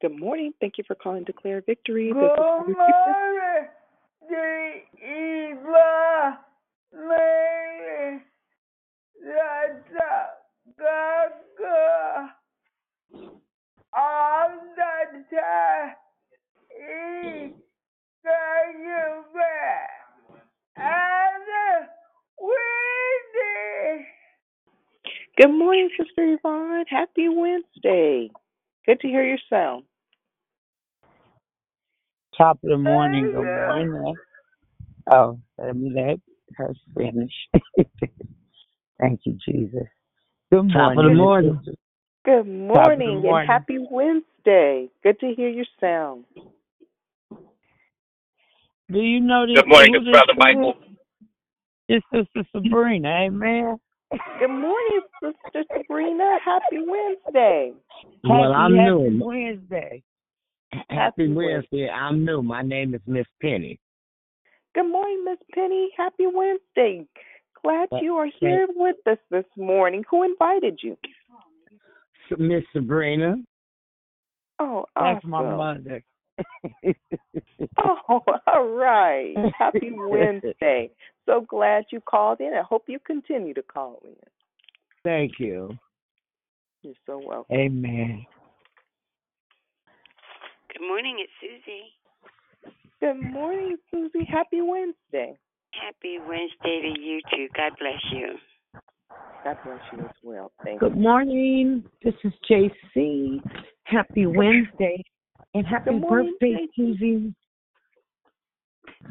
Good morning. Thank you for calling Declare Victory. This is Good morning. Mary, Lata, Gaga. All the time. Mm. You back. And Wendy. Good morning, Sister Yvonne. Happy Wednesday. Good to hear your sound. top of the morning. Good morning. Oh, let me let her finish. Thank you, Jesus. Good Top of the morning. morning. sister. Good of the morning and morning. happy Wednesday. Good to hear your sound. Do you know this? Good morning, who it's this Brother is? Michael. It's Sister Sabrina. Amen. Good morning, Sister Sabrina. Happy Wednesday. Well, happy, I'm happy new. Wednesday. Happy Happy Wednesday. Wednesday. I'm new. My name is Miss Penny. Good morning, Miss Penny. Happy Wednesday. Glad you are here with us this morning. Who invited you? Miss Sabrina. Oh, That's awesome. my mother. Oh, all right. Happy Wednesday. So glad you called in. I hope you continue to call in. Thank you. You're so welcome. Amen. Good morning, it's Susie. Good morning, Susie. Happy Wednesday. Happy Wednesday to you too. God bless you. God bless you as well. Thank Good you. morning. This is JC. Happy Wednesday. And happy morning, birthday, JC. Susie.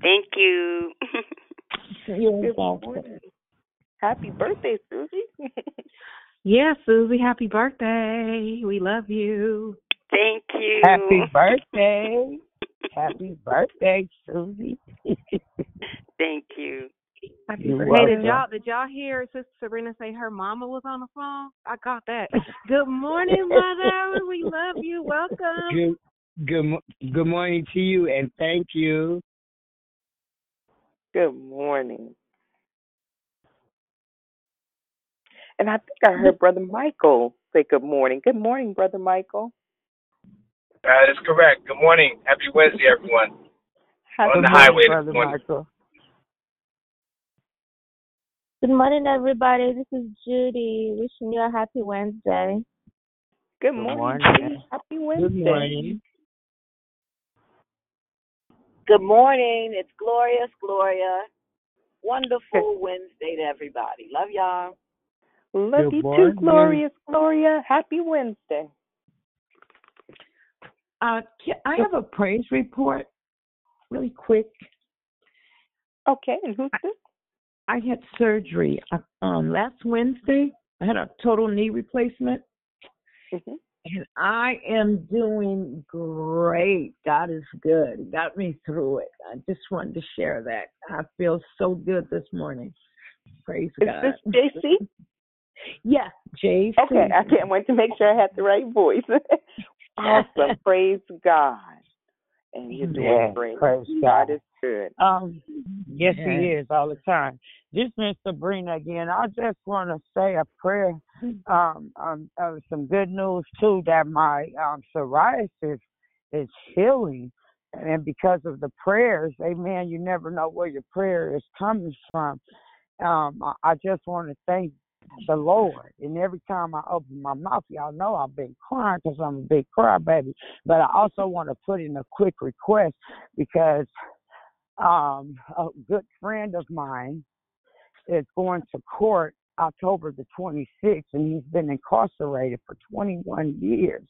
Thank you. You're Good welcome. morning. Happy birthday, Susie. Yeah, Susie, happy birthday. We love you. Thank you. Happy birthday. Happy birthday, Susie. Thank you. Happy You're birthday. Hey, did y'all did y'all hear Sister Sabrina say her mama was on the phone? I got that. Good morning, mother. We love you. Welcome. Good, good, good morning to you, and thank you. Good morning. And I think I heard Brother Michael say good morning. Good morning, Brother Michael. That is correct. Good morning. Happy Wednesday, everyone. Happy On the morning, highway this Brother morning. Michael. Good morning, everybody. This is Judy wishing you a happy Wednesday. Good Good morning, morning. Judy. Happy Wednesday. Good morning. Good morning. It's Glorious Gloria. Wonderful Wednesday to everybody. Love y'all. Love Good you too, morning. Glorious Gloria. Happy Wednesday. Uh ca- I have a praise report really quick. Okay, and who's this? I had surgery um last Wednesday. I had a total knee replacement. hmm And I am doing great. God is good. He got me through it. I just wanted to share that. I feel so good this morning. Praise Is God. this JC? Yeah, JC. Okay, I can't wait to make sure I had the right voice. awesome. Praise God. And you're doing Yeah, great. praise God God. is good. Um, yes, he is all the time. This Miss Sabrina again. I just want to say a prayer. Um, um, uh, some good news too that my um psoriasis is healing, and because of the prayers, Amen. You never know where your prayer is coming from. Um, I, I just want to thank the Lord. And every time I open my mouth, y'all know I've been crying because I'm a big crybaby. But I also want to put in a quick request because um, a good friend of mine is going to court October the 26th, and he's been incarcerated for 21 years.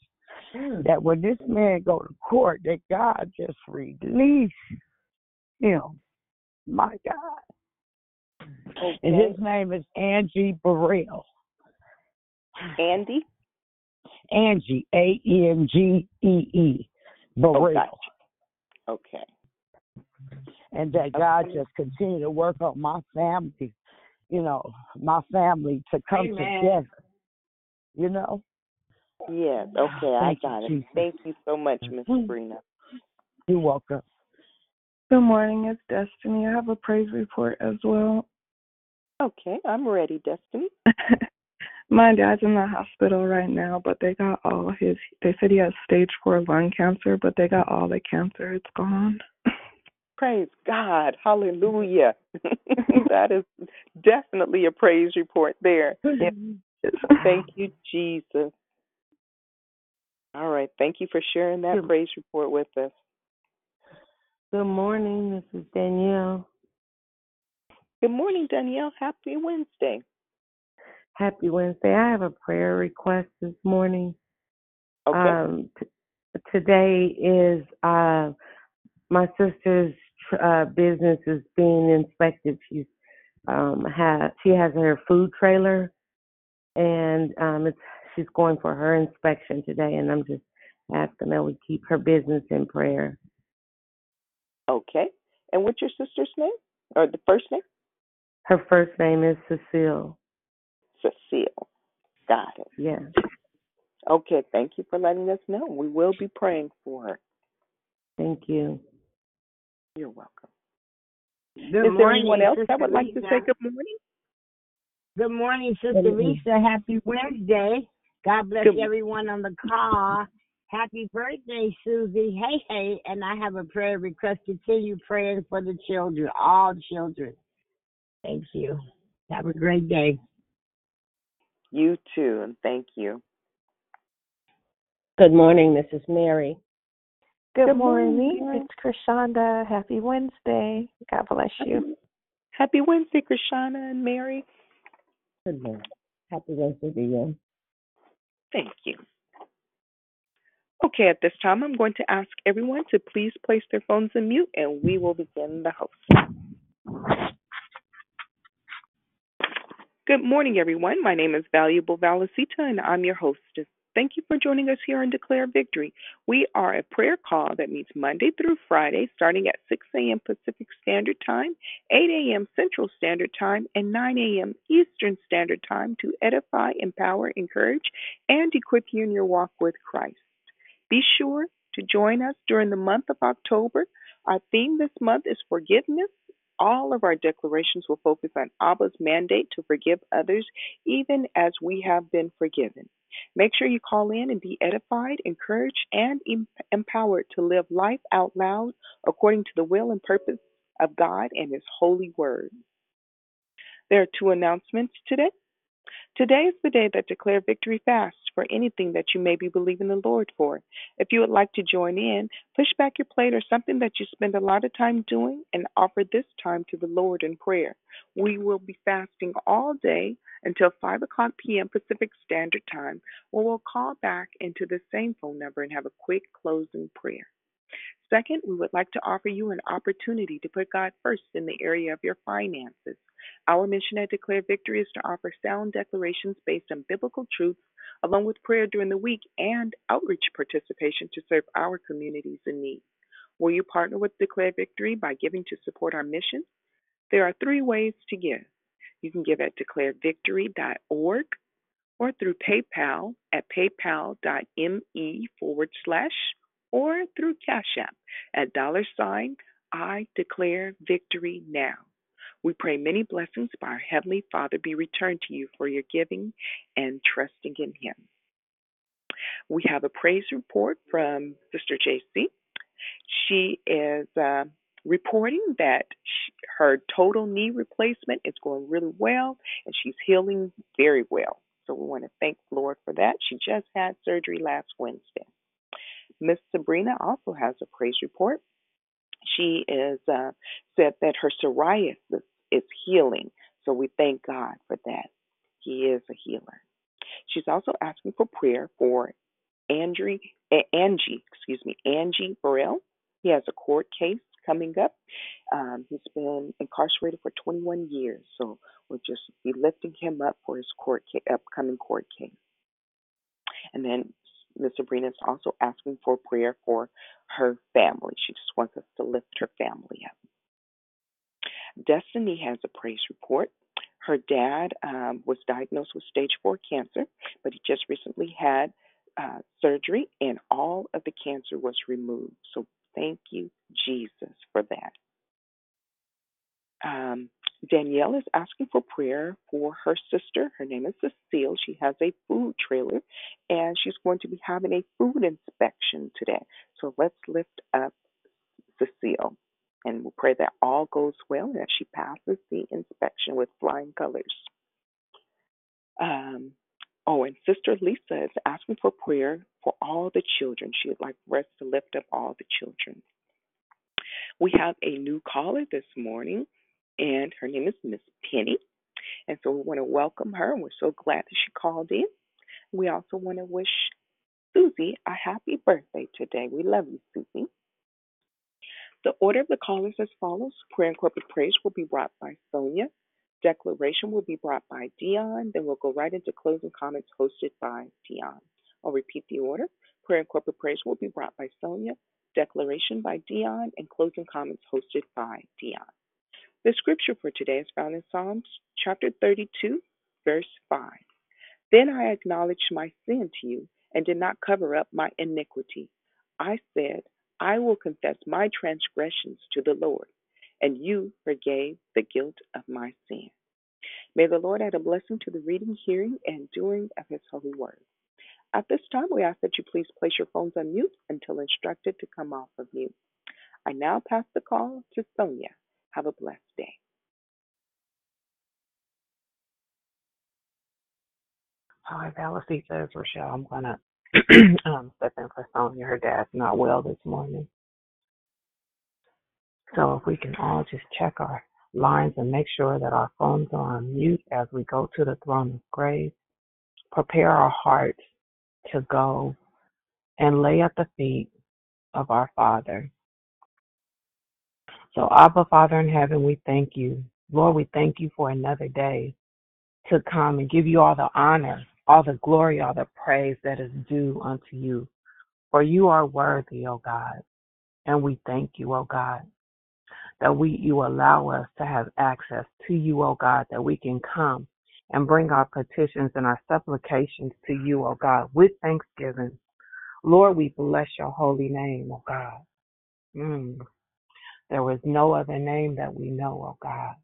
That when this man go to court, that God just release him. My God. And his name is Angie Burrell. Andy? Angie, A N G E E, Burrell. gotcha. Okay. and that God just continue to work on my family, you know, my family to come Amen. together. you know. Yes. Okay, I Thank you, got it. Jesus. Thank you so much, Miss Sabrina. You're welcome. Good morning, it's Destiny. I have a praise report as well. Okay, I'm ready, Destiny. My dad's in the hospital right now, but they got all his. They said he has stage four lung cancer, but they got all the cancer. It's gone. Praise God. Hallelujah. that is definitely a praise report there. Thank you, Jesus. All right. Thank you for sharing that praise report with us. Good morning, this is Danielle. Good morning, Danielle. Happy Wednesday. Happy Wednesday. I have a prayer request this morning. Okay. Um, t- today is uh, my sister's uh, business is being inspected. She's um, ha- she has her food trailer, and um, it's she's going for her inspection today. And I'm just asking that we keep her business in prayer. Okay. And what's your sister's name? Or the first name? Her first name is Cecile. Cecile. Got it. Yes. Okay. Thank you for letting us know. We will be praying for her. Thank you. You're welcome. Good Is there anyone else that would like to say good morning? Good morning, Sister Lisa. Happy Wednesday. God bless Good- everyone on the call. Happy birthday, Susie. Hey, hey. And I have a prayer request. Continue praying for the children, all children. Thank you. Have a great day. You too, and thank you. Good morning, this is Mary. Good, Good morning. morning, It's Krishanda. Happy Wednesday. God bless you. Happy Wednesday, Krishana and Mary. Good morning. Happy Wednesday to you. Thank you. Okay, at this time, I'm going to ask everyone to please place their phones on mute and we will begin the host. Good morning, everyone. My name is Valuable Valicita and I'm your hostess. Thank you for joining us here on Declare Victory. We are a prayer call that meets Monday through Friday starting at 6 a.m. Pacific Standard Time, 8 a.m. Central Standard Time, and 9 a.m. Eastern Standard Time to edify, empower, encourage, and equip you in your walk with Christ. Be sure to join us during the month of October. Our theme this month is forgiveness. All of our declarations will focus on Abba's mandate to forgive others, even as we have been forgiven. Make sure you call in and be edified, encouraged, and em- empowered to live life out loud according to the will and purpose of God and His holy word. There are two announcements today. Today is the day that Declare Victory fasts for anything that you may be believing the Lord for. If you would like to join in, push back your plate or something that you spend a lot of time doing and offer this time to the Lord in prayer. We will be fasting all day until 5 o'clock p.m. Pacific Standard Time, where we'll call back into the same phone number and have a quick closing prayer. Second, we would like to offer you an opportunity to put God first in the area of your finances. Our mission at Declare Victory is to offer sound declarations based on biblical truths, along with prayer during the week and outreach participation to serve our communities in need. Will you partner with Declare Victory by giving to support our mission? There are three ways to give. You can give at declarevictory.org or through PayPal at paypal.me forward slash or through Cash App at dollar sign I declare victory now. We pray many blessings by our Heavenly Father be returned to you for your giving and trusting in Him. We have a praise report from Sister JC. She is uh, reporting that she, her total knee replacement is going really well and she's healing very well. So we want to thank the Lord for that. She just had surgery last Wednesday. Miss Sabrina also has a praise report. She is uh, said that her psoriasis is healing. So we thank God for that. He is a healer. She's also asking for prayer for Andrew, Angie, excuse me, Angie Burrell. He has a court case coming up. Um, he's been incarcerated for 21 years, so we'll just be lifting him up for his court ca- upcoming court case. And then Miss Sabrina is also asking for prayer for her family. She just wants us to lift her family up. Destiny has a praise report. Her dad um, was diagnosed with stage four cancer, but he just recently had uh, surgery, and all of the cancer was removed. So thank you, Jesus, for that. Um, Danielle is asking for prayer for her sister. Her name is Cecile. She has a food trailer and she's going to be having a food inspection today. So let's lift up Cecile and we'll pray that all goes well and that she passes the inspection with flying colors. Um, oh, and Sister Lisa is asking for prayer for all the children. She would like for us to lift up all the children. We have a new caller this morning and her name is Miss Penny. And so we want to welcome her, and we're so glad that she called in. We also want to wish Susie a happy birthday today. We love you, Susie. The order of the callers as follows Prayer and corporate praise will be brought by Sonia. Declaration will be brought by Dion. Then we'll go right into closing comments hosted by Dion. I'll repeat the order. Prayer and corporate praise will be brought by Sonia. Declaration by Dion and closing comments hosted by Dion. The scripture for today is found in Psalms chapter 32, verse 5. Then I acknowledged my sin to you and did not cover up my iniquity. I said, I will confess my transgressions to the Lord, and you forgave the guilt of my sin. May the Lord add a blessing to the reading, hearing, and doing of his holy word. At this time, we ask that you please place your phones on mute until instructed to come off of mute. I now pass the call to Sonia. Have a blessed day. Hi, Valerie says Rochelle. I'm gonna um, step in for Sonia. Her dad's not well this morning, so if we can all just check our lines and make sure that our phones are on mute as we go to the throne of grace. Prepare our hearts to go and lay at the feet of our Father. So, Abba, Father in heaven, we thank you. Lord, we thank you for another day to come and give you all the honor, all the glory, all the praise that is due unto you. For you are worthy, O God. And we thank you, O God, that we you allow us to have access to you, O God, that we can come and bring our petitions and our supplications to you, O God, with thanksgiving. Lord, we bless your holy name, O God. Mm. There is no other name that we know, oh God.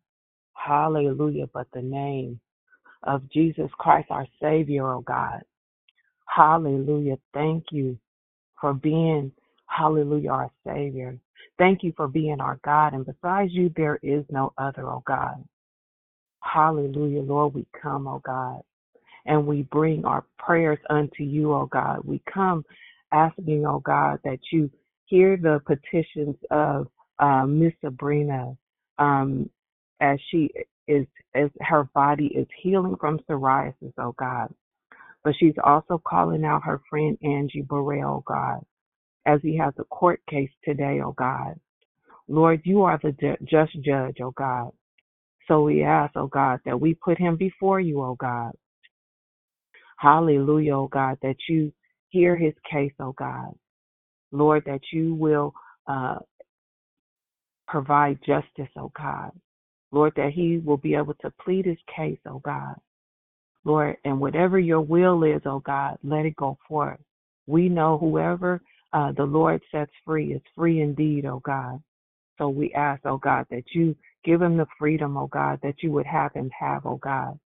Hallelujah, but the name of Jesus Christ, our Savior, oh God. Hallelujah. Thank you for being, hallelujah, our Savior. Thank you for being our God. And besides you, there is no other, oh God. Hallelujah, Lord. We come, oh God, and we bring our prayers unto you, oh God. We come asking, oh God, that you hear the petitions of uh, Miss Sabrina um, as she is as her body is healing from psoriasis, oh God. But she's also calling out her friend Angie Burrell, oh God, as he has a court case today, oh God. Lord, you are the ju- just judge, oh God. So we ask, oh God, that we put him before you, oh God. Hallelujah, oh God, that you hear his case, oh God. Lord, that you will uh, provide justice, oh God. Lord, that he will be able to plead his case, oh God. Lord, and whatever your will is, oh God, let it go forth. We know whoever uh, the Lord sets free is free indeed, oh God. So we ask, oh God, that you give him the freedom, oh God, that you would have him have, oh God.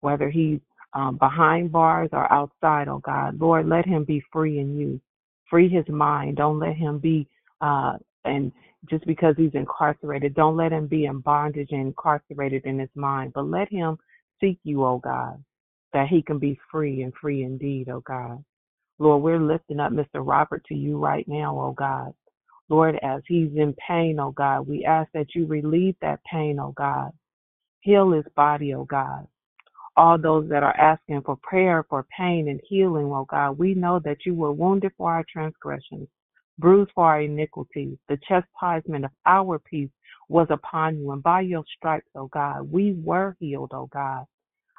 Whether he's um, behind bars or outside, oh God, Lord, let him be free in you. Free his mind. Don't let him be uh, and just because he's incarcerated, don't let him be in bondage and incarcerated in his mind, but let him seek you, O God, that he can be free and free indeed, O God. Lord, we're lifting up Mr. Robert to you right now, O God. Lord, as he's in pain, O God, we ask that you relieve that pain, O God. Heal his body, O God. All those that are asking for prayer for pain and healing, O God, we know that you were wounded for our transgressions bruised for our iniquities. The chastisement of our peace was upon you, and by your stripes, O God, we were healed, O God.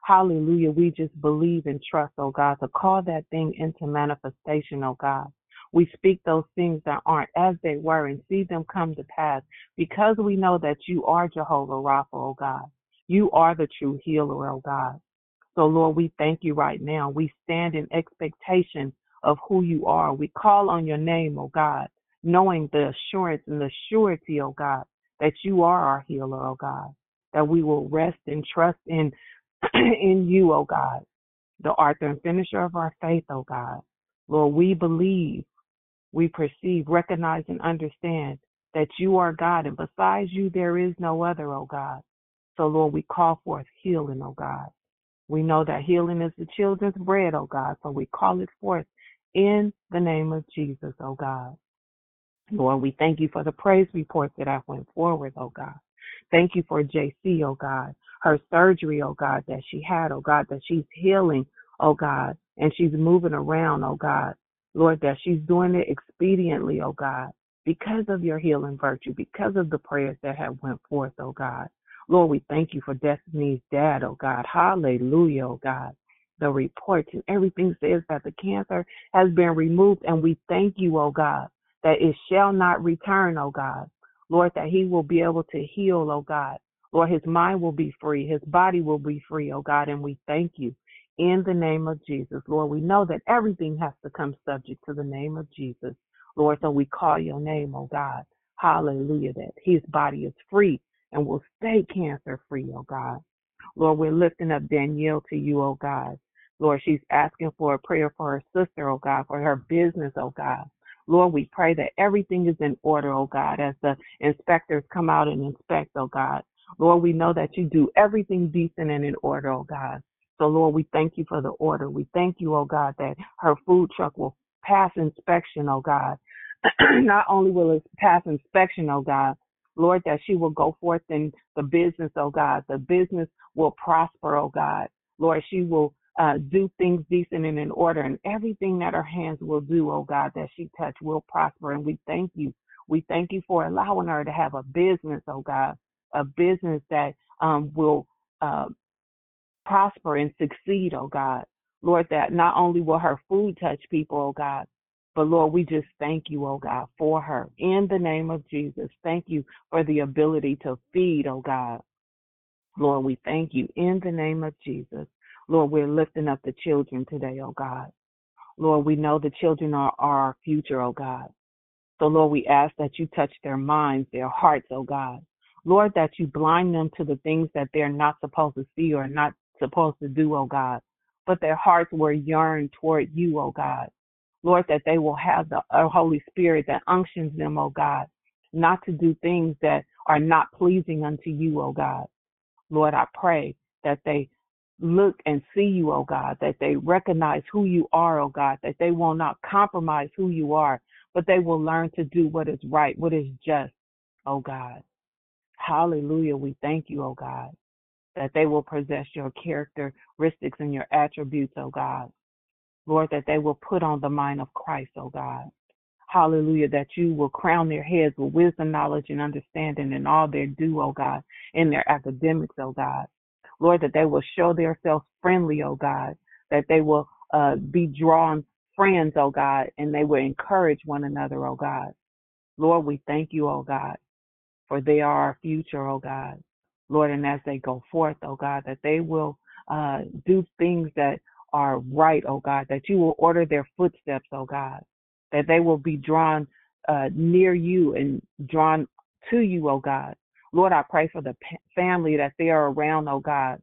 Hallelujah. We just believe and trust, oh God, to call that thing into manifestation, oh God. We speak those things that aren't as they were and see them come to pass because we know that you are Jehovah Rapha, oh God. You are the true healer, oh God. So, Lord, we thank you right now. We stand in expectation of who you are. We call on your name, oh God, knowing the assurance and the surety, oh God, that you are our healer, oh God, that we will rest and trust in in you, oh God, the author and finisher of our faith, oh God. Lord, we believe, we perceive, recognize, and understand that you are God, and besides you, there is no other, oh God. So, Lord, we call forth healing, oh God. We know that healing is the children's bread, oh God, so we call it forth in the name of Jesus, oh God. Lord, we thank you for the praise report that I went forward, oh God. Thank you for JC, oh God, her surgery, oh God, that she had, oh God, that she's healing, oh God, and she's moving around, oh God. Lord, that she's doing it expediently, oh God, because of your healing virtue, because of the prayers that have went forth, oh God. Lord, we thank you for Destiny's dad, oh God. Hallelujah, oh God. The reports and everything says that the cancer has been removed, and we thank you, oh God, that it shall not return, oh God. Lord, that he will be able to heal, oh God. Lord, his mind will be free, his body will be free, oh God, and we thank you in the name of Jesus. Lord, we know that everything has to come subject to the name of Jesus. Lord, so we call your name, oh God. Hallelujah, that his body is free and will stay cancer free, oh God. Lord, we're lifting up Danielle to you, oh God. Lord, she's asking for a prayer for her sister, oh God, for her business, oh God. Lord, we pray that everything is in order, oh God, as the inspectors come out and inspect, oh God. Lord, we know that you do everything decent and in order, oh God. So, Lord, we thank you for the order. We thank you, oh God, that her food truck will pass inspection, oh God. Not only will it pass inspection, oh God, Lord, that she will go forth in the business, oh God. The business will prosper, oh God. Lord, she will uh, do things decent and in order, and everything that her hands will do, oh God, that she touch will prosper. And we thank you. We thank you for allowing her to have a business, oh God, a business that um, will uh, prosper and succeed, oh God. Lord, that not only will her food touch people, oh God, but Lord, we just thank you, oh God, for her. In the name of Jesus, thank you for the ability to feed, oh God. Lord, we thank you in the name of Jesus. Lord, we're lifting up the children today, oh God. Lord, we know the children are, our future, oh God. So, Lord, we ask that you touch their minds, their hearts, oh God. Lord, that you blind them to the things that they're not supposed to see or not supposed to do, oh God. But their hearts will yearn toward you, oh God. Lord, that they will have the Holy Spirit that unctions them, oh God, not to do things that are not pleasing unto you, oh God. Lord, I pray that they look and see you, oh God, that they recognize who you are, oh God, that they will not compromise who you are, but they will learn to do what is right, what is just, oh God. Hallelujah. We thank you, oh God, that they will possess your characteristics and your attributes, oh God. Lord, that they will put on the mind of Christ, oh God. Hallelujah, that you will crown their heads with wisdom, knowledge, and understanding in all their do, oh God, in their academics, oh God. Lord, that they will show themselves friendly, oh God, that they will uh, be drawn friends, oh God, and they will encourage one another, oh God. Lord, we thank you, oh God, for they are our future, oh God. Lord, and as they go forth, oh God, that they will uh, do things that are right, oh God, that you will order their footsteps, oh God, that they will be drawn uh, near you and drawn to you, oh God. Lord, I pray for the family that they are around, oh God.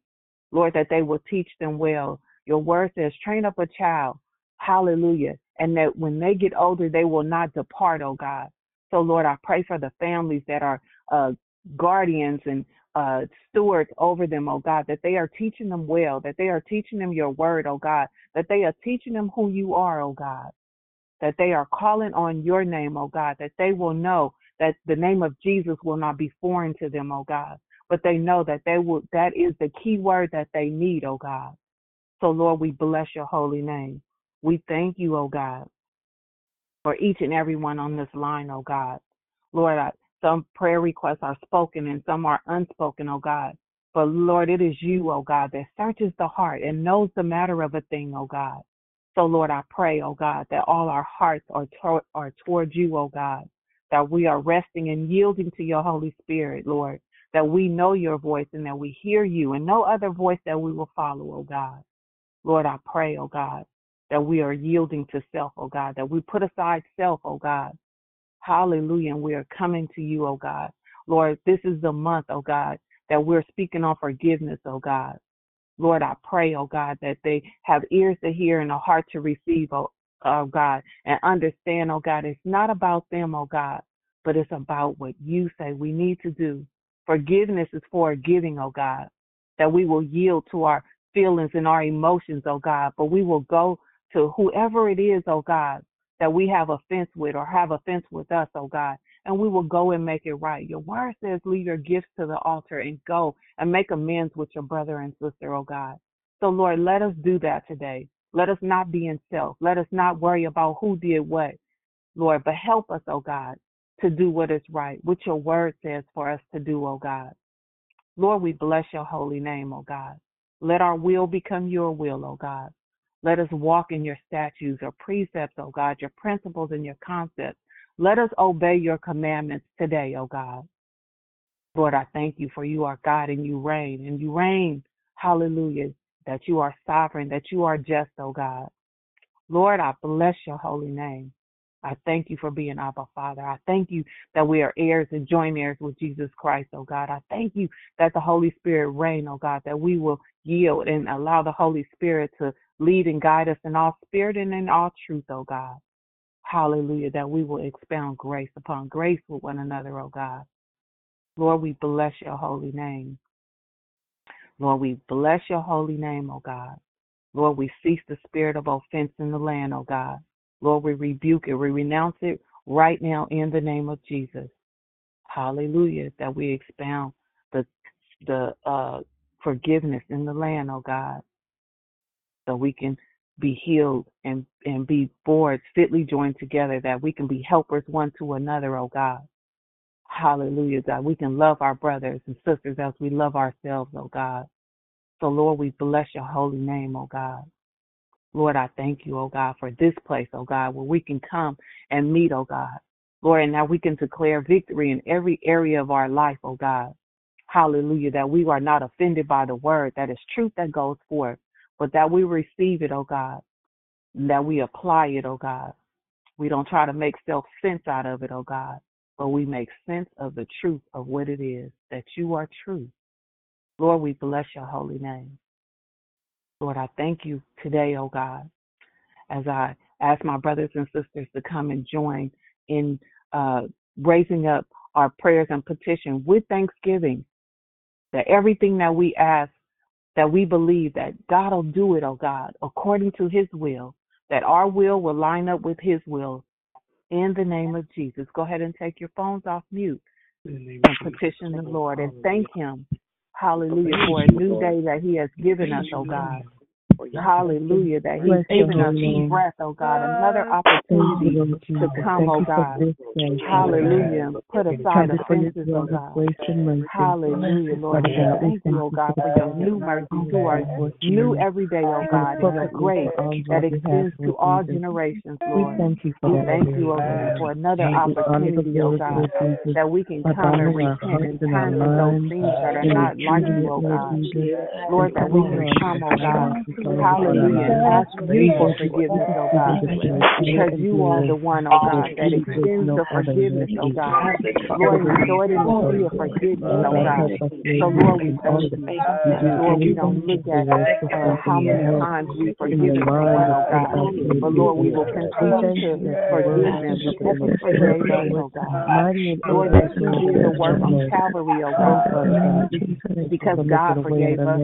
Lord, that they will teach them well. Your word says, train up a child. Hallelujah. And that when they get older, they will not depart, oh God. So, Lord, I pray for the families that are uh, guardians and uh, stewards over them, oh God, that they are teaching them well, that they are teaching them your word, oh God, that they are teaching them who you are, oh God, that they are calling on your name, oh God, that they will know that the name of Jesus will not be foreign to them, oh God, but they know that they will, that is the key word that they need, oh God. So Lord, we bless your holy name. We thank you, oh God, for each and every one on this line, oh God. Lord, I, some prayer requests are spoken and some are unspoken, oh God. But Lord, it is you, oh God, that searches the heart and knows the matter of a thing, oh God. So Lord, I pray, oh God, that all our hearts are, to- are towards you, oh God, that we are resting and yielding to your Holy Spirit, Lord, that we know your voice and that we hear you and no other voice that we will follow, oh God. Lord, I pray, oh God, that we are yielding to self, oh God, that we put aside self, oh God. Hallelujah. And we are coming to you, oh God. Lord, this is the month, oh God, that we're speaking on forgiveness, oh God. Lord, I pray, oh God, that they have ears to hear and a heart to receive, oh, oh God, and understand, oh God, it's not about them, oh God, but it's about what you say we need to do. Forgiveness is for giving, oh God, that we will yield to our feelings and our emotions, oh God, but we will go to whoever it is, oh God, that we have offense with or have offense with us, oh God, and we will go and make it right. Your word says, leave your gifts to the altar and go and make amends with your brother and sister, oh God. So, Lord, let us do that today. Let us not be in self. Let us not worry about who did what, Lord, but help us, oh God, to do what is right, what your word says for us to do, oh God. Lord, we bless your holy name, oh God. Let our will become your will, oh God. Let us walk in your statutes or precepts, oh God, your principles and your concepts. Let us obey your commandments today, oh God. Lord, I thank you for you are God and you reign, and you reign, hallelujah, that you are sovereign, that you are just, oh God. Lord, I bless your holy name. I thank you for being Abba Father. I thank you that we are heirs and joint heirs with Jesus Christ, oh God. I thank you that the Holy Spirit reign, oh God, that we will yield and allow the Holy Spirit to lead and guide us in all spirit and in all truth, oh God. Hallelujah, that we will expound grace upon grace with one another, oh God. Lord, we bless your holy name. Lord, we bless your holy name, O God. Lord, we cease the spirit of offense in the land, O God. Lord, we rebuke it. We renounce it right now in the name of Jesus. Hallelujah. That we expound the the uh, forgiveness in the land, O God, so we can be healed and and be boards fitly joined together, that we can be helpers one to another, O God. Hallelujah, God. We can love our brothers and sisters as we love ourselves, O God. So, Lord, we bless your holy name, oh God. Lord, I thank you, oh God, for this place, oh God, where we can come and meet, oh God. Lord, and now we can declare victory in every area of our life, oh God. Hallelujah, that we are not offended by the word, that is truth that goes forth, but that we receive it, oh God, and that we apply it, oh God. We don't try to make self sense out of it, oh God, but we make sense of the truth of what it is, that you are true. Lord, we bless your holy name. Lord, I thank you today, oh God, as I ask my brothers and sisters to come and join in uh, raising up our prayers and petition with thanksgiving that everything that we ask, that we believe that God will do it, oh God, according to his will, that our will will line up with his will in the name of Jesus. Go ahead and take your phones off mute and petition the Lord and thank him Hallelujah for a new day that He has given us, oh God. Hallelujah that He's given us breath, oh God, another opportunity to come, oh God. Hallelujah. Put aside offenses, oh God. Hallelujah, oh Lord. Thank you, oh God, for your new mercies. Who are new every day, oh God, and your grace that extends to all generations, Lord. We thank you, oh God, for another opportunity, oh God, that we can come and repent and turn from those things that are not like you, oh God. Lord, that we can come, oh God. Hallelujah. And ask you for forgiveness, oh God. Because you are the one, oh God, that extends the forgiveness, oh God. Lord, we throw it in the sea of forgiveness, oh God. So, Lord, we thank you. Lord, we don't look at uh, how many times we forgive someone, oh God. But, Lord, we will continue to forgive them because you forgave us, oh God. Lord, that you did the work on Calvary, oh God. Because God forgave us,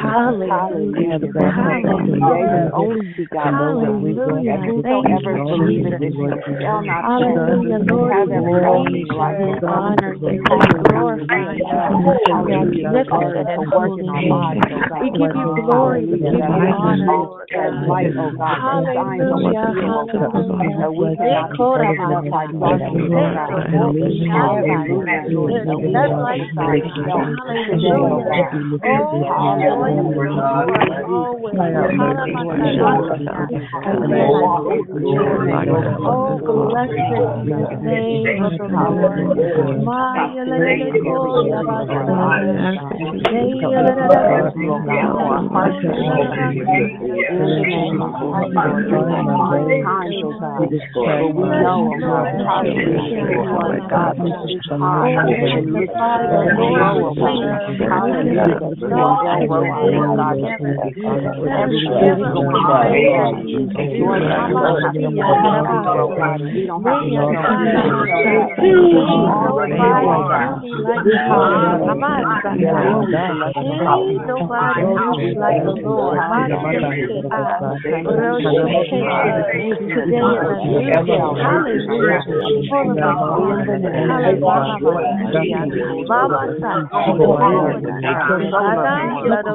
Hallelujah. Hallelujah. Gave his only begotten Son. And whosoever believeth in him shall not perish, but have everlasting life. honor you, glorify you, Hallelujah. magnificent and For working our lives, God. We give you glory, we give you honor, Lord. That light, oh God, that shines over Hallelujah, the God. hallelujah. That we cannot be taken up by darkness, God. Hallelujah, Lord. None like you. self oh God. We enjoy you, Hallelujah. Lord. Oh. Oh, blessed name of the Lord. Lele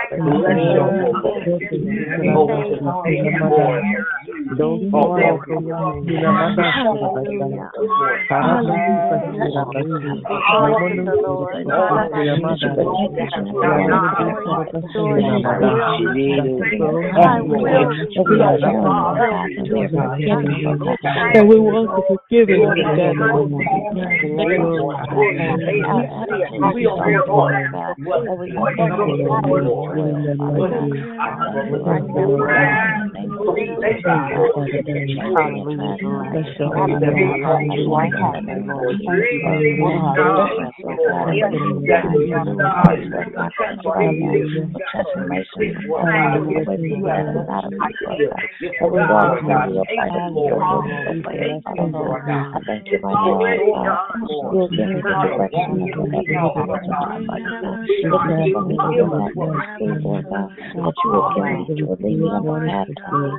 ya ba Nobody like the Lord. my life. And we want to forgive it when it's done. I thank you the that you. me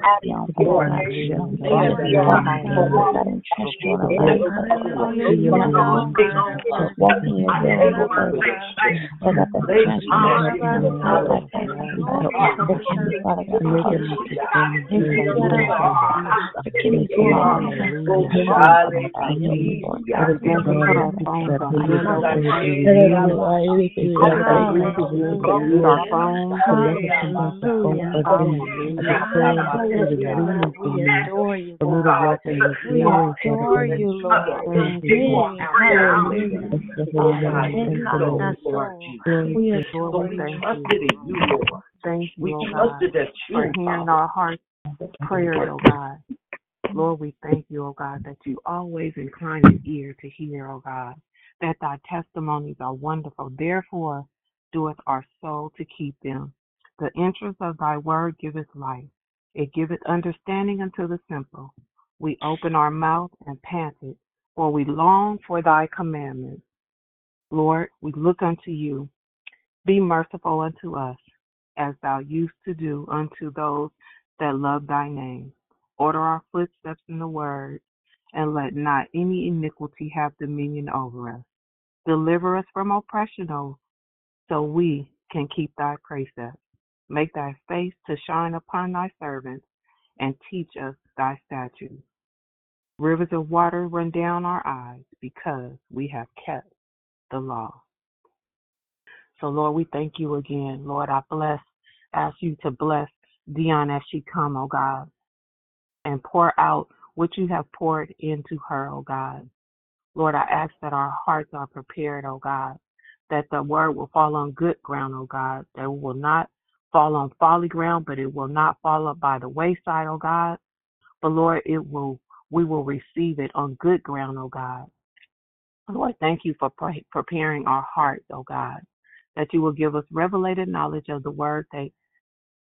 on path of beyond Lord God. Father, you are Lord. I don't you on a life. You're not going to walk in your will and your purpose. Lord God, the transformation in my life, Father God. Forgive me, Father God. Forgive me for all We adore you. Thank you, God, for hearing our hearts prayers, oh God. Lord, we thank you, oh God, that you always incline an ear to hear, oh God, that thy testimonies are wonderful. Therefore, doeth our soul to keep them. The entrance of thy word giveth life. It giveth understanding unto the simple. We open our mouth and pant it, for we long for thy commandments. Lord, we look unto you. Be merciful unto us, as thou used to do unto those that love thy name. Order our footsteps in the word, and let not any iniquity have dominion over us. Deliver us from oppression, O, so we can keep thy precepts. Make thy face to shine upon thy servants, and teach us thy statutes. Rivers of water run down our eyes, because we have kept the law. So, Lord, we thank you again. Lord, I bless, ask you to bless Dion as she come, oh God, and pour out what you have poured into her, oh God. Lord, I ask that our hearts are prepared, oh God, that the word will fall on good ground, oh God, that we will not fall on folly ground, but it will not fall up by the wayside, oh God. But Lord, it will we will receive it on good ground, oh God. Lord, thank you for pre- preparing our hearts, oh God, that you will give us revelated knowledge of the word that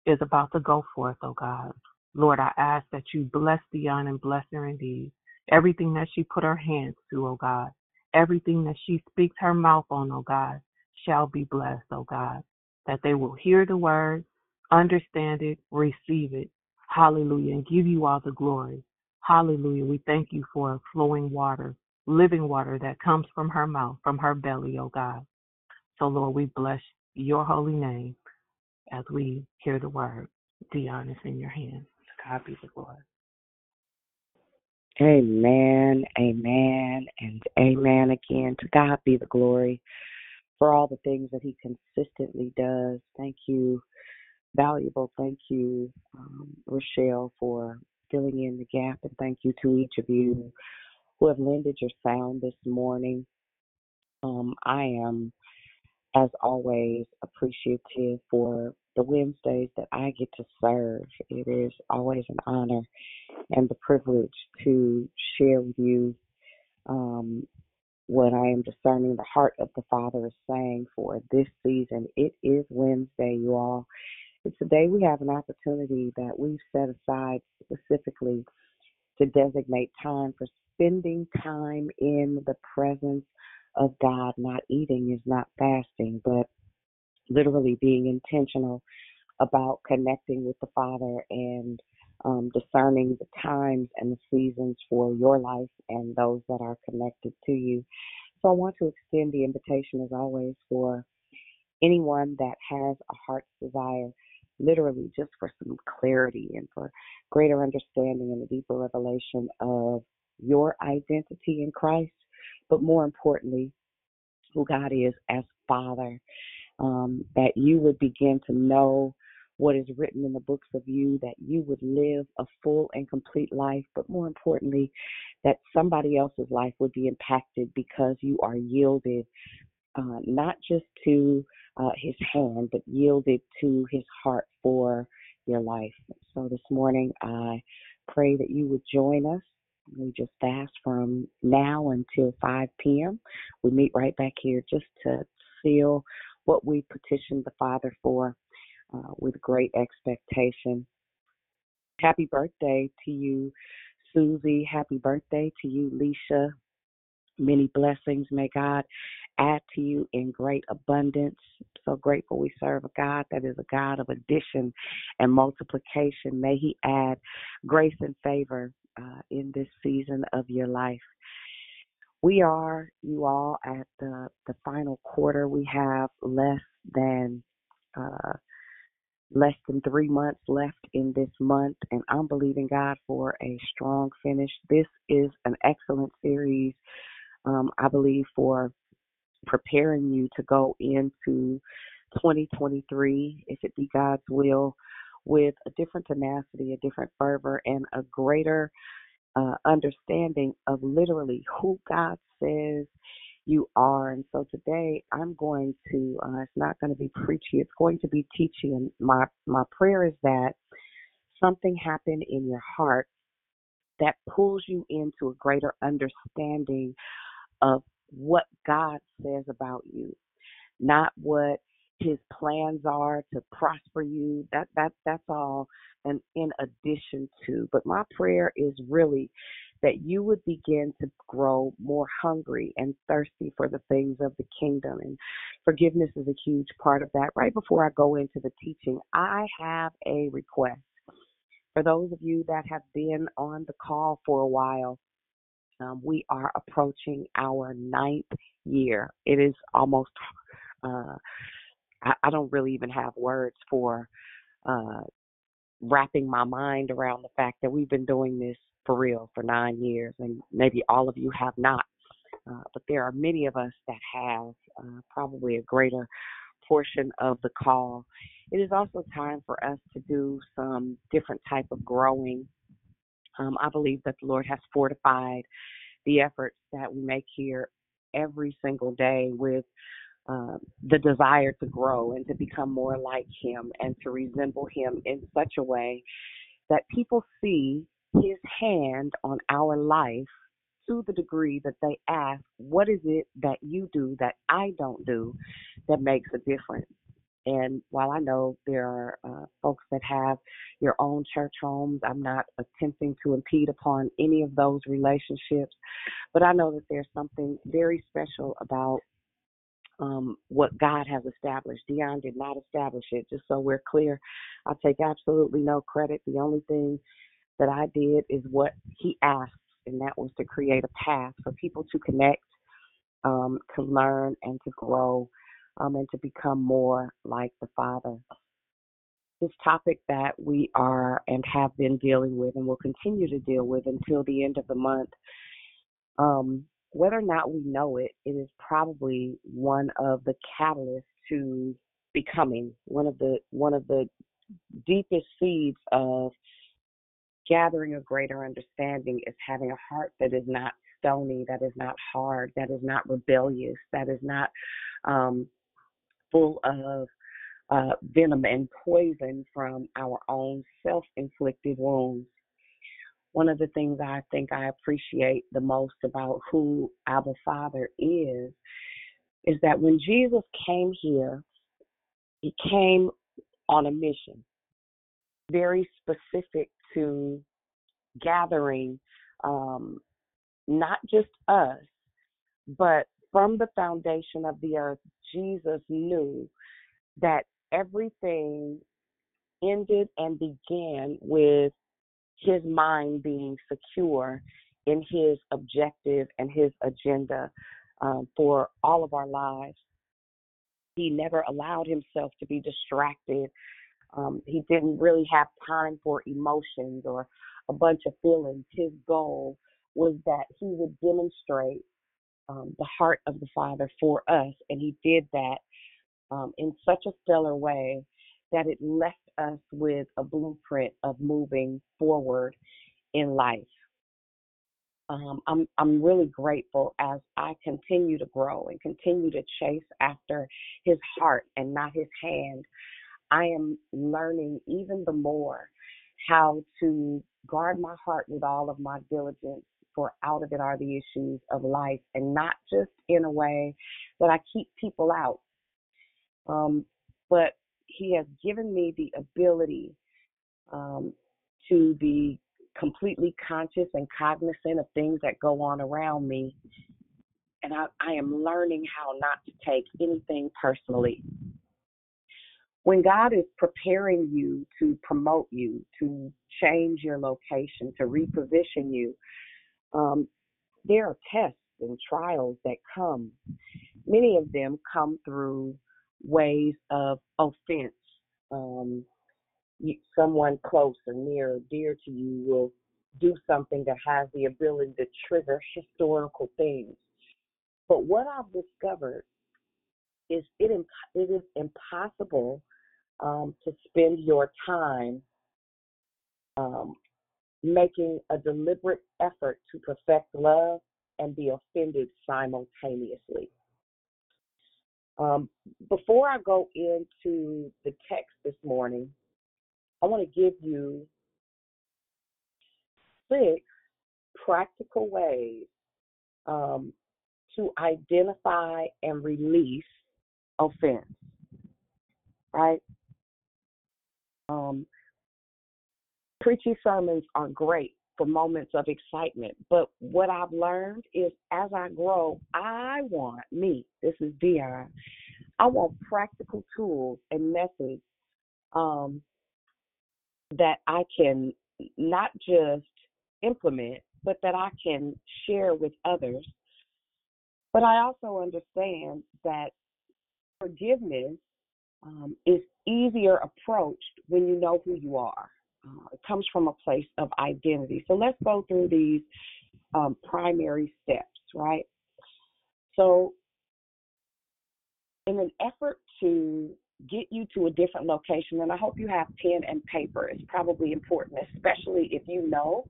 is about to go forth, oh God. Lord, I ask that you bless Dion and bless her indeed. Everything that she put her hands to, oh God, everything that she speaks her mouth on, oh God, shall be blessed, oh God. That they will hear the word, understand it, receive it. Hallelujah. And give you all the glory. Hallelujah. We thank you for flowing water, living water that comes from her mouth, from her belly, oh God. So, Lord, we bless your holy name as we hear the word. Dion is in your hands. God be the glory. Amen, amen, and amen again. To God be the glory for all the things that He consistently does. Thank you, valuable. Thank you, um, Rochelle, for filling in the gap, and thank you to each of you who have lended your sound this morning. Um, I am, as always, appreciative for the Wednesdays that I get to serve. It is always an honor and the privilege to share with you um, what I am discerning the heart of the Father is saying for this season. It is Wednesday, you all. It's a day we have an opportunity that we've set aside specifically to designate time for spending time in the presence of God. Not eating is not fasting, but literally being intentional about connecting with the Father and um, discerning the times and the seasons for your life and those that are connected to you. So I want to extend the invitation, as always, for anyone that has a heart's desire, literally just for some clarity and for greater understanding and a deeper revelation of your identity in Christ, but more importantly, who God is as Father, um, that you would begin to know what is written in the books of you, that you would live a full and complete life, but more importantly, that somebody else's life would be impacted because you are yielded uh, not just to uh, his hand, but yielded to his heart for your life. So this morning, I pray that you would join us. We just fast from now until 5 p.m. We meet right back here just to seal what we petitioned the Father for uh, with great expectation. Happy birthday to you, Susie. Happy birthday to you, Leisha. Many blessings. May God add to you in great abundance. So grateful we serve a God that is a God of addition and multiplication. May He add grace and favor uh, in this season of your life. We are, you all, at the, the final quarter. We have less than uh, less than three months left in this month, and I'm believing God for a strong finish. This is an excellent series, um, I believe, for preparing you to go into 2023, if it be God's will, with a different tenacity, a different fervor, and a greater uh, understanding of literally who God says you are. And so today I'm going to, uh, it's not going to be preachy, it's going to be teaching. And my, my prayer is that something happen in your heart that pulls you into a greater understanding of what God says about you, not what his plans are to prosper you. That that that's all and in addition to. But my prayer is really that you would begin to grow more hungry and thirsty for the things of the kingdom. And forgiveness is a huge part of that. Right before I go into the teaching, I have a request. For those of you that have been on the call for a while, um, we are approaching our ninth year. It is almost, uh, I, I don't really even have words for uh, wrapping my mind around the fact that we've been doing this for real for nine years, and maybe all of you have not. Uh, but there are many of us that have uh, probably a greater portion of the call. It is also time for us to do some different type of growing. Um, I believe that the Lord has fortified the efforts that we make here every single day with uh, the desire to grow and to become more like Him and to resemble Him in such a way that people see his hand on our life to the degree that they ask, What is it that you do that I don't do that makes a difference? And while I know there are uh, folks that have your own church homes, I'm not attempting to impede upon any of those relationships, but I know that there's something very special about um, what God has established. Dion did not establish it, just so we're clear. I take absolutely no credit. The only thing that I did is what he asked, and that was to create a path for people to connect, um, to learn, and to grow, um, and to become more like the Father. This topic that we are and have been dealing with, and will continue to deal with until the end of the month, um, whether or not we know it, it is probably one of the catalysts to becoming one of the one of the deepest seeds of gathering a greater understanding is having a heart that is not stony, that is not hard, that is not rebellious, that is not um, full of uh, venom and poison from our own self inflicted wounds. One of the things I think I appreciate the most about who Abba Father is, is that when Jesus came here, he came on a mission, very specific to gathering um, not just us, but from the foundation of the earth, Jesus knew that everything ended and began with his mind being secure in his objective and his agenda um, for all of our lives. He never allowed himself to be distracted. Um, he didn't really have time for emotions or a bunch of feelings. His goal was that he would demonstrate um, the heart of the Father for us, and he did that um, in such a stellar way that it left us with a blueprint of moving forward in life. Um, I'm I'm really grateful as I continue to grow and continue to chase after His heart and not His hand. I am learning even the more how to guard my heart with all of my diligence, for out of it are the issues of life, and not just in a way that I keep people out, um, but he has given me the ability um, to be completely conscious and cognizant of things that go on around me. And I, I am learning how not to take anything personally. When God is preparing you to promote you, to change your location, to reposition you, um, there are tests and trials that come. Many of them come through ways of offense. Um, you, someone close or near or dear to you will do something that has the ability to trigger historical things. But what I've discovered is it, it is impossible um, to spend your time um, making a deliberate effort to perfect love and be offended simultaneously. Um, before I go into the text this morning, I want to give you six practical ways um, to identify and release offense. Right? Um, preachy sermons are great for moments of excitement, but what I've learned is as I grow, I want me. This is Dion. I want practical tools and methods um, that I can not just implement, but that I can share with others. But I also understand that forgiveness um, is easier approached when you know who you are. Uh, it comes from a place of identity. So let's go through these um, primary steps, right? So in an effort to get you to a different location, and I hope you have pen and paper. It's probably important, especially if you know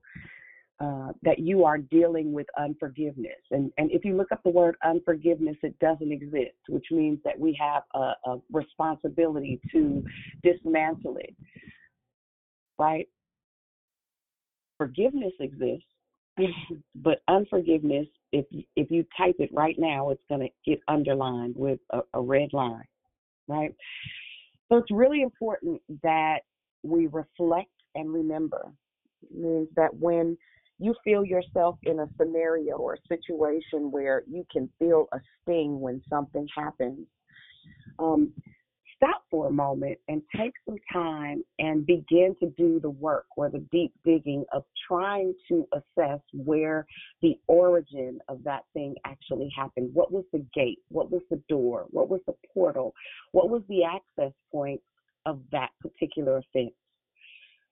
uh, that you are dealing with unforgiveness. And, and if you look up the word unforgiveness, it doesn't exist, which means that we have a, a responsibility to dismantle it, right? Forgiveness exists, but unforgiveness, if if you type it right now, it's going to get underlined with a, a red line, right? So it's really important that we reflect and remember. Means that when you feel yourself in a scenario or a situation where you can feel a sting when something happens, um, stop for a moment and take some time and begin to do the work or the deep digging of trying to assess where the origin of that thing actually happened. What was the gate? What was the door? What was the portal? What was the access point of that particular offense?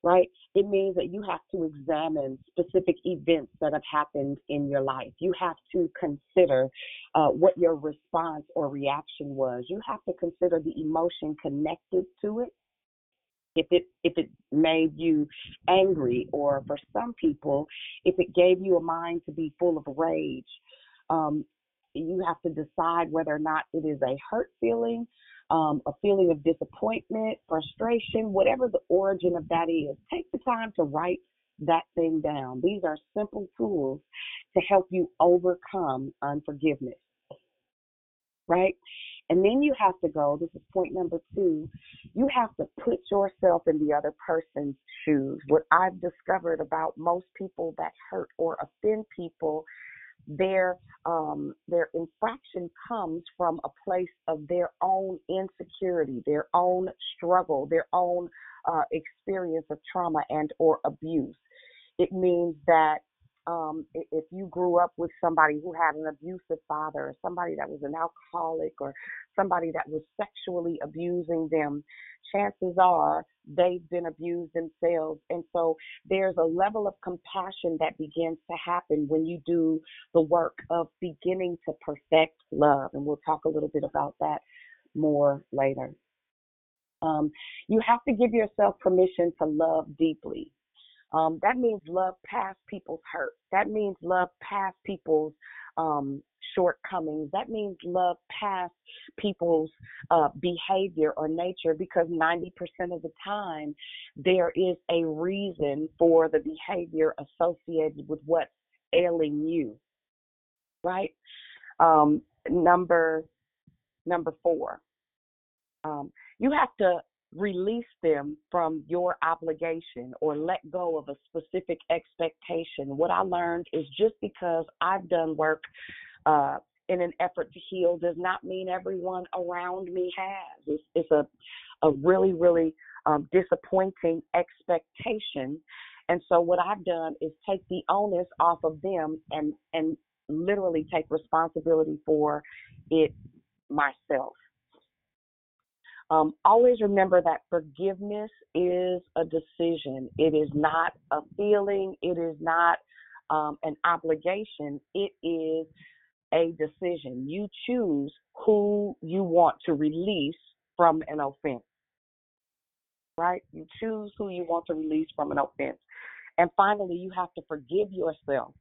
Right? It means that you have to examine specific events that have happened in your life. You have to consider uh, what your response or reaction was. You have to consider the emotion connected to it. If it if it made you angry, or for some people, if it gave you a mind to be full of rage, um, you have to decide whether or not it is a hurt feeling um, a feeling of disappointment, frustration, whatever the origin of that is, take the time to write that thing down. These are simple tools to help you overcome unforgiveness. Right? And then you have to go, this is point number two, you have to put yourself in the other person's shoes. What I've discovered about most people that hurt or offend people their um, their infraction comes from a place of their own insecurity, their own struggle, their own uh, experience of trauma and or abuse. It means that um, if you grew up with somebody who had an abusive father, or somebody that was an alcoholic, or somebody that was sexually abusing them, chances are they've been abused themselves. And so there's a level of compassion that begins to happen when you do the work of beginning to perfect love. And we'll talk a little bit about that more later. Um, you have to give yourself permission to love deeply. Um, that means love past people's hurt. That means love past people's um, shortcomings. That means love past people's uh, behavior or nature because 90% of the time there is a reason for the behavior associated with what's ailing you. Right? Um, number number four. Um, you have to release them from your obligation or let go of a specific expectation. What I learned is just because I've done work uh, in an effort to heal does not mean everyone around me has. It's, it's a, a really, really um, disappointing expectation. And so what I've done is take the onus off of them and, and literally take responsibility for it myself. Um, always remember that forgiveness is a decision. It is not a feeling. It is not um, an obligation. It is a decision. You choose who you want to release from an offense. Right? You choose who you want to release from an offense. And finally, you have to forgive yourself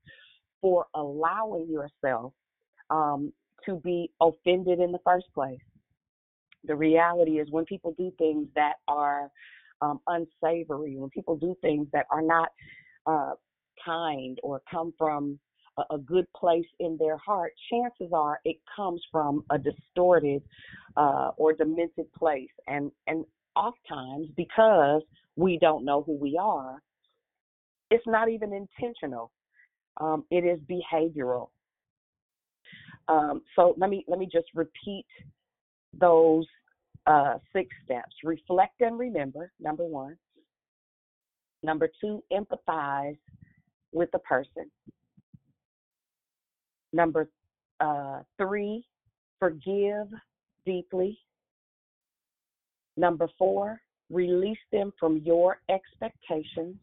for allowing yourself um, to be offended in the first place the reality is when people do things that are um, unsavory, when people do things that are not uh, kind or come from a, a, good place in their heart, chances are it comes from a distorted uh, or demented place. And and oftentimes because we don't know who we are, it's not even intentional. Um, it is behavioral. Um, so let me let me just repeat those uh, six steps reflect and remember, number one. Number two, empathize with the person. Number uh, three, forgive deeply. Number four, release them from your expectations.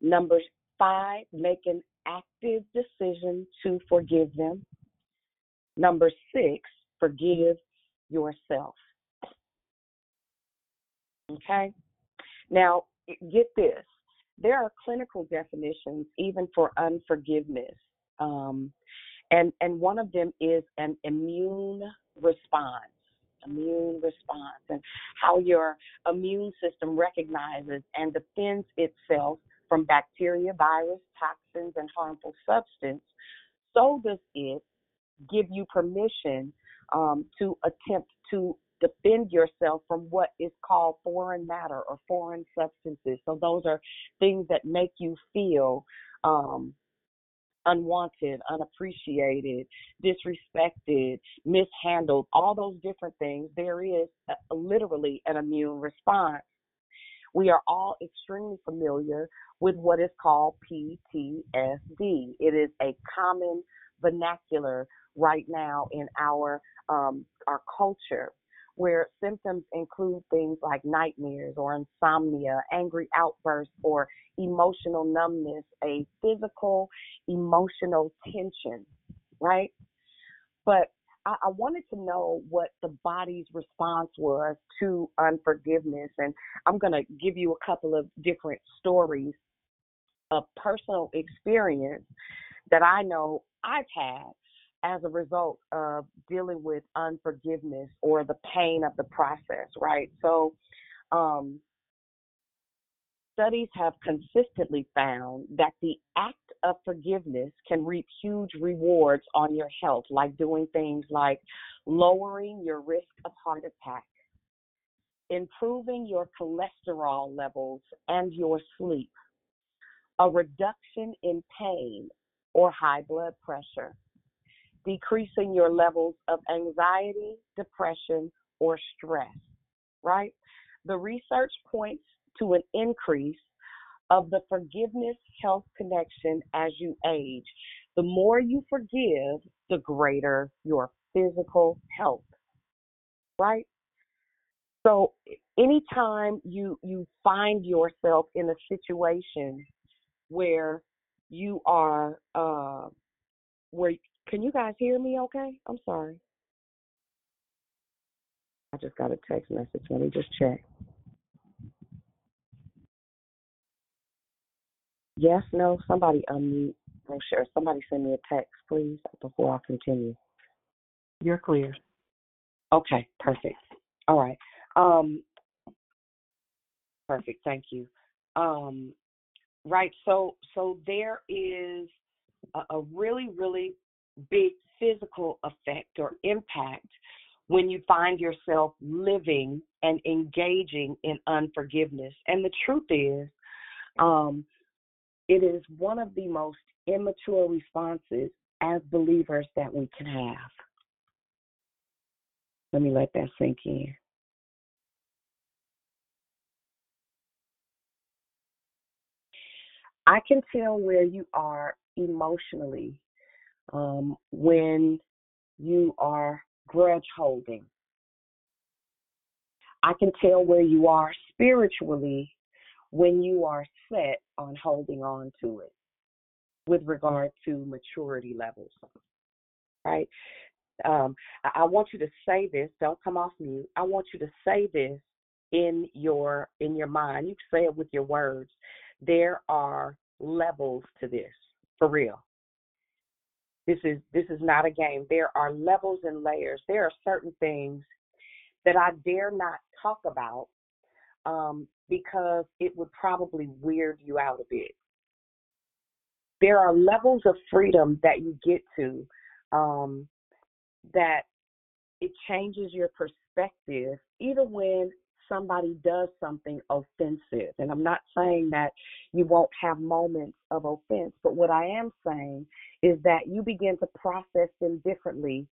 Number five, make an active decision to forgive them. Number six, forgive yourself. Okay? Now, get this there are clinical definitions even for unforgiveness. Um, and, and one of them is an immune response. Immune response, and how your immune system recognizes and defends itself from bacteria, virus, toxins, and harmful substance. So does it give you permission um, to attempt to defend yourself from what is called foreign matter or foreign substances. So those are things that make you feel um, unwanted, unappreciated, disrespected, mishandled, all those different things. There is a, literally an immune response. We are all extremely familiar with what is called PTSD. It is a common vernacular right now in our um, our culture where symptoms include things like nightmares or insomnia, angry outbursts, or emotional numbness, a physical emotional tension, right? But I, I wanted to know what the body's response was to unforgiveness. And I'm going to give you a couple of different stories of personal experience that I know I've had as a result of dealing with unforgiveness or the pain of the process, right? So, um, studies have consistently found that the act of forgiveness can reap huge rewards on your health, like doing things like lowering your risk of heart attack, improving your cholesterol levels and your sleep, a reduction in pain or high blood pressure decreasing your levels of anxiety, depression, or stress, right? The research points to an increase of the forgiveness health connection as you age. The more you forgive, the greater your physical health, right? So anytime you you find yourself in a situation where you are uh, where can you guys hear me okay? I'm sorry. I just got a text message. Let me just check. Yes, no, somebody unmute. Oh, sure. Somebody send me a text, please, before I continue. You're clear. Okay, perfect. All right. Um, perfect. Thank you. Um, right. So, so there is a, a really, really big physical effect or impact when you find yourself living and engaging in unforgiveness. And the truth is, um, it is one of the most immature responses as believers that we can have. Let me let that sink in. I can tell where you are emotionally um, when you are grudge holding. I can tell where you are spiritually when you are set on holding on to it with regard to maturity levels. Right? Um, I, want you to say this. Don't come off mute. I want you to say this in your in your mind. You say it with your words. There are levels to this, for real. This is this is not a game. There are levels and layers. There are certain things that I dare not talk about um, because it would probably weird you out a bit. There are levels of freedom that you get to um, that it changes your perspective, even when somebody does something offensive. And I'm not saying that you won't have moments of offense, but what I am saying is that you begin to process them differently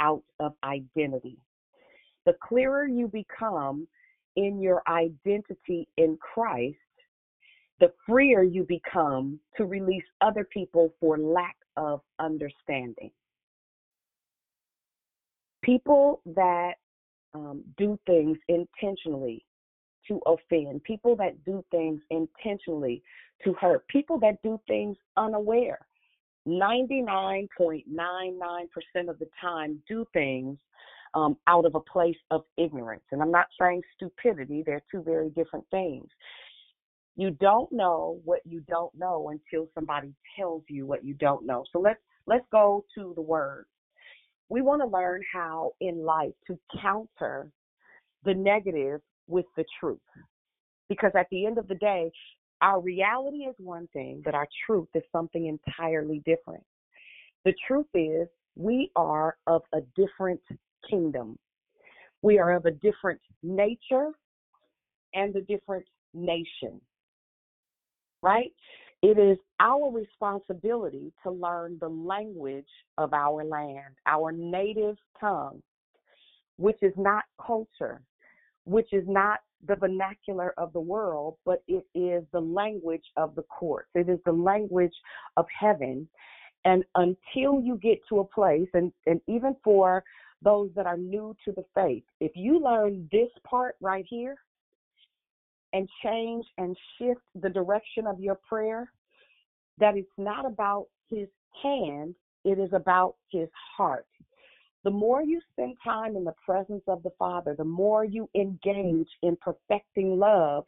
out of identity. The clearer you become in your identity in Christ, the freer you become to release other people for lack of understanding. People that um, do things intentionally to offend, people that do things intentionally to hurt, people that do things unaware. 99.99% of the time do things um, out of a place of ignorance. And I'm not saying stupidity, they're two very different things. You don't know what you don't know until somebody tells you what you don't know. So let's let's go to the word we want to learn how in life to counter the negative with the truth. Because at the end of the day, our reality is one thing, but our truth is something entirely different. The truth is, we are of a different kingdom. We are of a different nature and a different nation, right? It is our responsibility to learn the language of our land, our native tongue, which is not culture, which is not the vernacular of the world, but it is the language of the courts. It is the language of heaven. And until you get to a place, and, and even for those that are new to the faith, if you learn this part right here and change and shift the direction of your prayer, that it's not about his hand, it is about his heart. The more you spend time in the presence of the Father, the more you engage in perfecting love,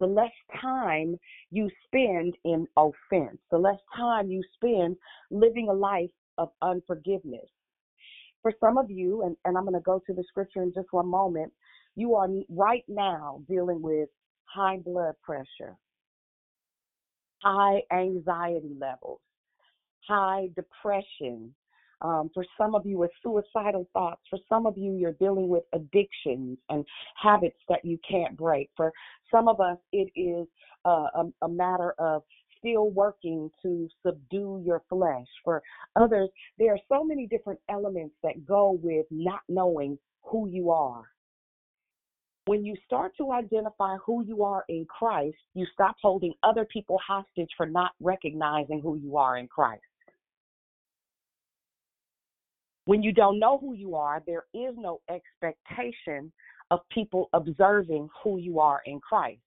the less time you spend in offense, the less time you spend living a life of unforgiveness. For some of you, and, and I'm going to go to the scripture in just one moment, you are right now dealing with high blood pressure, high anxiety levels, high depression. Um, for some of you, it's suicidal thoughts. For some of you, you're dealing with addictions and habits that you can't break. For some of us, it is uh, a, a matter of still working to subdue your flesh. For others, there are so many different elements that go with not knowing who you are. When you start to identify who you are in Christ, you stop holding other people hostage for not recognizing who you are in Christ. When you don't know who you are, there is no expectation of people observing who you are in Christ.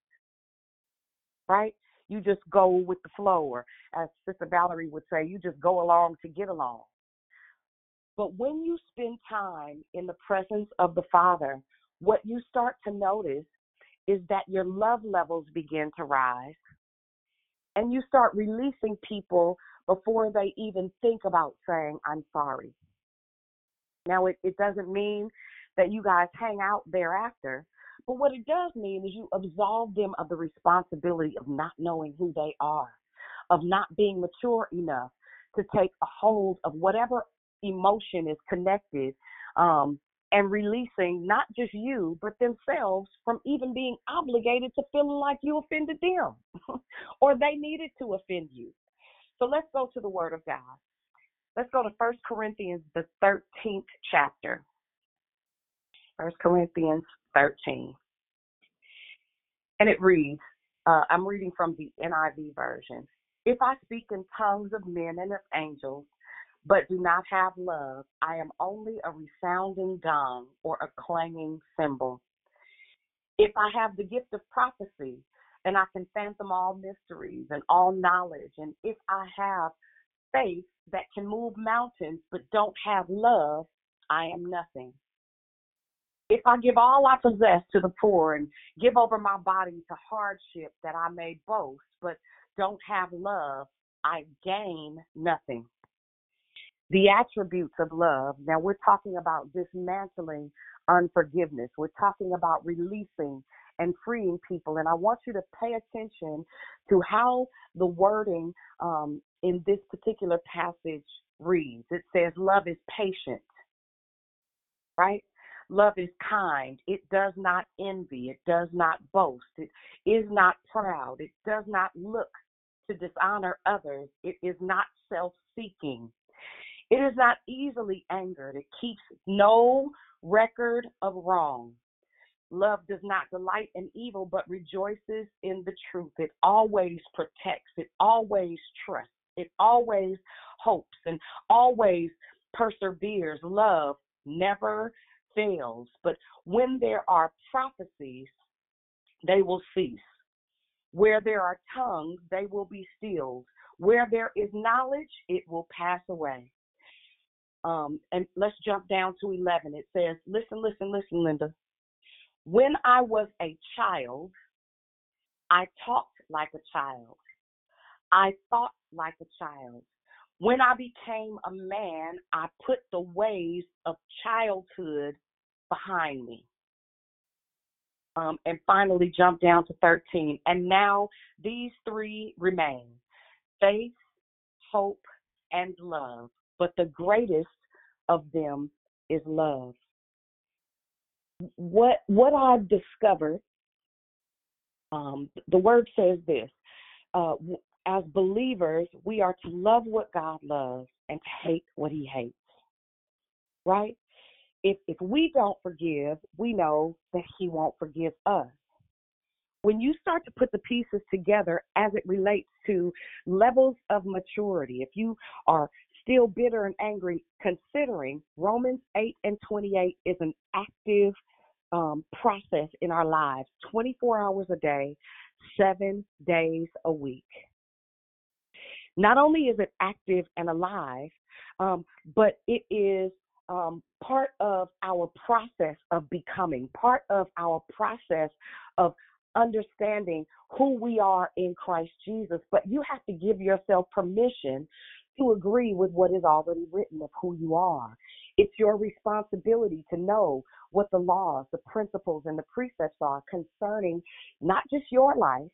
Right? You just go with the flow, or as Sister Valerie would say, you just go along to get along. But when you spend time in the presence of the Father, what you start to notice is that your love levels begin to rise and you start releasing people before they even think about saying, I'm sorry. Now, it, it doesn't mean that you guys hang out thereafter, but what it does mean is you absolve them of the responsibility of not knowing who they are, of not being mature enough to take a hold of whatever emotion is connected um, and releasing not just you, but themselves from even being obligated to feeling like you offended them or they needed to offend you. So let's go to the Word of God. Let's go to First Corinthians, the 13th chapter. First Corinthians 13. And it reads, uh, I'm reading from the NIV version. If I speak in tongues of men and of angels, but do not have love, I am only a resounding gong or a clanging cymbal. If I have the gift of prophecy, and I can fathom all mysteries and all knowledge, and if I have faith that can move mountains but don't have love, I am nothing. If I give all I possess to the poor and give over my body to hardship that I may boast, but don't have love, I gain nothing. The attributes of love. Now we're talking about dismantling unforgiveness. We're talking about releasing and freeing people. And I want you to pay attention to how the wording um, in this particular passage reads. It says, Love is patient, right? Love is kind. It does not envy. It does not boast. It is not proud. It does not look to dishonor others. It is not self seeking. It is not easily angered. It keeps no record of wrong. Love does not delight in evil, but rejoices in the truth. It always protects. It always trusts. It always hopes and always perseveres. Love never fails. But when there are prophecies, they will cease. Where there are tongues, they will be stilled. Where there is knowledge, it will pass away. Um, and let's jump down to 11. It says, Listen, listen, listen, Linda. When I was a child, I talked like a child. I thought like a child. When I became a man, I put the ways of childhood behind me. Um, and finally, jump down to 13. And now these three remain faith, hope, and love. But the greatest of them is love. what what I've discovered, um, the word says this: uh, as believers, we are to love what God loves and to hate what He hates. Right? If if we don't forgive, we know that He won't forgive us. When you start to put the pieces together as it relates to levels of maturity, if you are still bitter and angry, considering Romans 8 and 28 is an active um, process in our lives 24 hours a day, seven days a week. Not only is it active and alive, um, but it is um, part of our process of becoming, part of our process of understanding who we are in Christ Jesus. But you have to give yourself permission to agree with what is already written of who you are. It's your responsibility to know what the laws, the principles, and the precepts are concerning not just your life.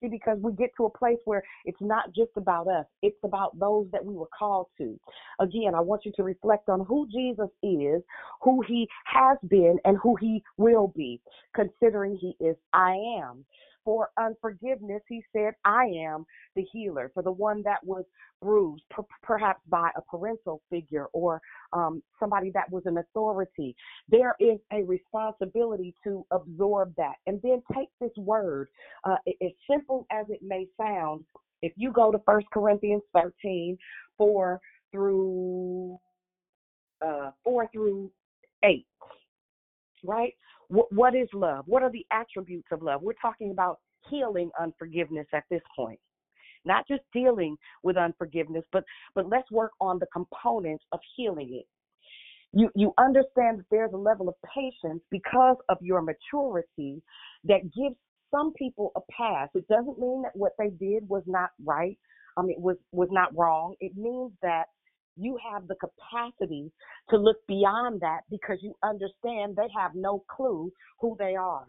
See, because we get to a place where it's not just about us, it's about those that we were called to. Again, I want you to reflect on who Jesus is, who he has been, and who he will be, considering he is I am. For unforgiveness, he said, I am the healer. For the one that was bruised, per- perhaps by a parental figure or um, somebody that was an authority, there is a responsibility to absorb that. And then take this word, uh, as simple as it may sound, if you go to 1 Corinthians 13, 4 through uh, 4 through 8, right? What, is love? What are the attributes of love? We're talking about healing unforgiveness at this point. Not just dealing with unforgiveness, but but let's work on the components of healing it. You you understand that there's a level of patience because of your maturity that gives some people a pass. It doesn't mean that what they did was not right. I mean was was not wrong. It means that you have the capacity to look beyond that because you understand they have no clue who they are.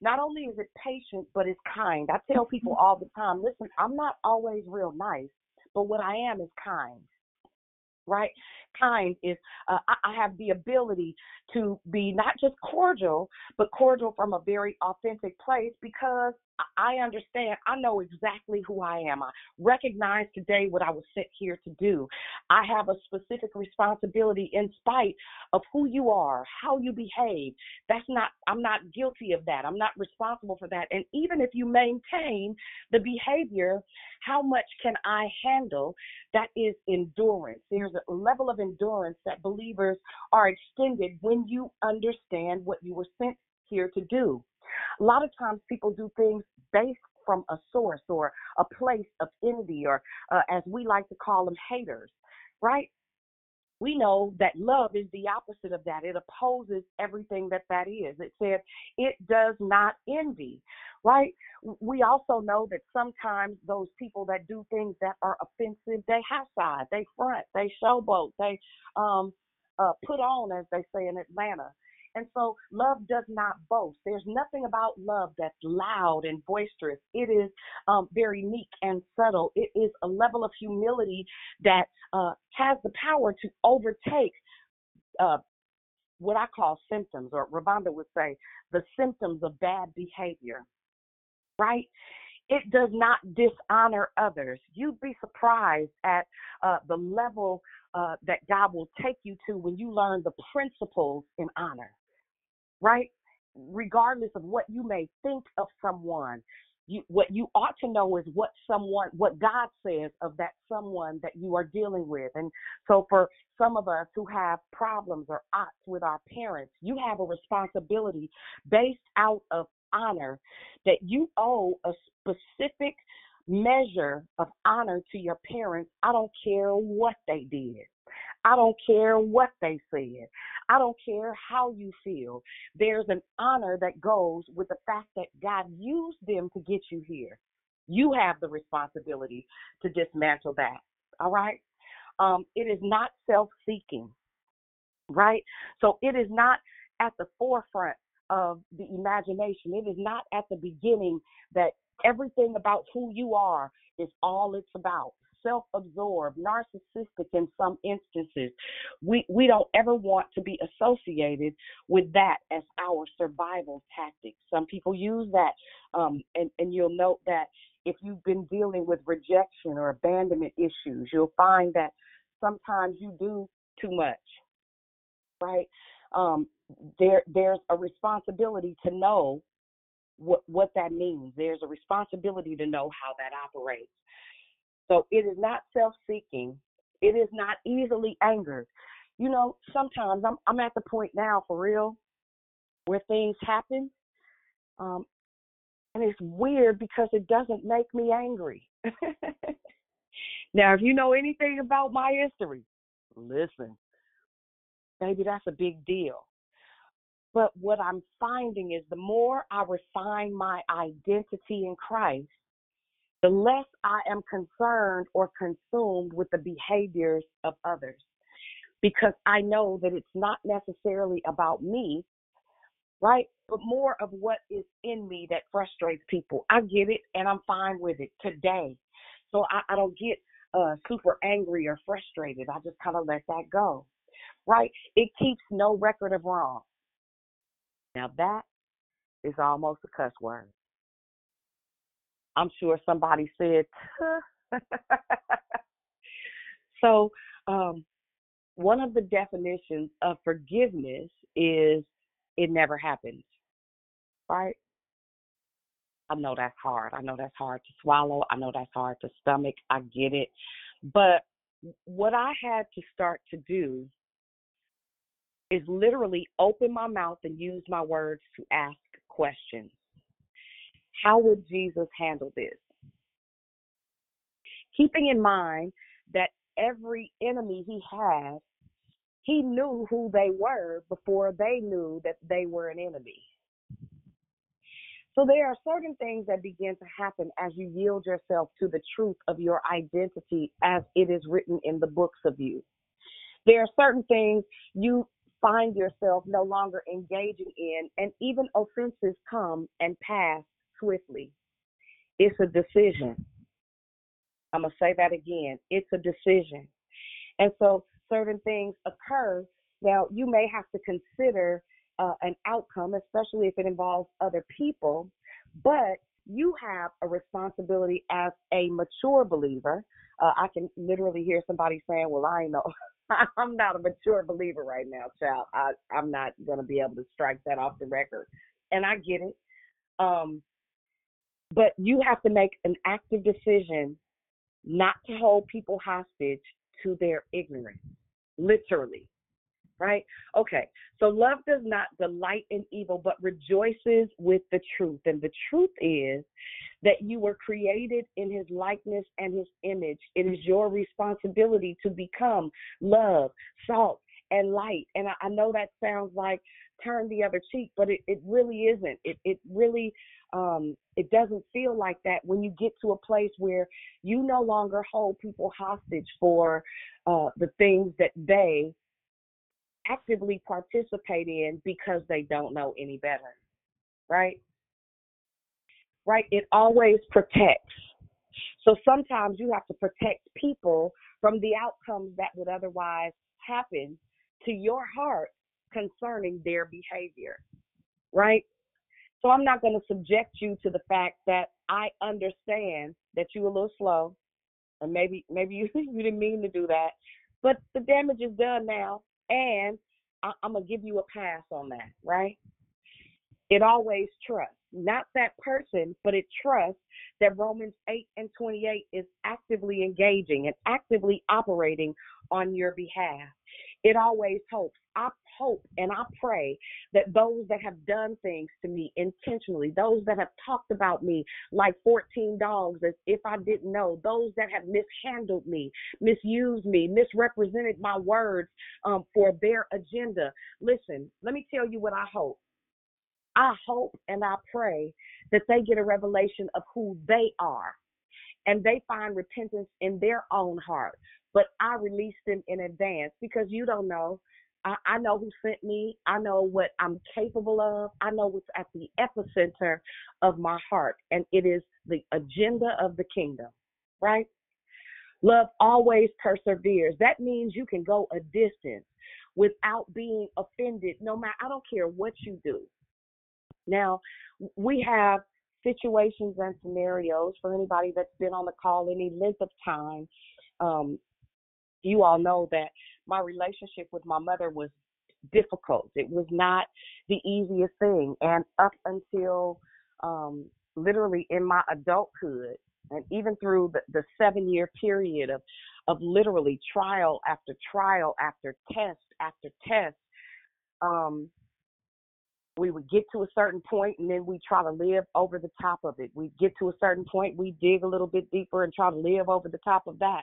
Not only is it patient, but it's kind. I tell people all the time listen, I'm not always real nice, but what I am is kind right? Kind is uh, I, I have the ability to be not just cordial, but cordial from a very authentic place because I understand. I know exactly who I am. I recognize today what I was sent here to do. I have a specific responsibility in spite of who you are, how you behave. That's not. I'm not guilty of that. I'm not responsible for that. And even if you maintain the behavior, how much can I handle? That is endurance. There's a level of endurance that believers are extended when you understand what you were sent here to do. A lot of times people do things based from a source or a place of envy, or uh, as we like to call them, haters, right? we know that love is the opposite of that. It opposes everything that that is. It said it does not envy, right? We also know that sometimes those people that do things that are offensive, they have side, they front, they showboat, they um, uh, put on, as they say in Atlanta. And so love does not boast. There's nothing about love that's loud and boisterous. It is um, very meek and subtle. It is a level of humility that uh, has the power to overtake uh, what I call symptoms, or Ravonda would say, the symptoms of bad behavior, right? It does not dishonor others. You'd be surprised at uh, the level uh, that God will take you to when you learn the principles in honor right? Regardless of what you may think of someone, you, what you ought to know is what someone, what God says of that someone that you are dealing with. And so, for some of us who have problems or odds with our parents, you have a responsibility based out of honor that you owe a specific measure of honor to your parents. I don't care what they did. I don't care what they said. I don't care how you feel. There's an honor that goes with the fact that God used them to get you here. You have the responsibility to dismantle that. All right? Um, it is not self seeking, right? So it is not at the forefront of the imagination. It is not at the beginning that everything about who you are is all it's about. Self-absorbed, narcissistic in some instances. We we don't ever want to be associated with that as our survival tactic. Some people use that, um, and and you'll note that if you've been dealing with rejection or abandonment issues, you'll find that sometimes you do too much, right? Um, there there's a responsibility to know what what that means. There's a responsibility to know how that operates. So it is not self-seeking. It is not easily angered. You know, sometimes I'm I'm at the point now for real where things happen, um, and it's weird because it doesn't make me angry. now, if you know anything about my history, listen, baby, that's a big deal. But what I'm finding is the more I refine my identity in Christ, the less I am concerned or consumed with the behaviors of others. Because I know that it's not necessarily about me, right? But more of what is in me that frustrates people. I get it and I'm fine with it today. So I, I don't get uh, super angry or frustrated. I just kind of let that go, right? It keeps no record of wrong. Now that is almost a cuss word. I'm sure somebody said, so um, one of the definitions of forgiveness is it never happens, right? I know that's hard. I know that's hard to swallow. I know that's hard to stomach. I get it. But what I had to start to do is literally open my mouth and use my words to ask questions. How would Jesus handle this? Keeping in mind that every enemy he has, he knew who they were before they knew that they were an enemy. So there are certain things that begin to happen as you yield yourself to the truth of your identity as it is written in the books of you. There are certain things you find yourself no longer engaging in, and even offenses come and pass swiftly. It's a decision. I'm going to say that again. It's a decision. And so certain things occur. Now, you may have to consider uh, an outcome, especially if it involves other people, but you have a responsibility as a mature believer. Uh, I can literally hear somebody saying, Well, I know I'm not a mature believer right now, child. I, I'm not going to be able to strike that off the record. And I get it. Um, but you have to make an active decision not to hold people hostage to their ignorance, literally. Right? Okay. So love does not delight in evil, but rejoices with the truth. And the truth is that you were created in his likeness and his image. It is your responsibility to become love, salt, and light. And I, know that sounds like turn the other cheek, but it, it really isn't. It it really um it doesn't feel like that when you get to a place where you no longer hold people hostage for uh the things that they actively participate in because they don't know any better. Right? right? It always protects. So sometimes you have to protect people from the outcomes that would otherwise happen to your heart concerning their behavior, right? So I'm not going to subject you to the fact that I understand that you're a little slow, and maybe maybe you you didn't mean to do that, but the damage is done now, and I, I'm gonna give you a pass on that, right? It always trusts not that person, but it trusts that Romans 8 and 28 is actively engaging and actively operating on your behalf. It always hopes. I hope and I pray that those that have done things to me intentionally, those that have talked about me like 14 dogs as if I didn't know, those that have mishandled me, misused me, misrepresented my words um, for their agenda. Listen, let me tell you what I hope. I hope and I pray that they get a revelation of who they are and they find repentance in their own heart. But I release them in advance because you don't know. I, I know who sent me. I know what I'm capable of. I know what's at the epicenter of my heart, and it is the agenda of the kingdom, right? Love always perseveres. That means you can go a distance without being offended, no matter, I don't care what you do. Now, we have situations and scenarios for anybody that's been on the call any length of time. Um, you all know that my relationship with my mother was difficult. It was not the easiest thing. And up until um, literally in my adulthood, and even through the, the seven year period of, of literally trial after trial after test after test, um, we would get to a certain point and then we try to live over the top of it. We get to a certain point, we dig a little bit deeper and try to live over the top of that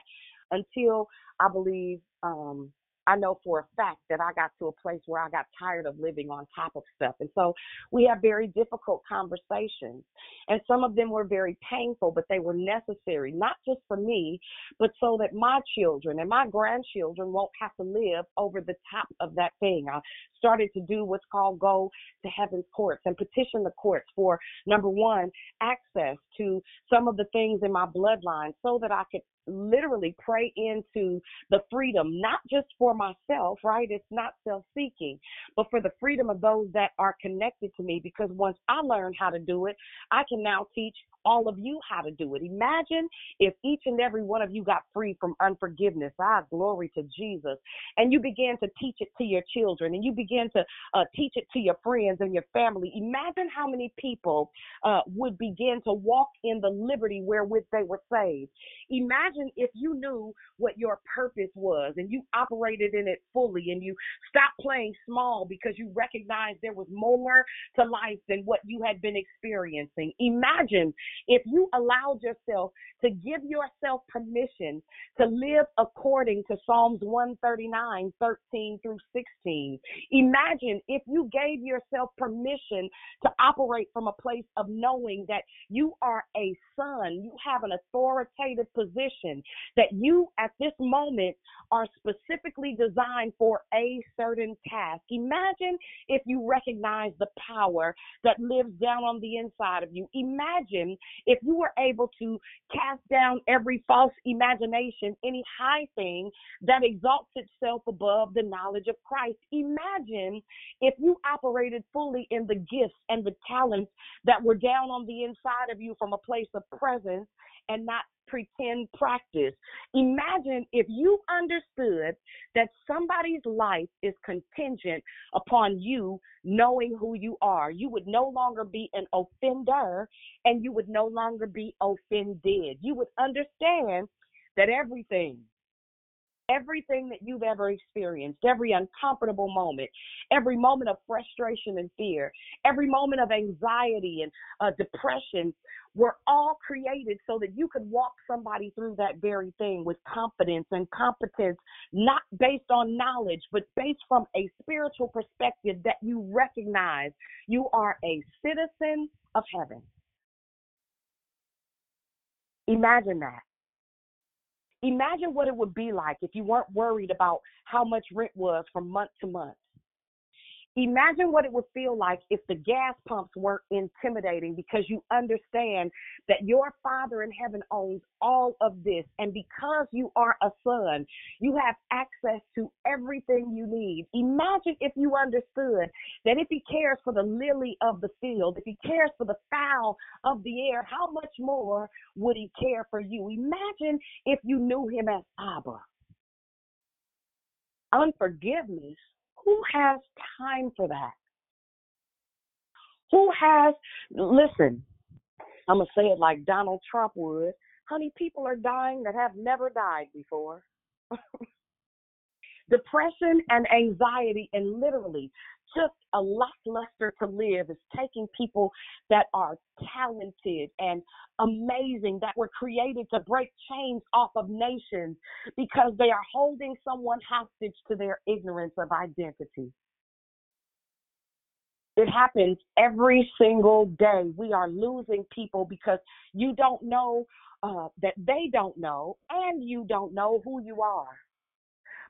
until I believe um, I know for a fact that I got to a place where I got tired of living on top of stuff. And so we have very difficult conversations. And some of them were very painful, but they were necessary, not just for me, but so that my children and my grandchildren won't have to live over the top of that thing. I started to do what's called go to heaven's courts and petition the courts for number one, access to some of the things in my bloodline so that I could literally pray into the freedom, not just for myself, right? It's not self seeking, but for the freedom of those that are connected to me. Because once I learn how to do it, I can now teach all of you how to do it. Imagine if each and every one of you got free from unforgiveness. Ah, glory to Jesus. And you began to teach it to your children and you began to uh, teach it to your friends and your family. Imagine how many people uh, would begin to walk in the liberty wherewith they were saved. Imagine if you knew what your purpose was and you operated in it fully and you stopped playing small because you recognized there was more to life than what you had been experiencing. Imagine if you allowed yourself to give yourself permission to live according to Psalms 139, 13 through 16. Imagine if you gave yourself permission to operate from a place of knowing that you are a son, you have an authoritative position, that you at this moment are specifically designed for a certain task. Imagine if you recognize the power that lives down on the inside of you. Imagine if you were able to cast down every false imagination, any high thing that exalts itself above the knowledge of Christ. Imagine if you operated fully in the gifts and the talents that were down on the inside of you from a place of presence and not pretend practice. Imagine if you understood that somebody's life is contingent upon you knowing who you are. You would no longer be an offender and you would no longer be offended. You would understand that everything everything that you've ever experienced, every uncomfortable moment, every moment of frustration and fear, every moment of anxiety and uh, depression were all created so that you could walk somebody through that very thing with confidence and competence, not based on knowledge, but based from a spiritual perspective that you recognize you are a citizen of heaven. Imagine that. Imagine what it would be like if you weren't worried about how much rent was from month to month. Imagine what it would feel like if the gas pumps weren't intimidating because you understand that your Father in heaven owns all of this. And because you are a son, you have access to everything you need. Imagine if you understood that if He cares for the lily of the field, if He cares for the fowl of the air, how much more would He care for you? Imagine if you knew Him as Abba. Unforgiveness who has time for that? Who has, listen, I'm going to say it like Donald Trump would. Honey, people are dying that have never died before. Depression and anxiety, and literally just a lackluster to live is taking people that are talented and amazing, that were created to break chains off of nations because they are holding someone hostage to their ignorance of identity. It happens every single day. We are losing people because you don't know uh, that they don't know, and you don't know who you are.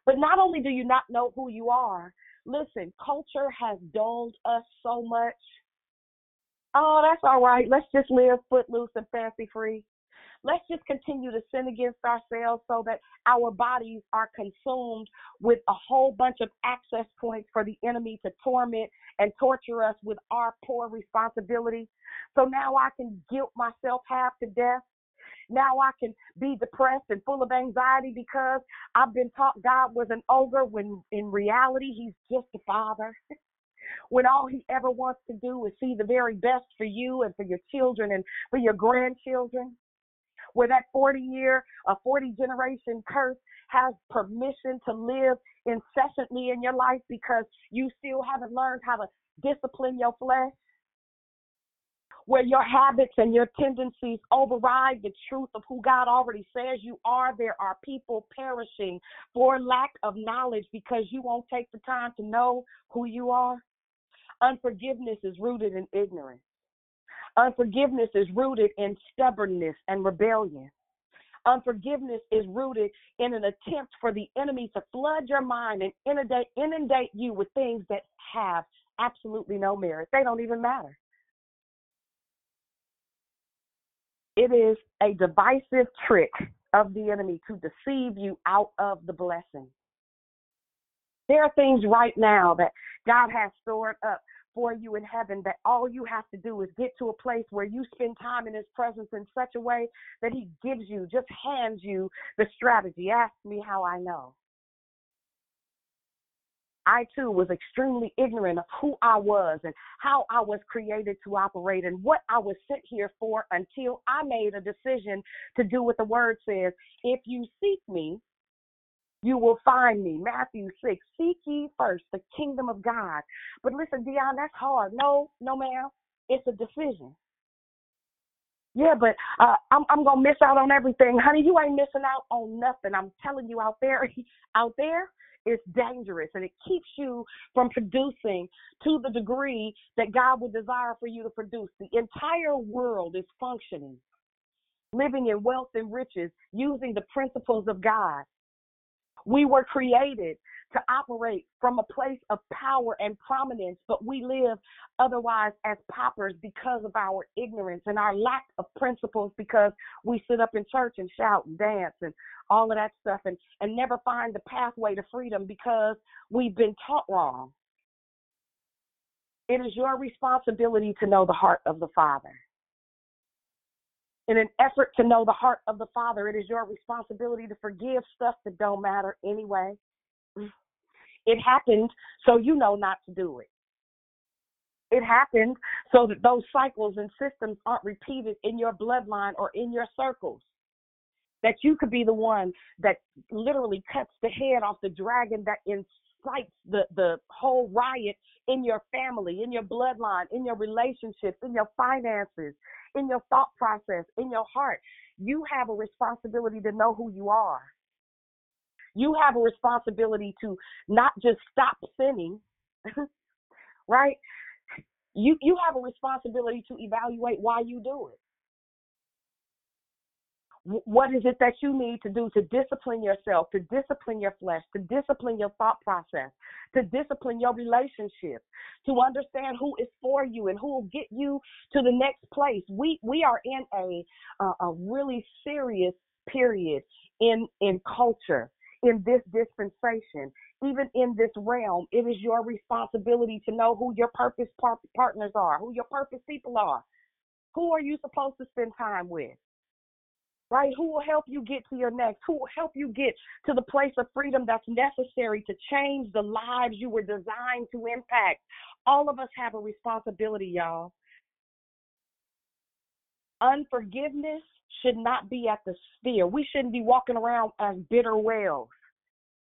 But not only do you not know who you are, Listen, culture has dulled us so much. Oh, that's all right. Let's just live footloose and fancy free. let's just continue to sin against ourselves so that our bodies are consumed with a whole bunch of access points for the enemy to torment and torture us with our poor responsibility. So now I can guilt myself half to death. Now I can be depressed and full of anxiety because I've been taught God was an ogre when in reality he's just a father. when all he ever wants to do is see the very best for you and for your children and for your grandchildren. Where that 40 year, a 40 generation curse has permission to live incessantly in your life because you still haven't learned how to discipline your flesh where your habits and your tendencies override the truth of who God already says you are, there are people perishing for lack of knowledge because you won't take the time to know who you are. Unforgiveness is rooted in ignorance. Unforgiveness is rooted in stubbornness and rebellion. Unforgiveness is rooted in an attempt for the enemy to flood your mind and inundate, inundate you with things that have absolutely no merit. They don't even matter. It is a divisive trick of the enemy to deceive you out of the blessing. There are things right now that God has stored up for you in heaven that all you have to do is get to a place where you spend time in his presence in such a way that he gives you, just hands you the strategy. Ask me how I know. I too was extremely ignorant of who I was and how I was created to operate and what I was sent here for until I made a decision to do what the word says. If you seek me, you will find me. Matthew 6. Seek ye first the kingdom of God. But listen, Dion, that's hard. No, no, ma'am. It's a decision. Yeah, but uh, I'm I'm gonna miss out on everything, honey. You ain't missing out on nothing. I'm telling you, out there, out there, it's dangerous and it keeps you from producing to the degree that God would desire for you to produce. The entire world is functioning, living in wealth and riches, using the principles of God. We were created to operate from a place of power and prominence, but we live otherwise as paupers because of our ignorance and our lack of principles because we sit up in church and shout and dance and all of that stuff and, and never find the pathway to freedom because we've been taught wrong. It is your responsibility to know the heart of the Father. In an effort to know the heart of the Father, it is your responsibility to forgive stuff that don't matter anyway. It happened so you know not to do it. It happened so that those cycles and systems aren't repeated in your bloodline or in your circles. That you could be the one that literally cuts the head off the dragon that incites the, the whole riot in your family, in your bloodline, in your relationships, in your finances, in your thought process, in your heart. You have a responsibility to know who you are. You have a responsibility to not just stop sinning, right? You you have a responsibility to evaluate why you do it. What is it that you need to do to discipline yourself, to discipline your flesh, to discipline your thought process, to discipline your relationship, to understand who is for you and who will get you to the next place? We we are in a a, a really serious period in in culture in this dispensation, even in this realm, it is your responsibility to know who your purpose par- partners are, who your purpose people are. Who are you supposed to spend time with? Right? Who will help you get to your next? Who will help you get to the place of freedom that's necessary to change the lives you were designed to impact? All of us have a responsibility, y'all. Unforgiveness should not be at the sphere. We shouldn't be walking around as bitter whales.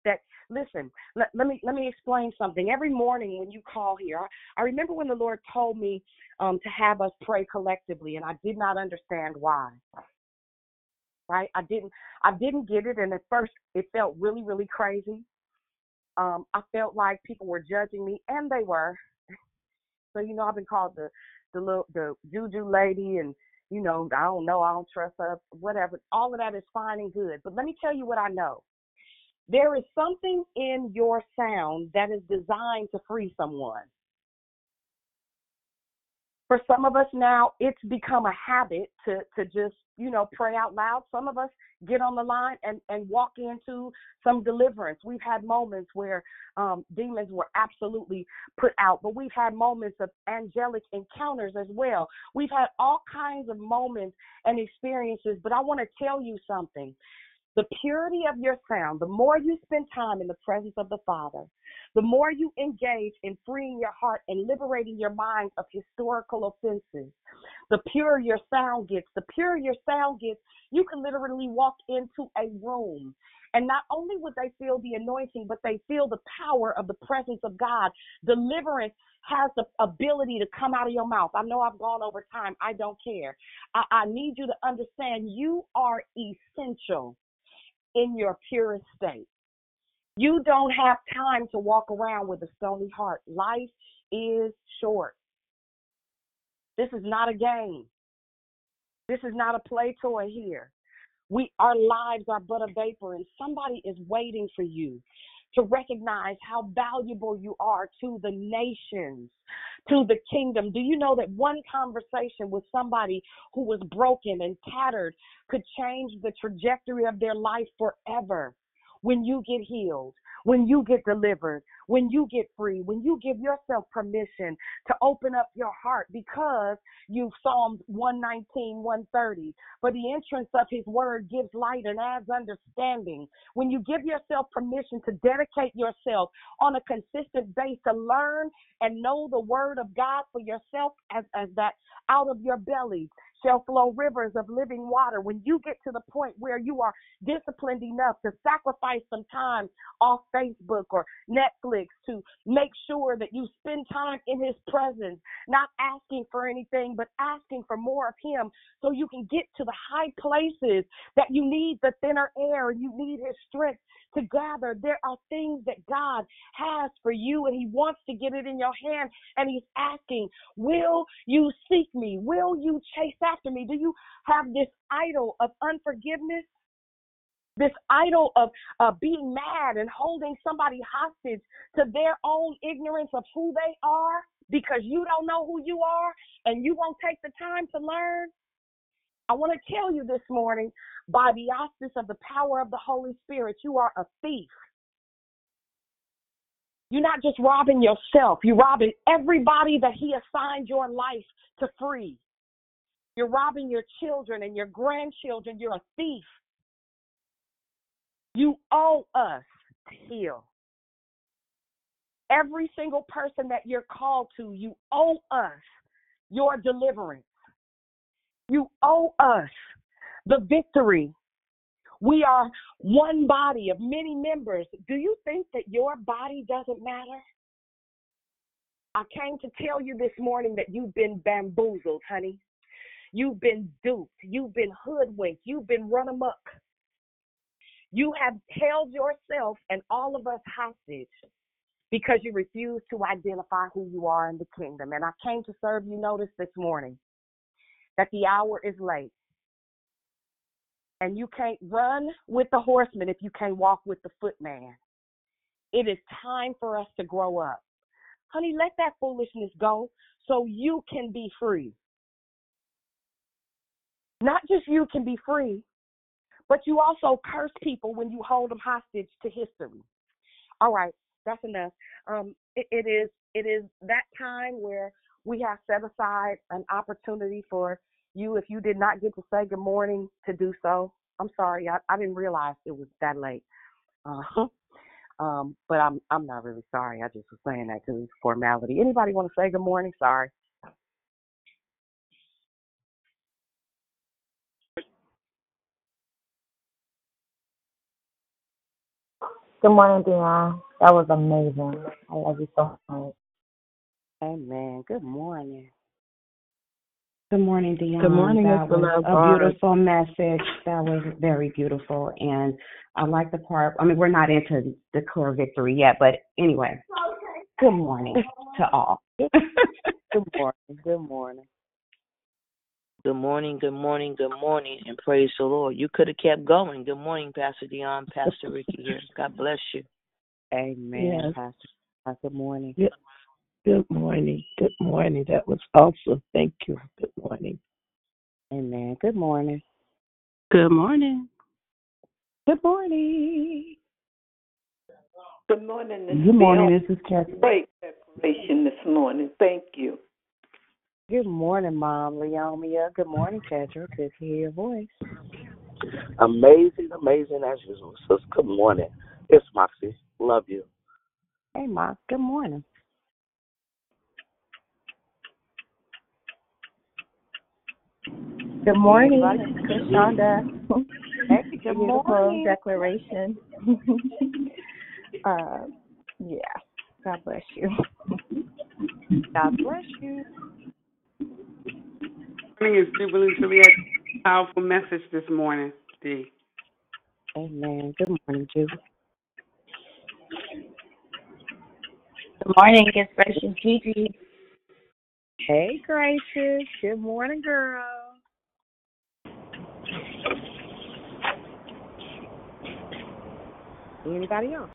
that listen let, let me let me explain something every morning when you call here i, I remember when the lord told me um, to have us pray collectively and i did not understand why right? I didn't i didn't get it and at first it felt really really crazy. Um, i felt like people were judging me and they were. So you know i've been called the the little the juju lady and you know i don't know i don't trust her whatever. All of that is fine and good but let me tell you what i know. There is something in your sound that is designed to free someone. For some of us now, it's become a habit to to just you know pray out loud. Some of us get on the line and and walk into some deliverance. We've had moments where um, demons were absolutely put out, but we've had moments of angelic encounters as well. We've had all kinds of moments and experiences. But I want to tell you something. The purity of your sound, the more you spend time in the presence of the Father, the more you engage in freeing your heart and liberating your mind of historical offenses, the purer your sound gets. The purer your sound gets, you can literally walk into a room. And not only would they feel the anointing, but they feel the power of the presence of God. Deliverance has the ability to come out of your mouth. I know I've gone over time. I don't care. I, I need you to understand you are essential in your purest state. You don't have time to walk around with a stony heart. Life is short. This is not a game. This is not a play toy here. We our lives are but a vapor and somebody is waiting for you to recognize how valuable you are to the nations, to the kingdom. Do you know that one conversation with somebody who was broken and tattered could change the trajectory of their life forever? When you get healed, when you get delivered, when you get free, when you give yourself permission to open up your heart because you Psalms 119, 130. For the entrance of his word gives light and adds understanding. When you give yourself permission to dedicate yourself on a consistent base to learn and know the word of God for yourself as, as that out of your belly shall flow rivers of living water. When you get to the point where you are disciplined enough to sacrifice some time off Facebook or Netflix to make sure that you spend time in His presence, not asking for anything, but asking for more of Him so you can get to the high places that you need the thinner air and you need His strength to gather. There are things that God has for you and He wants to get it in your hand and He's asking, Will you seek me? Will you chase after me? Do you have this idol of unforgiveness? This idol of uh, being mad and holding somebody hostage to their own ignorance of who they are because you don't know who you are and you won't take the time to learn? I want to tell you this morning by the auspice of the power of the Holy Spirit, you are a thief. You're not just robbing yourself, you're robbing everybody that He assigned your life to free. You're robbing your children and your grandchildren. You're a thief. You owe us to heal. Every single person that you're called to, you owe us your deliverance. You owe us the victory. We are one body of many members. Do you think that your body doesn't matter? I came to tell you this morning that you've been bamboozled, honey. You've been duped. You've been hoodwinked. You've been run amok. You have held yourself and all of us hostage because you refuse to identify who you are in the kingdom. And I came to serve you notice this morning that the hour is late. And you can't run with the horseman if you can't walk with the footman. It is time for us to grow up. Honey, let that foolishness go so you can be free. Not just you can be free, but you also curse people when you hold them hostage to history. All right, that's enough. Um, it, it is it is that time where we have set aside an opportunity for you if you did not get to say good morning to do so. I'm sorry, I, I didn't realize it was that late. Uh-huh. Um, but I'm I'm not really sorry. I just was saying that because it's formality. Anybody want to say good morning? Sorry. Good morning, Dion. That was amazing. I love you so much. Amen. Good morning. Good morning, Dion. Good morning, That Miss was a Bernard. beautiful message. That was very beautiful, and I like the part. I mean, we're not into declare victory yet, but anyway. Good morning to all. Good morning. Good morning. Good morning, good morning, good morning, and praise the Lord. You could have kept going. Good morning, Pastor Dion, Pastor Ricky here. God bless you. Amen, Yes. Pastor. Uh, Good morning. Yeah. Good morning. Good morning. That was awesome. Thank you. Good morning. Amen. Good morning. Good morning. Good morning. Good morning. Good morning. This is Kathy. Great preparation this morning. Thank you. Good morning, Mom Leomia. Good morning, Kendra. Good to hear your voice. Amazing, amazing as usual. Sis, good morning. It's Moxie. Love you. Hey, Ma. Good morning. Good morning, Everybody? Shonda. Hey, good Beautiful morning. declaration. uh, yeah. God bless you. God bless you. Morning is Jubilee Juliet. Powerful message this morning, D. Amen. Good morning, Jude. Good morning, it's Gracious Gigi. Hey, Gracious. Good morning, girl. Anybody else?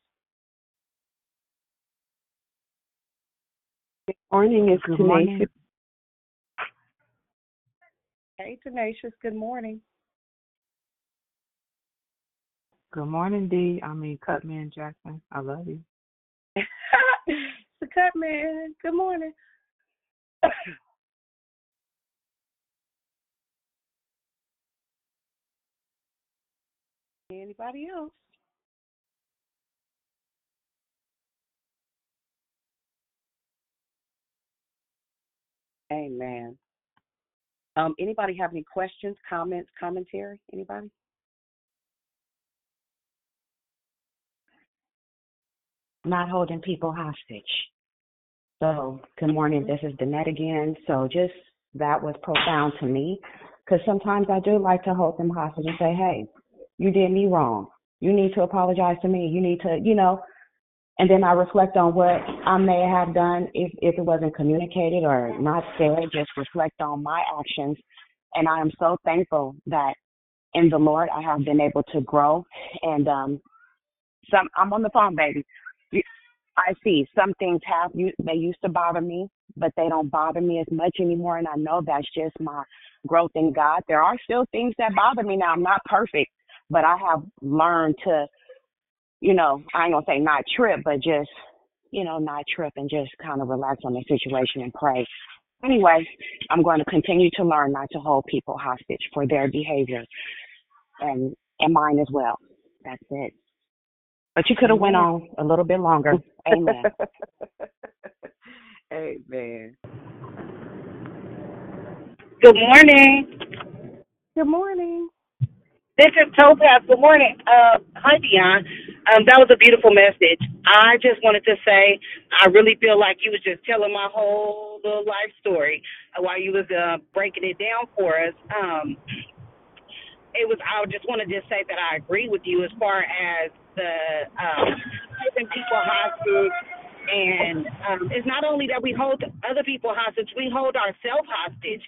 Good morning. It's Good Tanisha. morning. Hey, Tenacious. Good morning. Good morning, D. I mean, Cutman Jackson. I love you. the cut man. Good morning. Anybody else? Amen. Um, anybody have any questions, comments, commentary? Anybody? not holding people hostage. So, good morning. This is Danette again. So, just that was profound to me because sometimes I do like to hold them hostage and say, hey, you did me wrong. You need to apologize to me. You need to, you know, and then I reflect on what I may have done if, if it wasn't communicated or not said, just reflect on my actions. And I am so thankful that in the Lord I have been able to grow and um some I'm on the phone, baby. I see some things have you they used to bother me, but they don't bother me as much anymore and I know that's just my growth in God. There are still things that bother me now. I'm not perfect, but I have learned to, you know, I ain't gonna say not trip, but just, you know, not trip and just kind of relax on the situation and pray. Anyway, I'm going to continue to learn not to hold people hostage for their behavior and and mine as well. That's it. But you could have went on a little bit longer. Amen. Amen. Good morning. Good morning. This is Topaz. Good morning. Uh, hi, Dion. Um, that was a beautiful message. I just wanted to say I really feel like you was just telling my whole little life story while you was uh, breaking it down for us. Um, it was. I just want to just say that I agree with you as far as the um, keeping people hostage. And um, it's not only that we hold other people hostage, we hold ourselves hostage.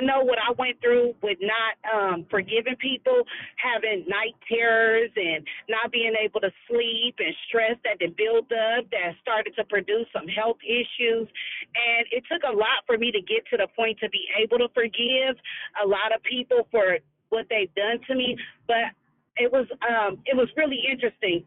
I know what I went through with not um, forgiving people, having night terrors, and not being able to sleep, and stress that then built up that started to produce some health issues. And it took a lot for me to get to the point to be able to forgive a lot of people for what they've done to me. But it was um, it was really interesting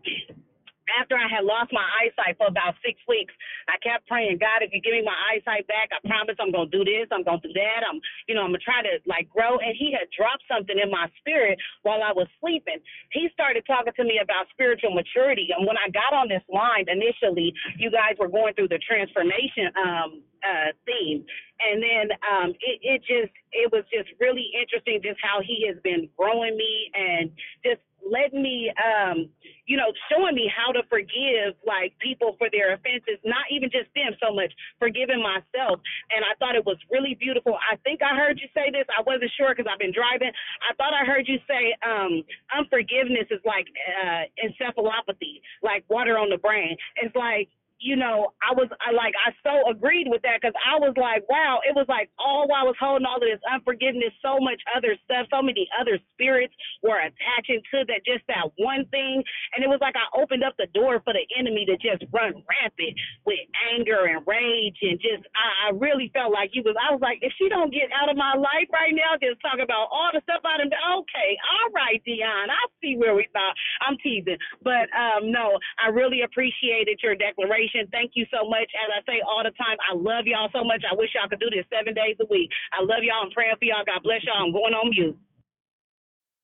after I had lost my eyesight for about six weeks, I kept praying, God, if you give me my eyesight back, I promise I'm gonna do this, I'm gonna do that, I'm you know, I'm gonna try to like grow. And he had dropped something in my spirit while I was sleeping. He started talking to me about spiritual maturity. And when I got on this line initially, you guys were going through the transformation um uh theme. And then um it, it just it was just really interesting just how he has been growing me and just letting me um you know, showing me how to forgive like people for their offenses, not even just them so much, forgiving myself. And I thought it was really beautiful. I think I heard you say this. I wasn't sure because I've been driving. I thought I heard you say um, unforgiveness is like uh, encephalopathy, like water on the brain. It's like you know, I was I like I so agreed with that because I was like, wow, it was like all while I was holding all of this unforgiveness, so much other stuff, so many other spirits were attaching to that just that one thing, and it was like I opened up the door for the enemy to just run rampant with anger and rage and just I, I really felt like he was. I was like, if she don't get out of my life right now, just talk about all the stuff I done. Okay, all right, Dion, I see where we thought. I'm teasing, but um, no, I really appreciated your declaration Thank you so much. As I say all the time, I love y'all so much. I wish y'all could do this seven days a week. I love y'all. I'm praying for y'all. God bless y'all. I'm going on mute.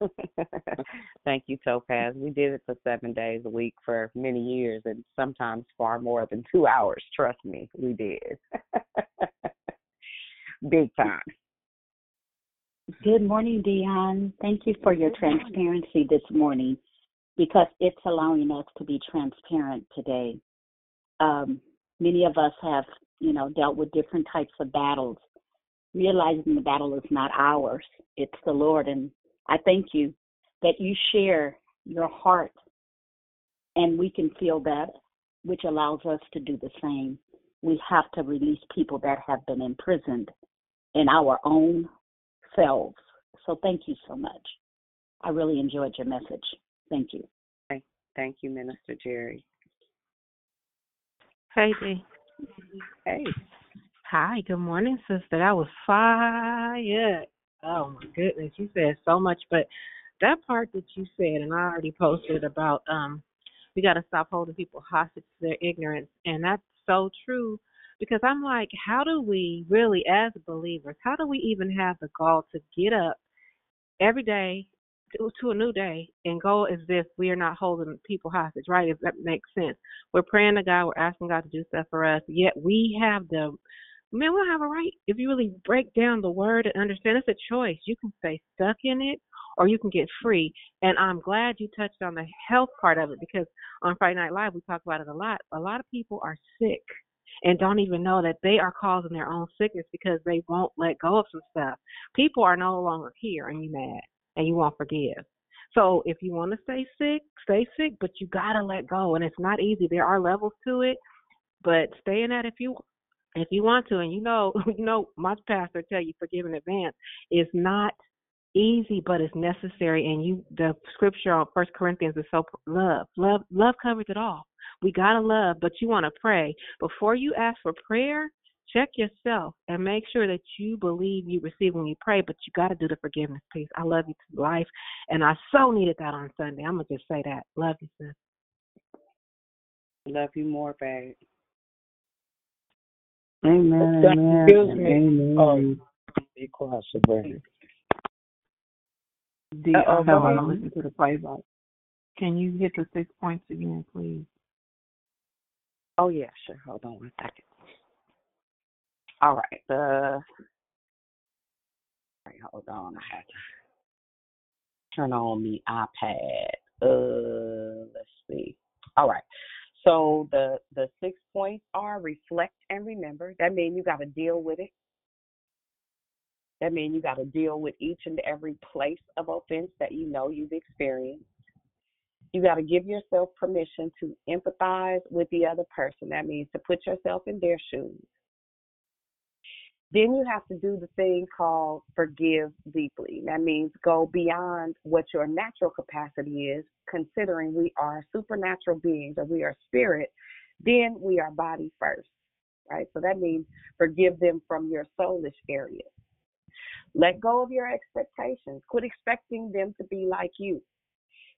Thank you, Topaz. We did it for seven days a week for many years and sometimes far more than two hours. Trust me, we did. Big time. Good morning, Dion. Thank you for your transparency this morning because it's allowing us to be transparent today um, many of us have, you know, dealt with different types of battles, realizing the battle is not ours, it's the Lord. And I thank you that you share your heart and we can feel that, which allows us to do the same. We have to release people that have been imprisoned in our own selves. So thank you so much. I really enjoyed your message. Thank you. Thank you, Minister Jerry. Hey, Dee. Hey. Hi, good morning, sister. That was fire. Oh my goodness, you said so much, but that part that you said, and I already posted about um, we got to stop holding people hostage to their ignorance, and that's so true. Because I'm like, how do we really, as believers, how do we even have the gall to get up every day to, to a new day and go as if we are not holding people hostage, right? If that makes sense. We're praying to God, we're asking God to do stuff for us, yet we have the man, we'll have a right. If you really break down the word and understand, it's a choice. You can stay stuck in it or you can get free. And I'm glad you touched on the health part of it because on Friday Night Live, we talk about it a lot. A lot of people are sick and don't even know that they are causing their own sickness because they won't let go of some stuff. People are no longer here and you mad and you won't forgive. So if you want to stay sick, stay sick, but you gotta let go, and it's not easy. There are levels to it, but stay in that if you if you want to. And you know, you know, my pastor tell you forgive in advance is not easy, but it's necessary. And you, the scripture on First Corinthians is so love, love, love covers it all. We gotta love, but you want to pray before you ask for prayer check yourself and make sure that you believe you receive when you pray, but you got to do the forgiveness piece. I love you to life, and I so needed that on Sunday. I'm gonna just say that. Love you, sis. Love you more, babe. Amen. Amen. Excuse me. Amen. Um, be quiet, Sabrina. D, Uh-oh, I go want to listen to the playback. Can you hit the six points again, please? Oh yeah, sure. Hold on one second. All right. The all right, hold on. I had to turn on the iPad. Uh, let's see. All right. So the the six points are reflect and remember. That means you got to deal with it. That means you got to deal with each and every place of offense that you know you've experienced. You got to give yourself permission to empathize with the other person. That means to put yourself in their shoes. Then you have to do the thing called forgive deeply. That means go beyond what your natural capacity is, considering we are supernatural beings or we are spirit, then we are body first, right? So that means forgive them from your soulish areas. Let go of your expectations. Quit expecting them to be like you.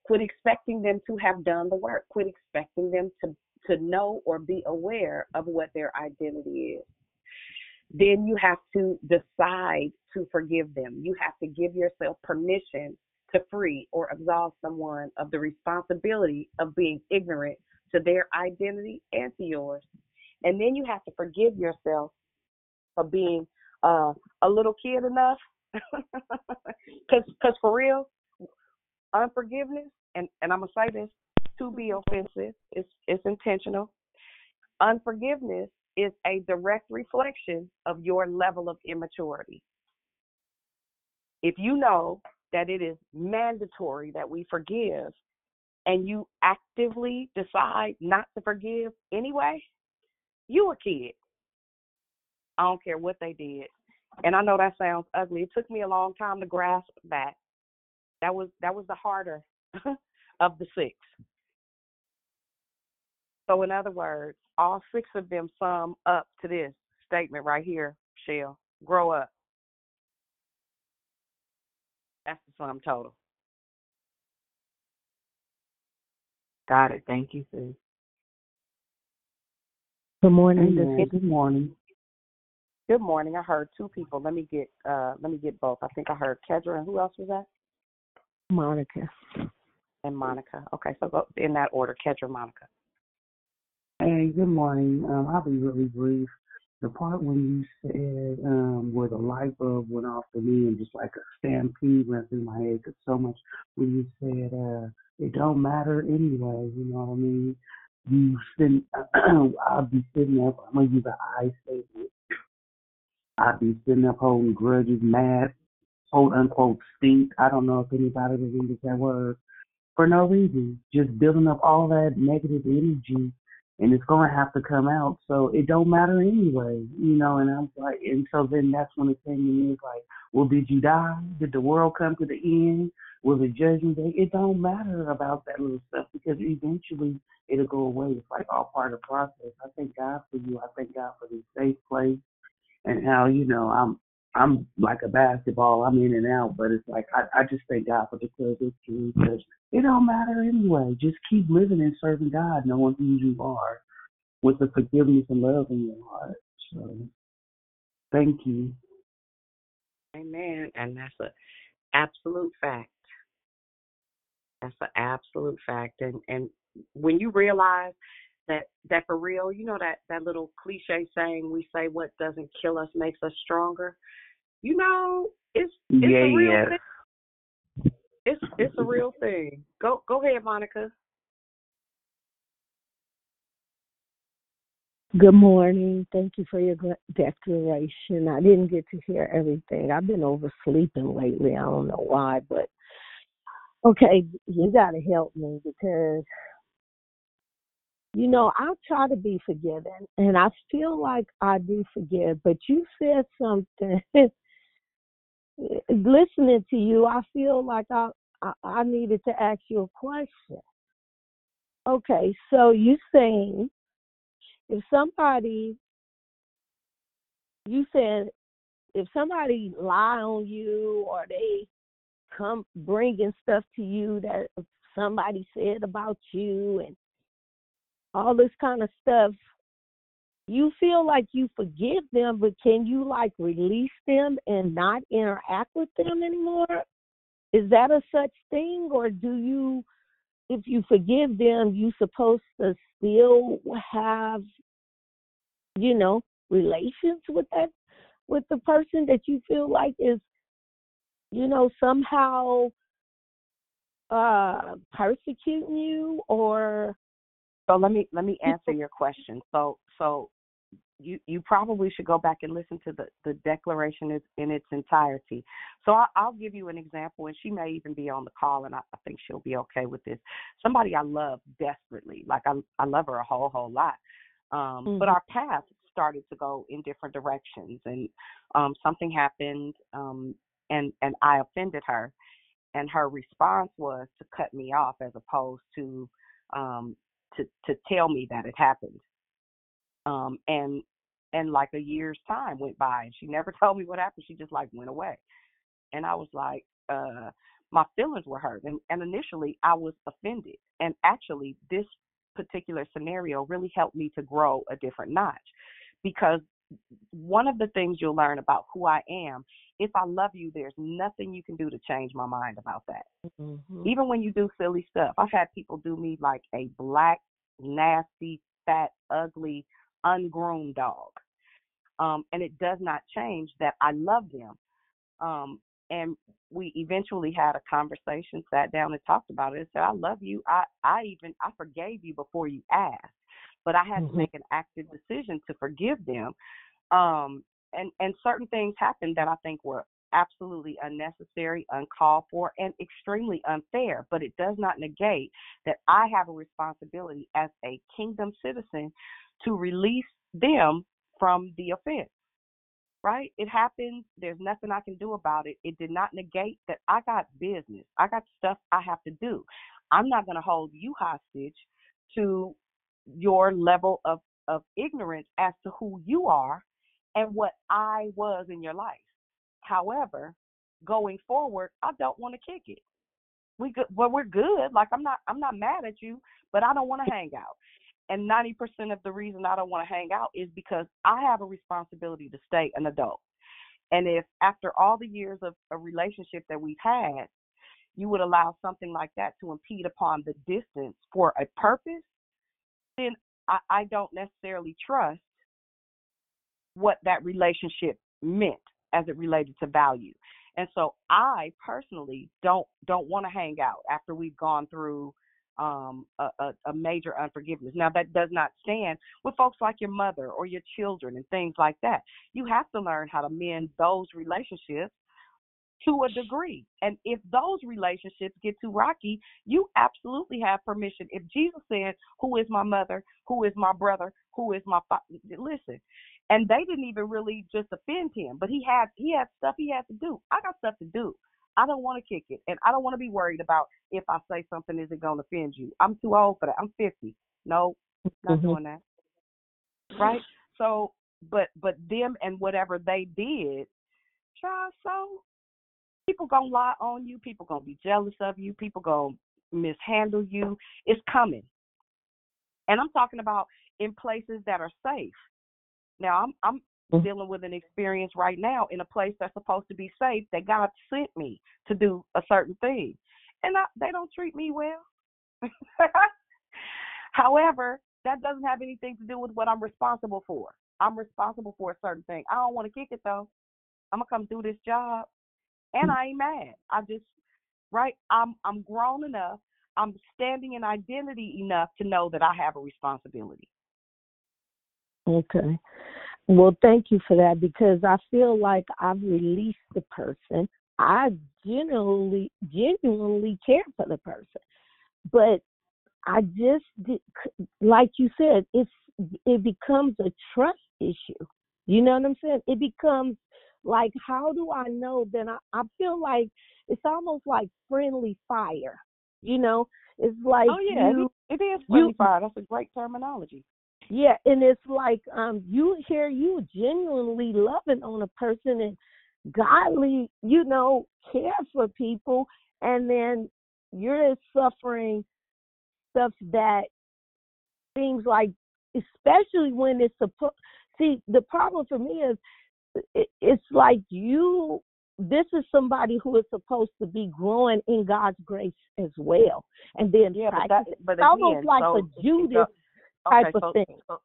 Quit expecting them to have done the work. Quit expecting them to, to know or be aware of what their identity is then you have to decide to forgive them. You have to give yourself permission to free or absolve someone of the responsibility of being ignorant to their identity and to yours. And then you have to forgive yourself for being uh, a little kid enough. Because cause for real, unforgiveness, and, and I'm going to say this to be offensive, it's, it's intentional. Unforgiveness is a direct reflection of your level of immaturity. If you know that it is mandatory that we forgive and you actively decide not to forgive anyway, You a kid. I don't care what they did. And I know that sounds ugly. It took me a long time to grasp that. That was that was the harder of the six. So in other words, all six of them sum up to this statement right here, Shell. Grow up. That's the sum total. Got it. Thank you, sis. Good morning. Amen. Good morning. Good morning. I heard two people. Let me get uh let me get both. I think I heard Kedra and who else was that? Monica. And Monica. Okay, so go in that order, Kedra, Monica. Hey, good morning. Um, I'll be really brief. The part when you said um, where the light bulb went off for me and just like a stampede went through my head. 'cause so much when you said uh, it don't matter anyway. You know what I mean? You sitting, I'll be sitting up. I'm gonna use an I statement. I'd be sitting up holding grudges, mad, quote unquote stink. I don't know if anybody use that word for no reason, just building up all that negative energy, and it's gonna have to come out. So it don't matter anyway, you know. And I was like, and so then that's when it came to me. It's like, well, did you die? Did the world come to the end? Was it judgment day? It don't matter about that little stuff because eventually it'll go away. It's like all part of the process. I thank God for you. I thank God for this safe place and how you know I'm I'm like a basketball. I'm in and out, but it's like I, I just thank God for the clear victory because it don't matter anyway. Just keep living and serving God, knowing who you are, with the forgiveness and love in your heart. So, thank you. Amen. And that's a absolute fact. That's an absolute fact. And and when you realize that that for real, you know that that little cliche saying we say what doesn't kill us makes us stronger. You know, it's it's yeah, a real yeah. thing. It's it's a real thing. Go go ahead, Monica. Good morning. Thank you for your declaration. I didn't get to hear everything. I've been oversleeping lately. I don't know why, but okay, you got to help me because you know I try to be forgiving, and I feel like I do forgive. But you said something. Listening to you, I feel like I, I I needed to ask you a question. Okay, so you saying if somebody you said if somebody lie on you or they come bringing stuff to you that somebody said about you and all this kind of stuff you feel like you forgive them but can you like release them and not interact with them anymore is that a such thing or do you if you forgive them you supposed to still have you know relations with that with the person that you feel like is you know somehow uh persecuting you or So let me let me answer your question. So so you you probably should go back and listen to the the declaration in its entirety. So I, I'll give you an example, and she may even be on the call, and I, I think she'll be okay with this. Somebody I love desperately, like I I love her a whole whole lot, um, but Mhm. our paths started to go in different directions, and um, something happened, um, and and I offended her, and her response was to cut me off as opposed to um, to to tell me that it happened um and and like a year's time went by and she never told me what happened she just like went away and i was like uh my feelings were hurt and, and initially i was offended and actually this particular scenario really helped me to grow a different notch because one of the things you'll learn about who i am if i love you there's nothing you can do to change my mind about that Mhm. even when you do silly stuff. I've had people do me like a black, nasty, fat, ugly, ungroomed dog. Um, and it does not change that I love them. Um, and we eventually had a conversation, sat down and talked about it and said, I love you. I, I even I forgave you before you asked. But I had to Mhm. make an active decision to forgive them. Um and, and certain things happened that I think were absolutely unnecessary, uncalled for, and extremely unfair. But it does not negate that I have a responsibility as a kingdom citizen to release them from the offense. Right? It happens. There's nothing I can do about it. It did not negate that I got business. I got stuff I have to do. I'm not going to hold you hostage to your level of, of ignorance as to who you are and what I was in your life. However, going forward, I don't want to kick it. We good, well, we're good. Like I'm not, I'm not mad at you, but I don't want to hang out. And 90% of the reason I don't want to hang out is because I have a responsibility to stay an adult. And if after all the years of a relationship that we've had, you would allow something like that to impede upon the distance for a purpose, then I, I don't necessarily trust what that relationship meant as it related to value. And so I personally don't don't want to hang out after we've gone through um, a, a, a major unforgiveness. Now that does not stand with folks like your mother or your children and things like that. You have to learn how to mend those relationships to a degree. And if those relationships get too rocky, you absolutely have permission. If Jesus said, "Who is my mother? Who is my brother? Who is my father?" Listen, and they didn't even really just offend him, but he had he had stuff he had to do. I got stuff to do. I don't want to kick it, and I don't want to be worried about if I say something isn't going to offend you. I'm too old for that. I'm 50. No, not Mm-hmm. doing that. Right? So, but but them and whatever they did, child. So people gonna lie on you. People gonna be jealous of you. People gonna mishandle you. It's coming, and I'm talking about in places that are safe. Now I'm I'm Mm-hmm. dealing with an experience right now in a place that's supposed to be safe that God sent me to do a certain thing, and I, they don't treat me well. However, that doesn't have anything to do with what I'm responsible for. I'm responsible for a certain thing. I don't want to kick it though. I'm gonna come do this job, and I ain't mad. I just right. I'm I'm grown enough. I'm standing in identity enough to know that I have a responsibility. Okay. Well, thank you for that because I feel like I've released the person. I genuinely, genuinely care for the person, but I just, like you said, it's it becomes a trust issue. You know what I'm saying? It becomes like, how do I know? that I, I feel like it's almost like friendly fire. You know, it's like oh yeah, you, it, is you- friendly fire. That's a great terminology. Yeah, and it's like um you hear you genuinely loving on a person and godly, you know, care for people and then you're suffering stuff that seems like especially when it's supposed see the problem for me is it, it's like you this is somebody who is supposed to be growing in God's grace as well, and then Yeah, but that, but It's almost like so a Judas type okay, of so, thing. So,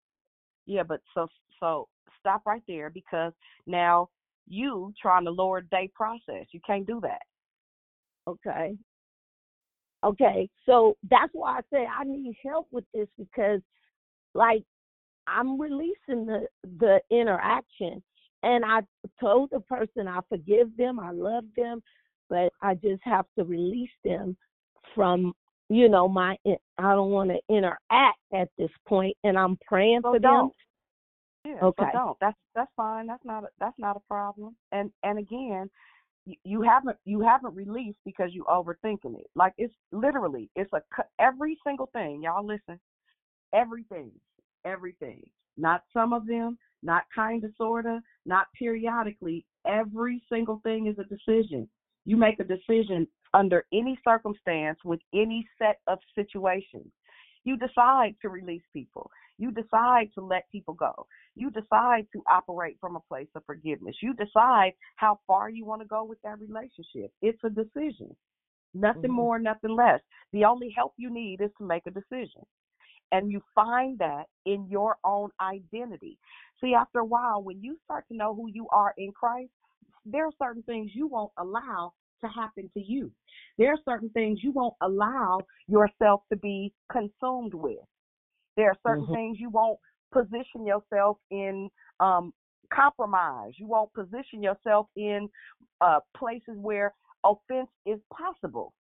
yeah, but so so stop right there because now you trying to lower their process. You can't do that. Okay. Okay. So that's why I say I need help with this because like I'm releasing the the interaction and I told the person I forgive them, I love them, but I just have to release them from you know my I don't want to interact at this point and I'm praying So for them. don't. Yeah, Okay. so don't. That's that's fine. That's not a, that's not a problem. And and again, you, you haven't you haven't released because you overthinking it. Like it's literally it's a every single thing. Y'all listen. Everything, everything. Not some of them. Not kind of sorta. Not periodically. Every single thing is a decision. You make a decision under any circumstance with any set of situations. You decide to release people. You decide to let people go. You decide to operate from a place of forgiveness. You decide how far you want to go with that relationship. It's a decision. Nothing mm-hmm. more, nothing less. The only help you need is to make a decision. And you find that in your own identity. See, after a while, when you start to know who you are in Christ, there are certain things you won't allow to happen to you. There are certain things you won't allow yourself to be consumed with. There are certain Mhm. things you won't position yourself in um, compromise. You won't position yourself in uh, places where offense is possible.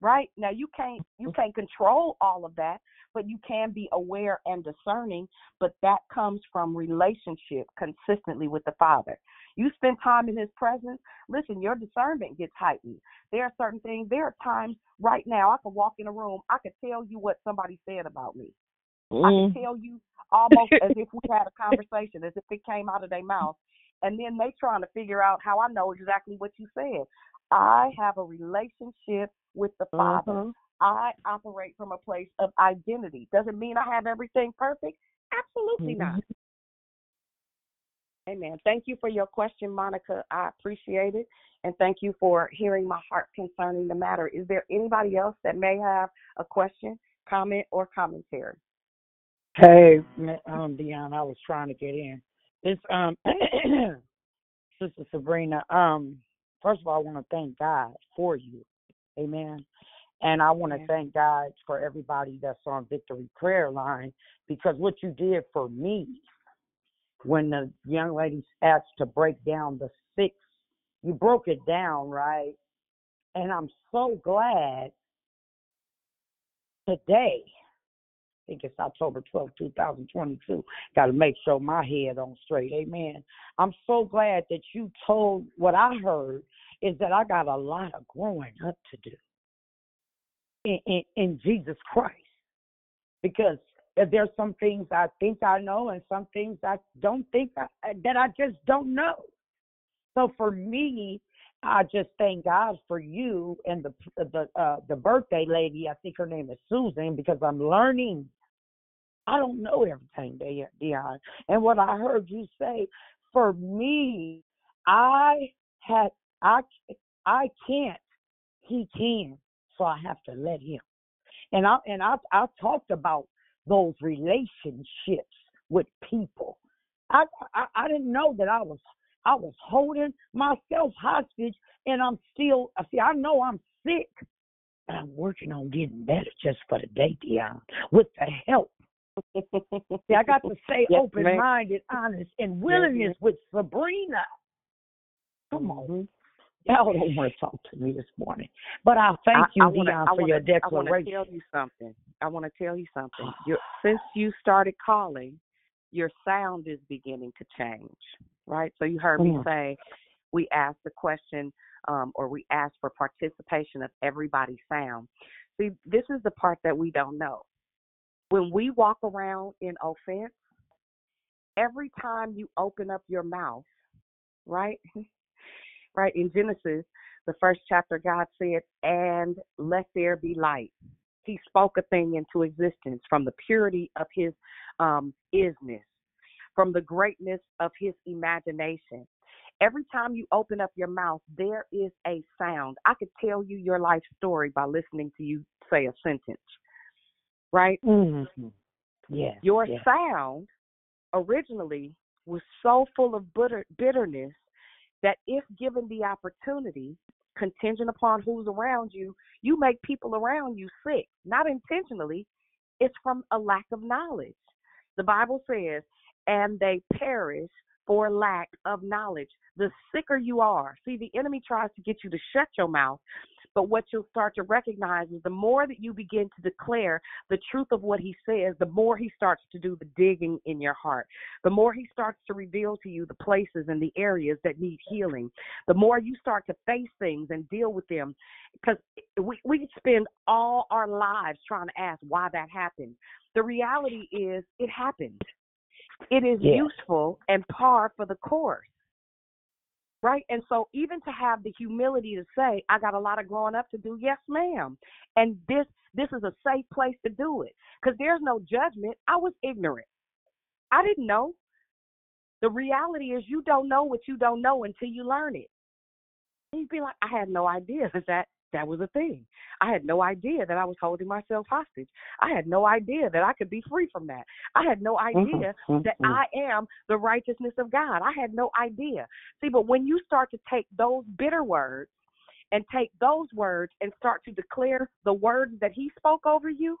right? Now you can't you can't control all of that, but you can be aware and discerning, but that comes from relationship consistently with the Father. You spend time in his presence, listen, your discernment gets heightened. There are certain things, there are times right now I can walk in a room, I could tell you what somebody said about me. I Mm. can tell you almost as if we had a conversation, as if it came out of their mouth. And then they trying to figure out how I know exactly what you said. I have a relationship with the Father. Mhm. I operate from a place of identity. Doesn't mean I have everything perfect. Absolutely not. Amen. Thank you for your question, Monica. I appreciate it. And thank you for hearing my heart concerning the matter. Is there anybody else that may have a question, comment, or commentary? Hey, um, Dion, I was trying to get in. This um, Sister Sabrina. Um, first of all, I want to thank God for you, Amen. And I want to thank God for everybody that's on Victory Prayer Line because what you did for me when the young lady asked to break down the six, you broke it down right, and I'm so glad today I think it's October 12, 2022. Got to make sure my head on straight. Amen. I'm so glad that you told what I heard is that I got a lot of growing up to do in, in, in Jesus Christ. Because there's some things I think I know and some things I don't think I, that I just don't know. So for me, I just thank God for you and the the uh, the birthday lady. I think her name is Susan because I'm learning. I don't know everything, Dion. And what I heard you say, for me, I had I I can't. He can, so I have to let him. And I and I I talked about those relationships with people. I, I I didn't know that I was I was holding myself hostage, and I'm still. See, I know I'm sick, but I'm working on getting better just for the day, Dion, with the help. See, I got to stay Yes, open ma'am. minded, honest, and willingness with Sabrina. Come on. Mm-hmm. Y'all don't want to talk to me this morning. But I thank I- you, I wanna- Dion, for wanna- your declaration. I want to tell you something. I want to tell you something. Your, since you started calling, your sound is beginning to change, right? So you heard me Mm. say we asked the question um, or we asked for participation of everybody's sound. See, this is the part that we don't know. When we walk around in offense, every time you open up your mouth, right? Right in Genesis, the first chapter, God said, "And let there be light." He spoke a thing into existence from the purity of His um, isness, from the greatness of His imagination. Every time you open up your mouth, there is a sound. I could tell you your life story by listening to you say a sentence, right? Mm-hmm. Yes. Your sound originally was so full of bitter, bitterness that if given the opportunity, contingent upon who's around you, you make people around you sick. Not intentionally, it's from a lack of knowledge. The Bible says, and they perish for lack of knowledge. The sicker you are, see, the enemy tries to get you to shut your mouth. But what you'll start to recognize is the more that you begin to declare the truth of what he says, the more he starts to do the digging in your heart. The more he starts to reveal to you the places and the areas that need healing. The more you start to face things and deal with them. Because we, we spend all our lives trying to ask why that happened. The reality is it happened. It is Yes. useful and par for the course right? And so even to have the humility to say, I got a lot of growing up to do, yes, ma'am. And this this is a safe place to do it. Because there's no judgment. I was ignorant. I didn't know. The reality is you don't know what you don't know until you learn it. And you'd be like, I had no idea that that, was a thing. I had no idea that I was holding myself hostage. I had no idea that I could be free from that. I had no idea Mhm, that mhm. I am the righteousness of God. I had no idea. See, but when you start to take those bitter words and take those words and start to declare the words that He spoke over you,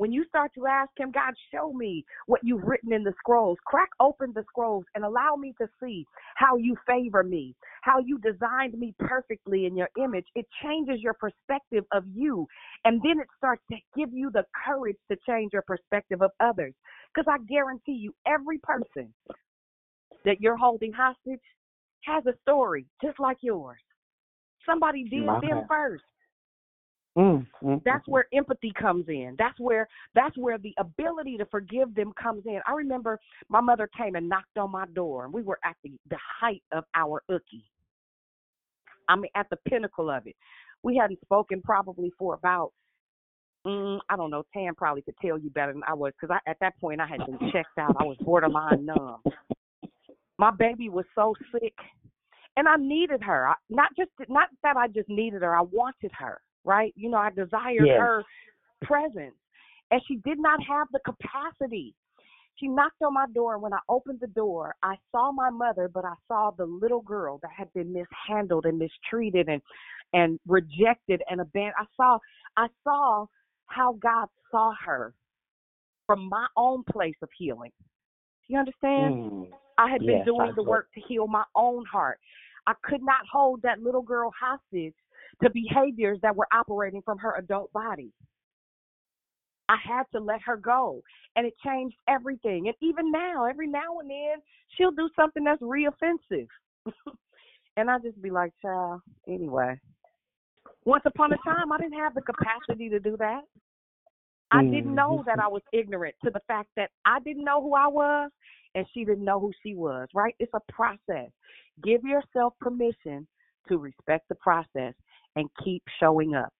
When you start to ask Him, God, show me what you've written in the scrolls, crack open the scrolls and allow me to see how you favor me, how you designed me perfectly in your image, it changes your perspective of you. And then it starts to give you the courage to change your perspective of others. Because I guarantee you, every person that you're holding hostage has a story just like yours. Somebody did My them first. Mm, mm, That's mm, where empathy comes in. That's where that's where the ability to forgive them comes in. I remember my mother came and knocked on my door, and we were at the the height of our ookie. I mean, at the pinnacle of it. We hadn't spoken probably for about mm, I don't know. Tam probably could tell you better than I was because I at that point I had been checked out. I was borderline numb. My baby was so sick, and I needed her. I, not just not that I just needed her. I wanted her. Right? You know, I desired Yes. her presence, and she did not have the capacity. She knocked on my door, and when I opened the door, I saw my mother, but I saw the little girl that had been mishandled and mistreated and and rejected and abandoned. I saw I saw how God saw her from my own place of healing. Do you understand? mm. I had been Yes, doing I the work to heal my own heart. I could not hold that little girl hostage to behaviors that were operating from her adult body. I had to let her go. And it changed everything. And even now, every now and then, she'll do something that's reoffensive. and I just be like, child, anyway. Once upon a time, I didn't have the capacity to do that. I didn't mm-hmm. know that I was ignorant to the fact that I didn't know who I was and she didn't know who she was, right? It's a process. Give yourself permission to respect the process and keep showing up.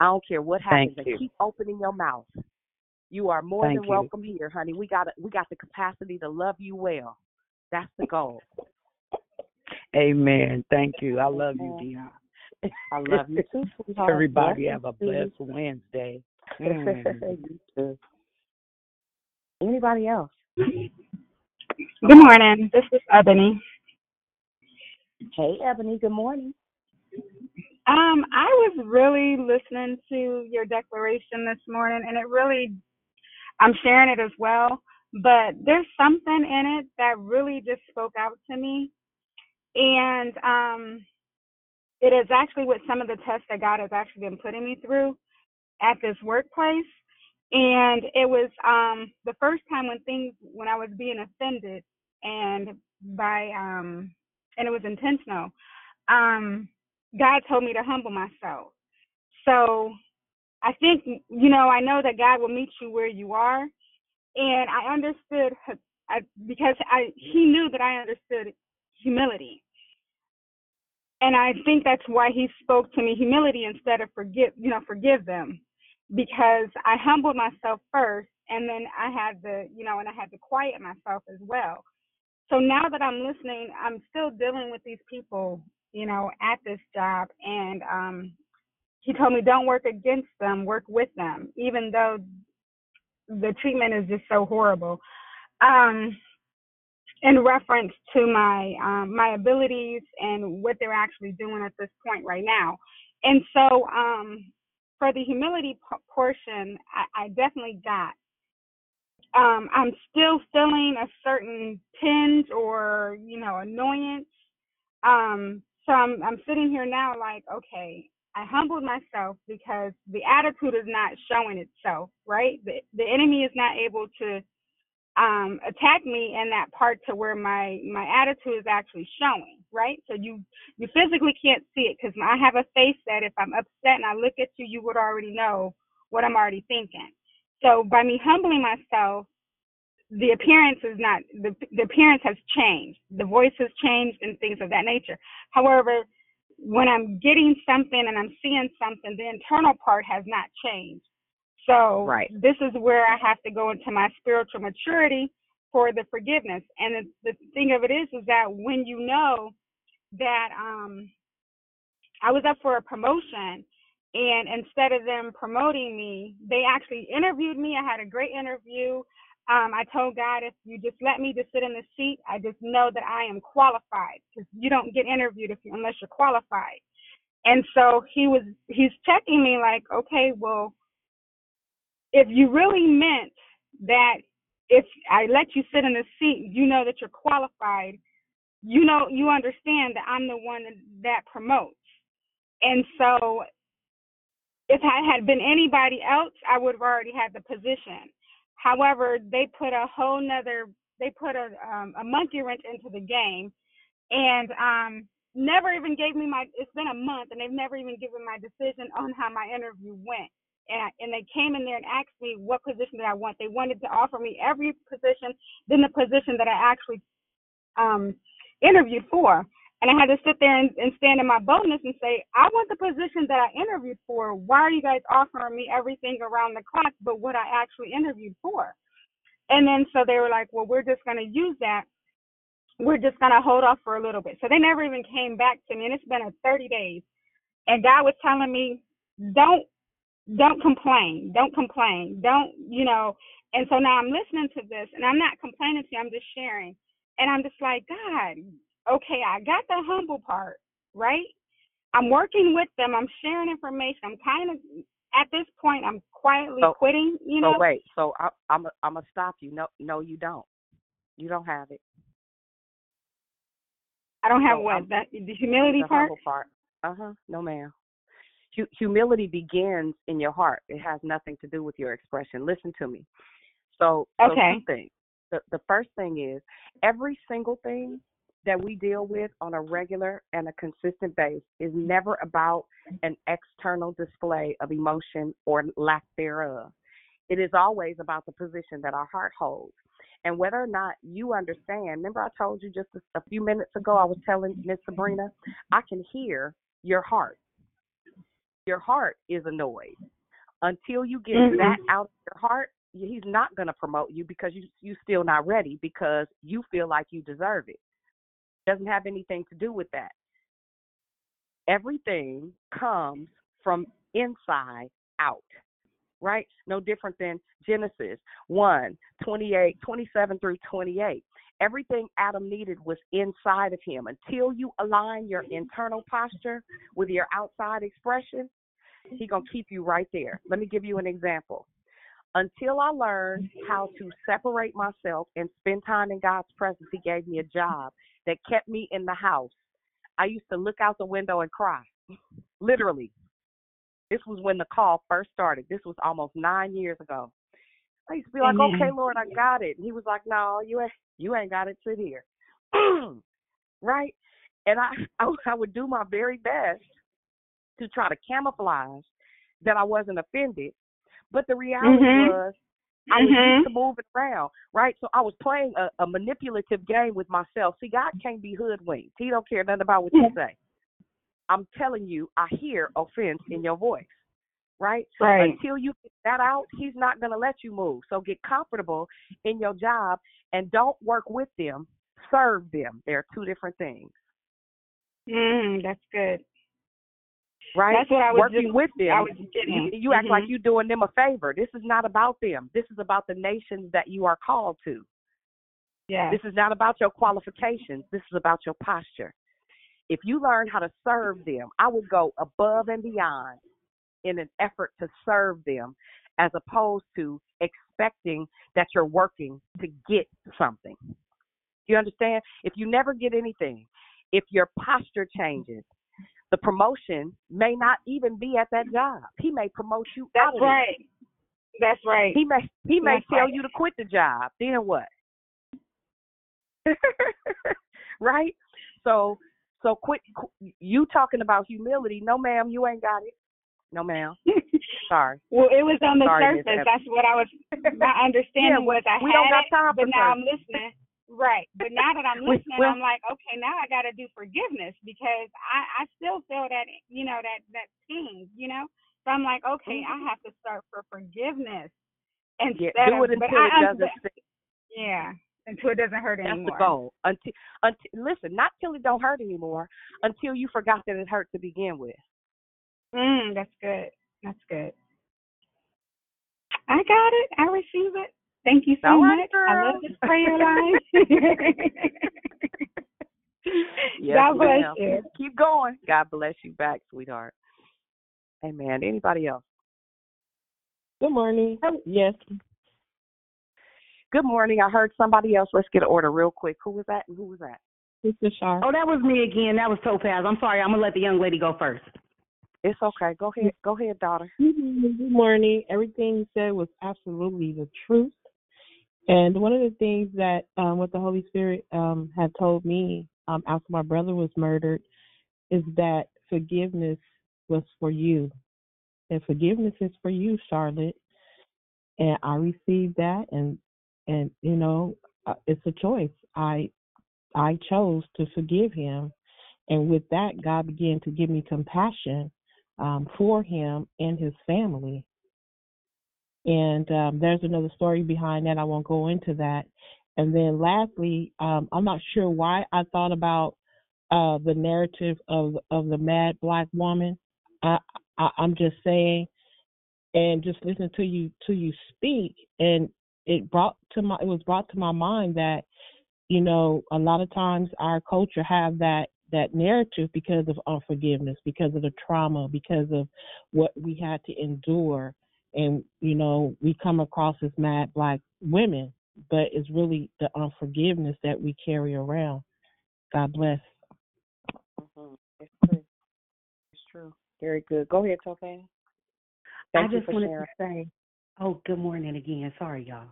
I don't care what happens, Thank and you. keep opening your mouth. You are more Thank than you. welcome here, honey. We got we got the capacity to love you well. That's the goal. Amen. Thank you. I love you, Dion. I love you too, sweetheart. Everybody Love have a you too. blessed Wednesday. Mm. you too. Anybody else? Good morning. This is Ebony. Hey, Ebony. Good morning. Um, I was really listening to your declaration this morning, and it really, I'm sharing it as well. But there's something in it that really just spoke out to me, and um, it is actually with some of the tests that God has actually been putting me through at this workplace. And it was um the first time when things when I was being offended and by um and it was intentional. Um God told me to humble myself. So I think you know, I know that God will meet you where you are and I understood I because I he knew that I understood humility. And I think that's why he spoke to me humility instead of forgive, you know, forgive them, because I humbled myself first, and then I had to, you know, and I had to quiet myself as well. So now that I'm listening, I'm still dealing with these people, you know, at this job, and um, he told me don't work against them, work with them, even though the treatment is just so horrible. Um, in reference to my um, my abilities and what they're actually doing at this point right now. And so, um, for the humility p- portion, I, I definitely got. Um, I'm still feeling a certain tinge or you know annoyance. Um, so I'm I'm sitting here now like, okay, I humbled myself because the attitude is not showing itself, right? The the enemy is not able to um attack me in that part to where my my attitude is actually showing right so you you physically can't see it because i have a face that if i'm upset and i look at you you would already know what i'm already thinking so by me humbling myself the appearance is not the the appearance has changed the voice has changed and things of that nature however when i'm getting something and i'm seeing something the internal part has not changed so Right. this is where I have to go into my spiritual maturity for the forgiveness. And the, the thing of it is, is that when you know that um, I was up for a promotion, and instead of them promoting me, they actually interviewed me. I had a great interview. Um, I told God, if you just let me just sit in the seat, I just know that I am qualified because you don't get interviewed if you, unless you're qualified. And so he was, he's checking me like, okay, well, if you really meant that if I let you sit in the seat, you know that you're qualified. You know, you understand that I'm the one that promotes. And so if I had been anybody else, I would have already had the position. However, they put a whole nother, they put a um, a monkey wrench into the game, and um, never even gave me my. It's been a month, and they've never even given my decision on how my interview went. And and they came in there and asked me what position did I want. They wanted to offer me every position, then the position that I actually um, interviewed for. And I had to sit there and, and stand in my boldness and say, I want the position that I interviewed for. Why are you guys offering me everything around the clock but what I actually interviewed for? And then so they were like, well, we're just going to use that. We're just going to hold off for a little bit. So they never even came back to me. And it's been a 30 days. And God was telling me, don't don't complain. Don't complain. Don't, you know. And so now I'm listening to this and I'm not complaining to you. I'm just sharing. And I'm just like, God, okay, I got the humble part, right? I'm working with them. I'm sharing information. I'm kind of at this point. I'm quietly So- quitting. You know. So wait, so I, I'm i I'm gonna stop you. No, no, you don't. You don't have it. I don't have So what I'm- that the humility the part. humble part. Uh huh. No, ma'am. Humility begins in your heart. It has nothing to do with your expression. Listen to me. So, so Okay. two things. The the first thing is every single thing that we deal with on a regular and a consistent base is never about an external display of emotion or lack thereof. It is always about the position that our heart holds. And whether or not you understand, remember I told you just a, a few minutes ago, I was telling Miss Sabrina, I can hear your heart. Your heart is annoyed. Until you get Mhm. that out of your heart, he's not going to promote you because you you still not ready because you feel like you deserve it. Doesn't have anything to do with that. Everything comes from inside out right? No different than Genesis 1, 28, 27 through 28. Everything Adam needed was inside of him. Until you align your internal posture with your outside expression, he going to keep you right there. Let me give you an example. Until I learned how to separate myself and spend time in God's presence, he gave me a job that kept me in the house. I used to look out the window and cry. Literally. This was when the call first started. This was almost nine years ago. I used to be like, Amen. "Okay, Lord, I got it." And he was like, "No, you ain't, you ain't got it. Sit here." right? And I, I, I would do my very best to try to camouflage that I wasn't offended, but the reality Mhm. was I Mhm. used to moving around, right? So I was playing a, a manipulative game with myself. See, God can't be hoodwinked. He don't care nothing about what you say. I'm telling you, I hear offense in your voice, right? Right. Until you get that out, he's not going to let you move. So get comfortable in your job and don't work with them. Serve them. They're two different things, Mm, that's good. Right? That's what I was Working just- with them, I was you, getting. you act like Mhm. you're doing them a favor. This is not about them. This is about the nations that you are called to. Yeah. This is not about your qualifications. This is about your posture. If you learn how to serve them, I would go above and beyond in an effort to serve them as opposed to expecting that you're working to get something. Do you understand? If you never get anything, if your posture changes, the promotion may not even be at that job. He may promote you out That's of it. right. That's right. He may he may That's tell right. you to quit the job. Then what? right? So so quit. qu- You talking about humility? No, ma'am, you ain't got it. No, ma'am. Sorry. Well, it was on the Sorry, surface. That's what I was. My understanding Yeah, was I we had don't got time it, but now. I'm listening. Right, but now that I'm listening, well- I'm like, okay, now I got to do forgiveness because I I still feel that you know that that ping, you know. So I'm like, okay, I have to start for forgiveness instead Mm-hmm. Yeah, do it but until I, it doesn't sting. Yeah, until it doesn't hurt That's anymore. That's the goal. Until, until listen, not till it don't hurt anymore. Until you forgot that it hurt to begin with. Mm, that's good. That's good. I got it. I receive it. Thank you so All right, much. I love this prayer line. Yes, God bless ma'am. you. Keep going. God bless you back, sweetheart. Amen. Anybody else? Good morning. Yes. Good morning. I heard somebody else. Let's get an order real quick. Who was that? Who was that? Sister Shar. Oh, that was me again. That was Topaz. I'm sorry. I'm gonna let the young lady go first. It's okay. Go ahead. Go ahead, daughter. Good morning. Everything you said was absolutely the truth. And one of the things that um, what the Holy Spirit um, had told me um, after my brother was murdered is that forgiveness was for you. And forgiveness is for you, Charlotte. And I received that, and and you know uh, it's a choice. I I chose to forgive him, and with that, God began to give me compassion um, for him and his family. And um, there's another story behind that. I won't go into that. And then lastly, um, I'm not sure why I thought about uh, the narrative of of the mad black woman. I, I I'm just saying, and just listening to you to you speak, and it brought to my it was brought to my mind that you know a lot of times our culture have that that narrative because of unforgiveness, because of the trauma, because of what we had to endure, and you know we come across as mad black women, but it's really the unforgiveness that we carry around. God bless. Mm-hmm. It's true. It's true. Very good. Go ahead, Topaz. Thank I you just for wanted sharing. to say, oh, good morning again. Sorry, y'all.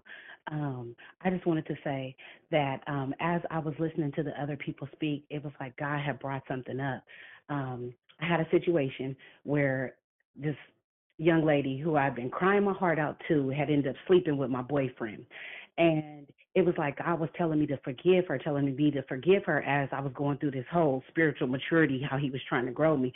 Um, I just wanted to say that um, as I was listening to the other people speak, it was like God had brought something up. Um, I had a situation where this young lady who I've been crying my heart out to had ended up sleeping with my boyfriend. And it was like God was telling me to forgive her, telling me to forgive her as I was going through this whole spiritual maturity, how he was trying to grow me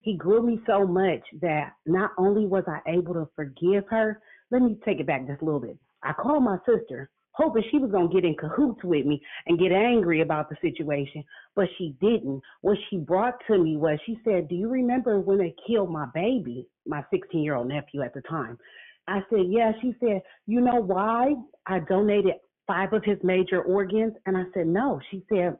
he grew me so much that not only was I able to forgive her, let me take it back just a little bit. I called my sister, hoping she was going to get in cahoots with me and get angry about the situation, but she didn't. What she brought to me was she said, Do you remember when they killed my baby, my 16 year old nephew at the time? I said, Yeah. She said, You know why I donated five of his major organs? And I said, No. She said,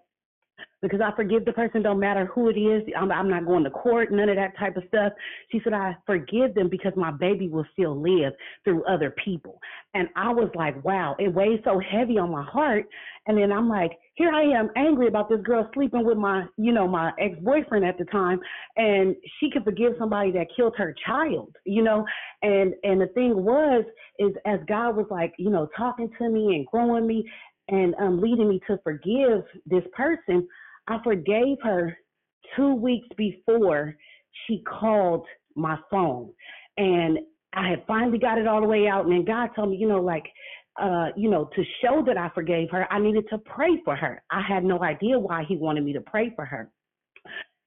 because I forgive the person, don't matter who it is. I'm, I'm not going to court, none of that type of stuff. She said, I forgive them because my baby will still live through other people. And I was like, wow, it weighs so heavy on my heart. And then I'm like, here I am angry about this girl sleeping with my, you know, my ex boyfriend at the time. And she could forgive somebody that killed her child, you know? And, and the thing was, is as God was like, you know, talking to me and growing me and um, leading me to forgive this person, I forgave her two weeks before she called my phone. And I had finally got it all the way out. And then God told me, you know, like, uh, you know, to show that I forgave her, I needed to pray for her. I had no idea why he wanted me to pray for her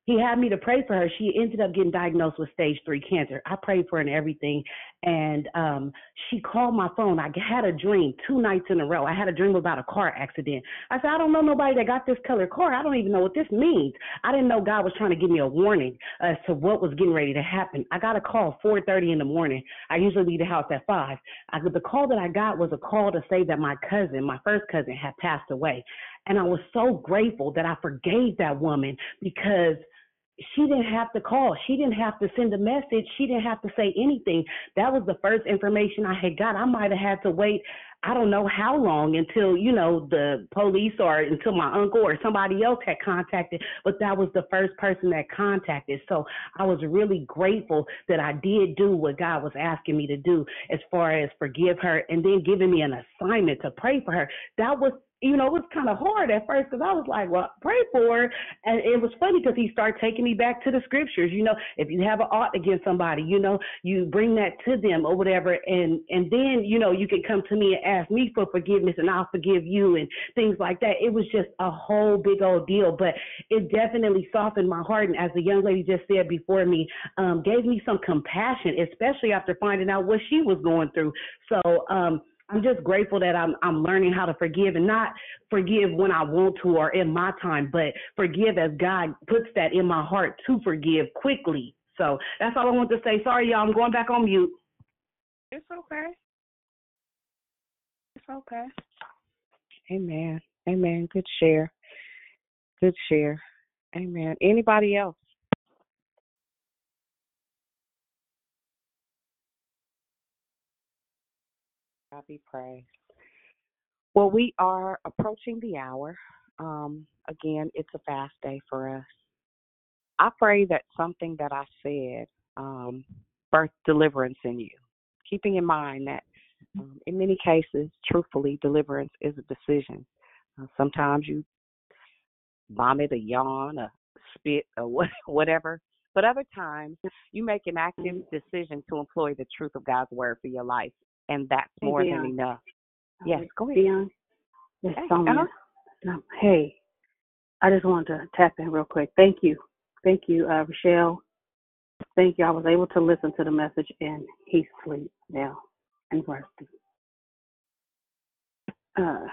he had me to pray for her. She ended up getting diagnosed with stage three cancer. I prayed for her and everything. And um, she called my phone. I had a dream two nights in a row. I had a dream about a car accident. I said, I don't know nobody that got this color car. I don't even know what this means. I didn't know God was trying to give me a warning as to what was getting ready to happen. I got a call 4:30 in the morning. I usually leave the house at five. I, the call that I got was a call to say that my cousin, my first cousin, had passed away. And I was so grateful that I forgave that woman because she didn't have to call. She didn't have to send a message. She didn't have to say anything. That was the first information I had got. I might have had to wait, I don't know how long until, you know, the police or until my uncle or somebody else had contacted, but that was the first person that contacted. So I was really grateful that I did do what God was asking me to do as far as forgive her and then giving me an assignment to pray for her. That was you know, it was kind of hard at first because I was like, well, pray for her. And it was funny because he started taking me back to the scriptures. You know, if you have an ought against somebody, you know, you bring that to them or whatever. And, and then, you know, you can come to me and ask me for forgiveness and I'll forgive you and things like that. It was just a whole big old deal, but it definitely softened my heart. And as the young lady just said before me, um, gave me some compassion, especially after finding out what she was going through. So, um, I'm just grateful that I'm I'm learning how to forgive and not forgive when I want to or in my time, but forgive as God puts that in my heart to forgive quickly. So that's all I want to say. Sorry, y'all. I'm going back on mute. It's okay. It's okay. Amen. Amen. Good share. Good share. Amen. Anybody else? God be praised. Well, we are approaching the hour. Um, again, it's a fast day for us. I pray that something that I said um, birth deliverance in you, keeping in mind that um, in many cases, truthfully, deliverance is a decision. Uh, sometimes you vomit, a yawn, a spit, or whatever. But other times, you make an active decision to employ the truth of God's word for your life, and that's Hey, more Dion. than enough. Uh, Yes, go ahead. Dion, it's Hey, Sonia. uh-huh. No, hey, I just wanted to tap in real quick. Thank you. Thank you, uh, Rochelle. Thank you. I was able to listen to the message and he's asleep now and resting. Uh,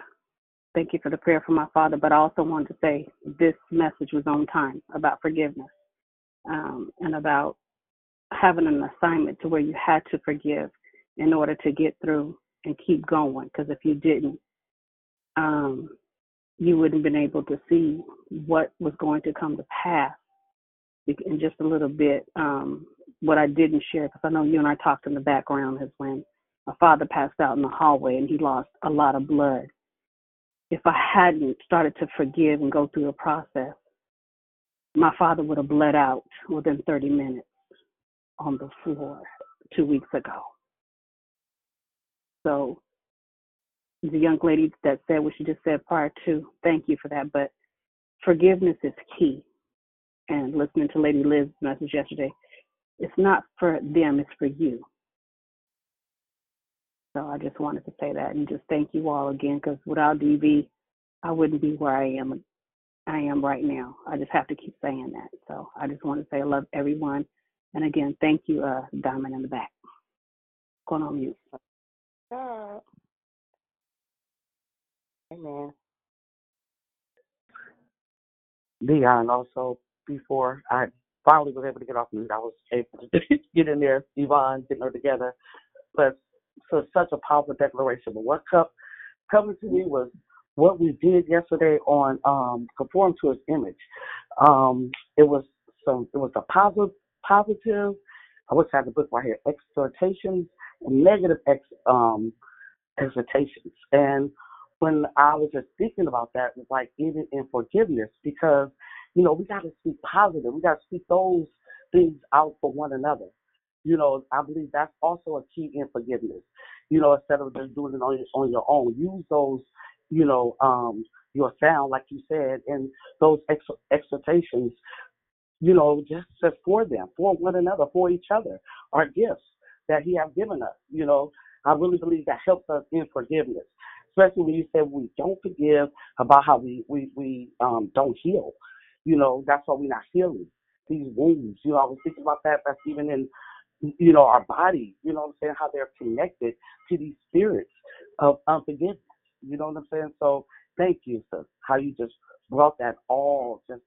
thank you for the prayer for my father, but I also wanted to say this message was on time about forgiveness um, and about having an assignment to where you had to forgive in order to get through and keep going. Because if you didn't, um, you wouldn't have been able to see what was going to come to pass in just a little bit. Um, what I didn't share, because I know you and I talked in the background, is when my father passed out in the hallway and he lost a lot of blood. If I hadn't started to forgive and go through the process, my father would have bled out within 30 minutes on the floor two weeks ago. So the young lady that said what she just said prior to, thank you for that. But forgiveness is key. And listening to Lady Liz's message yesterday, it's not for them, it's for you. So I just wanted to say that and just thank you all again because without DV, I wouldn't be where I am. I am right now. I just have to keep saying that. So I just want to say I love everyone. And again, thank you, uh, Diamond in the back. Going on mute. God. Amen. Dion also before I finally was able to get off mute, I was able to get in there, Yvonne, getting her together. But so such a powerful declaration. But what kept coming to me was what we did yesterday on um conform to his image. Um it was some it was a positive positive I wish I had the book right here, exhortations negative ex um exhortations. And when I was just thinking about that, was like even in forgiveness because, you know, we got to speak positive. We got to speak those things out for one another. You know, I believe that's also a key in forgiveness. You know, instead of just doing it on your, on your own, use those, you know, um, your sound, like you said, and those ex- exhortations, you know, just, just for them, for one another, for each other, are gifts that He has given us. You know, I really believe that helps us in forgiveness especially when you said we don't forgive about how we we we um don't heal. You know, that's why we're not healing these wounds. You know, I was thinking about that. That's even in you know our body. You know what I'm saying? How they're connected to these spirits of unforgiveness. You know what I'm saying? So thank you, sir. How you just brought that all just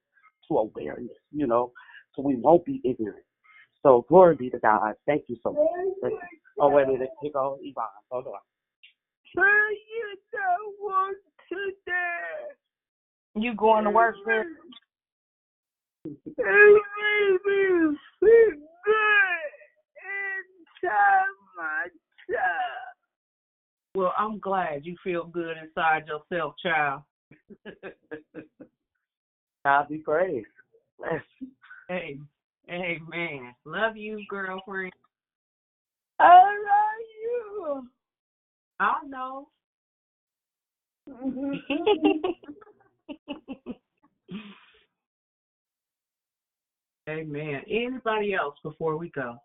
to awareness. You know, so we won't be ignorant. So glory be to God. Thank you so much. Thank you. Oh wait a minute. Here goes Yvonne. Hold on. you don't want to dance. You going to work, girl? It made me feel good inside my child. Well, I'm glad you feel good inside yourself, child. God be praised. Bless. Hey, amen. Love you, girlfriend. I love you. I know. Amen. Anybody else before we go?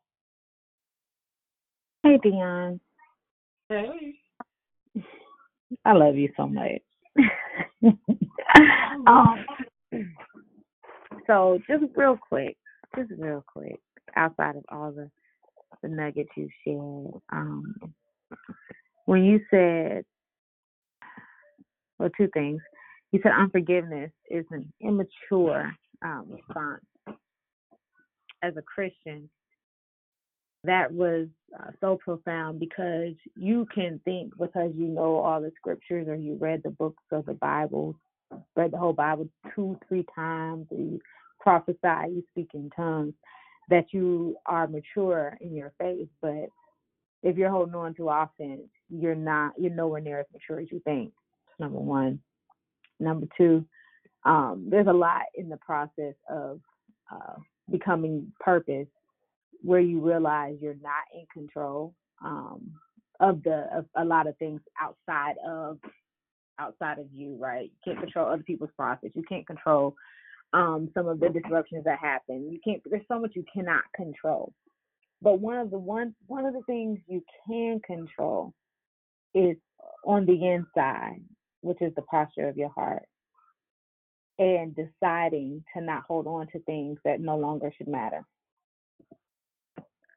Hey, Dion. Hey. I love you so much. um, so just real quick, just real quick, outside of all the the nuggets you shared, um, when you said, well, two things. You said unforgiveness is an immature um, response as a Christian. That was uh, so profound because you can think because you know all the scriptures or you read the books of the Bible, read the whole Bible two, three times, you prophesy, you speak in tongues, that you are mature in your faith. But if you're holding on to offense, you're not you're nowhere near as mature as you think. Number one. Number two, um, there's a lot in the process of uh, becoming purpose where you realize you're not in control um, of the of a lot of things outside of outside of you, right? You can't control other people's process. You can't control um, some of the disruptions that happen. You can't. There's so much you cannot control. But one of the one one of the things you can control is on the inside, which is the posture of your heart, and deciding to not hold on to things that no longer should matter.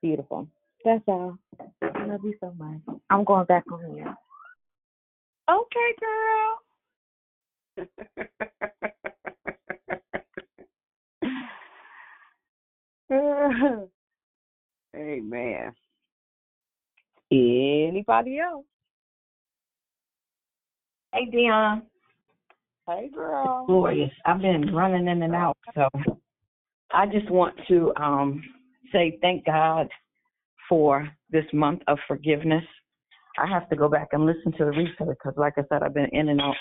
Beautiful. That's all. I love you so much. I'm going back on here. Okay, girl. Amen. Anybody else? Hey, Dion. Hey, girl. Glorious. I've been running in and out, so I just want to um say thank God for this month of forgiveness. I have to go back and listen to the replay because, like I said, I've been in and out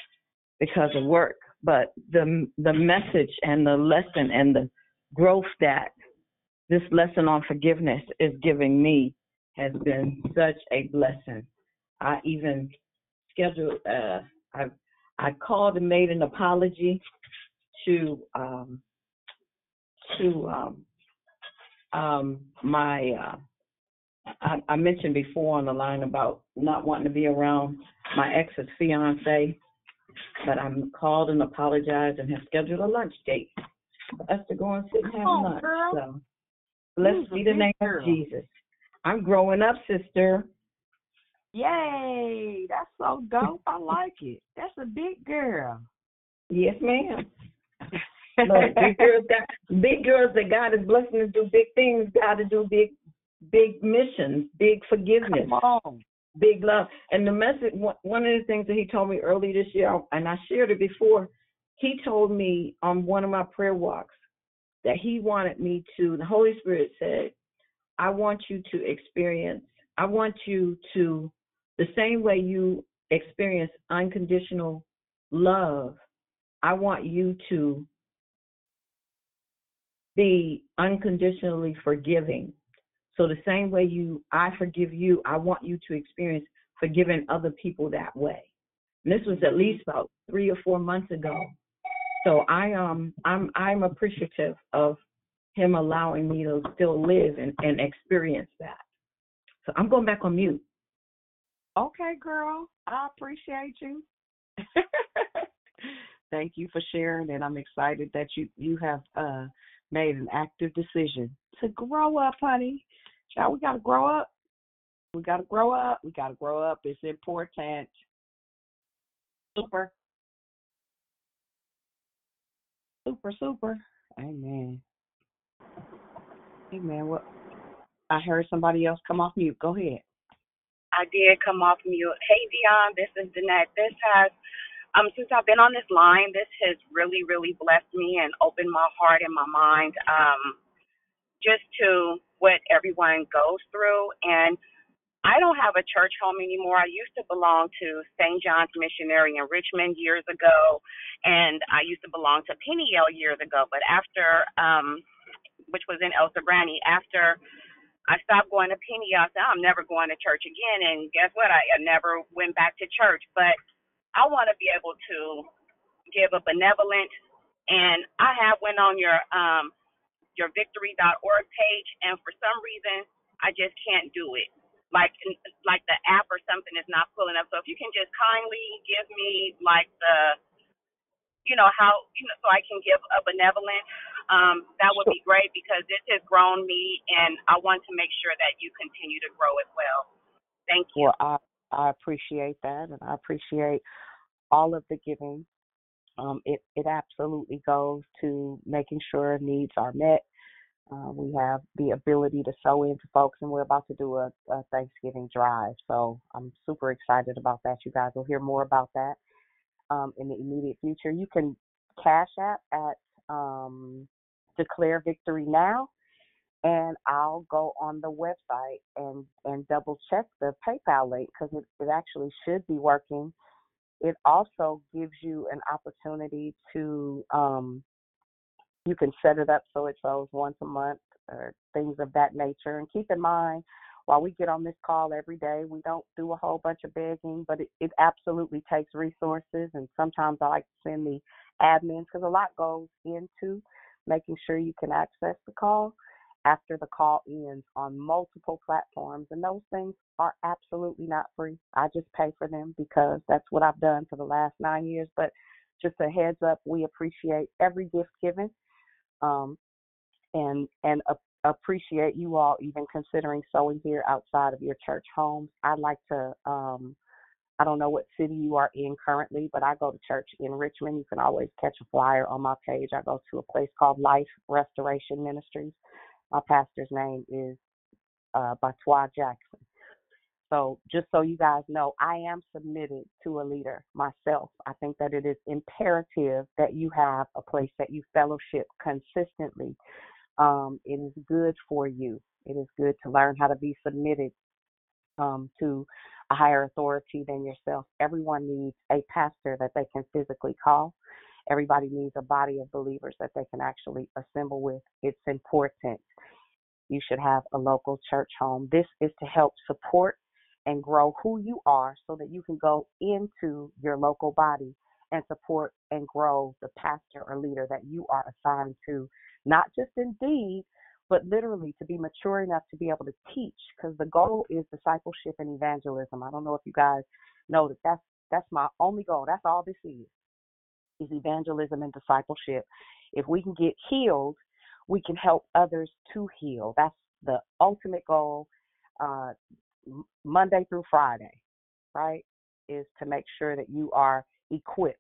because of work. But the the message and the lesson and the growth that this lesson on forgiveness is giving me has been such a blessing. I even scheduled. Uh, I I called and made an apology to um, to um, um, my. Uh, I, I mentioned before on the line about not wanting to be around my ex's fiance, but I'm called and apologized and have scheduled a lunch date for us to go and sit and have Oh, lunch. girl. So blessed be the name girl? of Jesus. I'm growing up, sister. Yay! That's so dope. I like it. That's a big girl. Yes, ma'am. Look, big girls got big girls that God is blessing to do big things, got to do big big missions, big forgiveness, big love. And the message one one of the things that he told me early this year, and I shared it before, he told me on one of my prayer walks that he wanted me to the Holy Spirit said, I want you to experience, I want you to the same way you experience unconditional love, I want you to be unconditionally forgiving. So the same way you I forgive you, I want you to experience forgiving other people that way. And this was at least about three or four months ago. So I um I'm I'm appreciative of him allowing me to still live and, and experience that. So I'm going back on mute. Okay, girl. I appreciate you. Thank you for sharing, and I'm excited that you you have uh made an active decision to grow up, honey. Child, we gotta grow up. We gotta grow up. We gotta grow up. It's important. Super. Super, super. Amen. Amen. Well, I heard somebody else come off mute. Go ahead. I did come off mute. Hey Dion, this is Danette. This has um since I've been on this line, this has really, really blessed me and opened my heart and my mind um just to what everyone goes through and I don't have a church home anymore. I used to belong to St. John's Missionary in Richmond years ago, and I used to belong to Peniel years ago. But after, um, which was in El Sobrante, after I stopped going to Peniel, I said, I'm never going to church again. And guess what? I, I never went back to church. But I want to be able to give a benevolent, and I have went on your um your victory.org page, and for some reason, I just can't do it. Like like the app or something is not pulling up. So if you can just kindly give me like the you know how you know so I can give a benevolent, um, that would be great because this has grown me, and I want to make sure that you continue to grow as well. Thank you. Well, I I appreciate that, and I appreciate all of the giving. Um, it it absolutely goes to making sure needs are met. Uh, we have the ability to sow into folks, and we're about to do a, a Thanksgiving drive. So I'm super excited about that. You guys will hear more about that um, in the immediate future. You can cash app at um, Declare Victory Now, and I'll go on the website and and double check the PayPal link because it, it actually should be working. It also gives you an opportunity to um, you can set it up so it shows once a month or things of that nature. And keep in mind, while we get on this call every day, we don't do a whole bunch of begging, but it, it absolutely takes resources. And sometimes I like to send the admins because a lot goes into making sure you can access the call after the call ends on multiple platforms. And those things are absolutely not free. I just pay for them because that's what I've done for the last nine years. But just a heads up, we appreciate every gift given. Um, and and appreciate you all even considering sowing here outside of your church homes. I'd like to um I don't know what city you are in currently, but I go to church in Richmond. You can always catch a flyer on my page. I go to a place called Life Restoration Ministries. My pastor's name is uh Jackson. So just so you guys know, I am submitted to a leader myself. I think that it is imperative that you have a place that you fellowship consistently um, it is good for you. It is good to learn how to be submitted um, to a higher authority than yourself. Everyone needs a pastor that they can physically call. Everybody needs a body of believers that they can actually assemble with. It's important. You should have a local church home. This is to help support and grow who you are so that you can go into your local body and support and grow the pastor or leader that you are assigned to not just in deed, but literally to be mature enough to be able to teach because the goal is discipleship and evangelism. I don't know if you guys know that that's that's my only goal. That's all this is is evangelism and discipleship. If we can get healed, we can help others to heal. That's the ultimate goal. Uh, Monday through Friday, right, is to make sure that you are equipped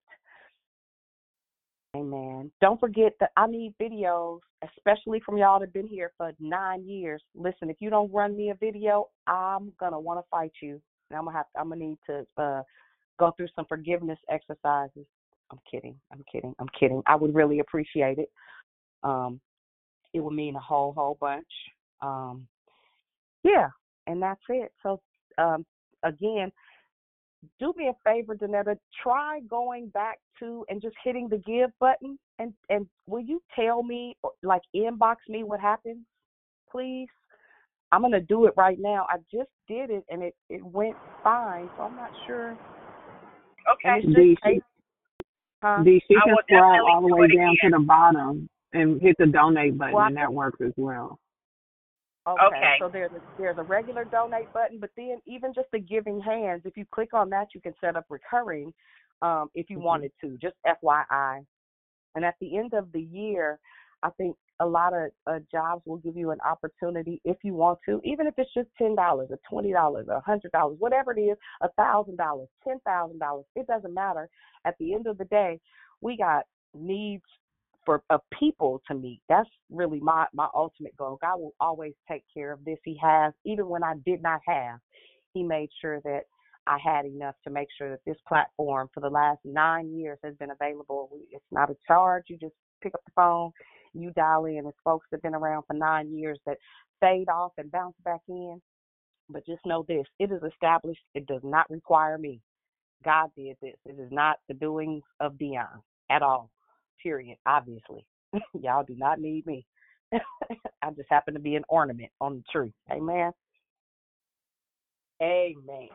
Amen. Don't forget that I need videos, especially from y'all that have been here for nine years. Listen, if you don't run me a video, I'm gonna want to fight you. And I'm gonna have I'm gonna need to uh go through some forgiveness exercises. I'm kidding. I'm kidding. I'm kidding. I would really appreciate it. Um, it would mean a whole whole bunch. Um, yeah, and that's it. So um, again, do me a favor, Danetta. Try going back to and just hitting the give button, and and will you tell me, like inbox me what happens, please? I'm gonna do it right now. I just did it and it it went fine, so I'm not sure. Okay. D, she, huh? D, can scroll all the way down to the bottom and hit the donate button, well, and that works as well. Okay. okay. So there's a, there's a regular donate button, but then even just the giving hands, if you click on that, you can set up recurring um, if you mm-hmm. wanted to. Just FYI. And at the end of the year, I think a lot of uh, jobs will give you an opportunity if you want to, even if it's just ten dollars or twenty dollars or a hundred dollars, whatever it is, a thousand dollars, ten thousand dollars. It doesn't matter. At the end of the day, we got needs for of people to meet. That's really my my ultimate goal. God will always take care of this. He has, even when I did not have, He made sure that I had enough to make sure that this platform for the last nine years has been available. It's not a charge. You just pick up the phone, you dial in. It's folks that have been around for nine years that fade off and bounce back in. But just know this: it is established. It does not require me. God did this. It is not the doings of Dion at all period, obviously. Y'all do not need me. I just happen to be an ornament on the tree. Amen. Amen.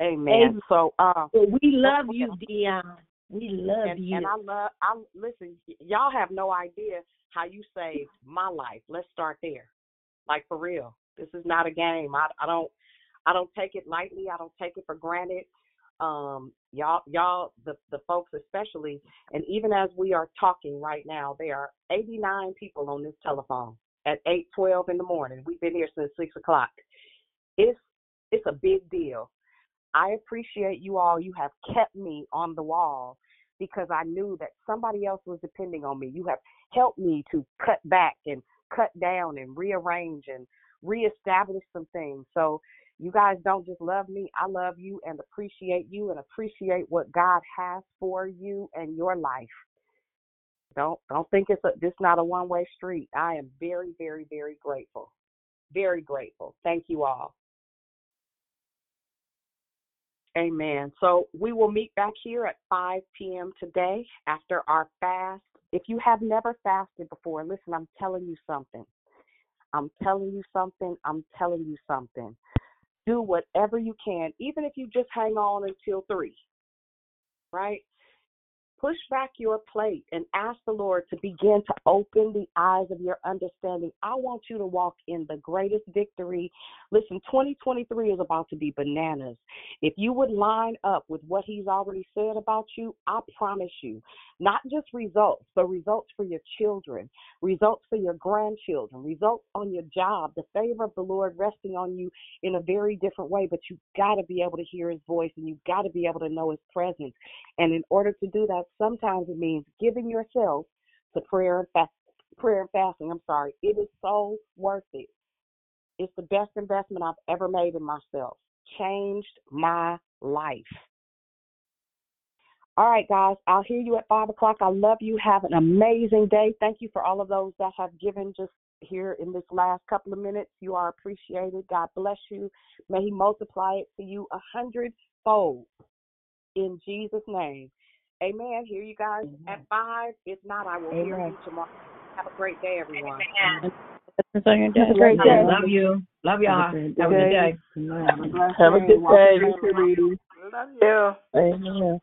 Amen. Amen. So, uh, well, we love you, Dion. We love and, you. And I love. I listen. Y'all have no idea how you saved my life. Let's start there. Like for real. This is not a game. I, I don't. I don't take it lightly. I don't take it for granted um, y'all, y'all, the the folks especially, and even as we are talking right now, there are 89 people on this telephone at 8:12 in the morning. We've been here since six o'clock. It's it's a big deal. I appreciate you all. You have kept me on the wall because I knew that somebody else was depending on me. You have helped me to cut back and cut down and rearrange and reestablish some things. So you guys don't just love me, I love you and appreciate you and appreciate what God has for you and your life. Don't don't think it's a this not a one way street. I am very, very, very grateful. Very grateful. Thank you all. Amen. So we will meet back here at 5 p.m. today after our fast. If you have never fasted before, listen, I'm telling you something. I'm telling you something. I'm telling you something. Do whatever you can, even if you just hang on until 3, right? Push back your plate and ask the Lord to begin to open the eyes of your understanding. I want you to walk in the greatest victory. Listen, 2023 is about to be bananas. If you would line up with what He's already said about you, I promise you, not just results, but results for your children, results for your grandchildren, results on your job, the favor of the Lord resting on you in a very different way. But you've got to be able to hear His voice and you've got to be able to know His presence. And in order to do that, sometimes it means giving yourself to prayer and fast, prayer and fasting. I'm sorry. It is so worth it. It's the best investment I've ever made in myself. Changed my life. All right, guys, I'll hear you at five o'clock. I love you. Have an amazing day. Thank you for all of those that have given just here in this last couple of minutes. You are appreciated. God bless you. May He multiply it to you a hundredfold in Jesus' name. Amen. Hear you guys Amen. at five. If not, I will Amen. hear you tomorrow. Have a great day, everyone. Amen. Have a great day. Love you. Love y'all. Have a good day. Have a good day. Love you. Amen.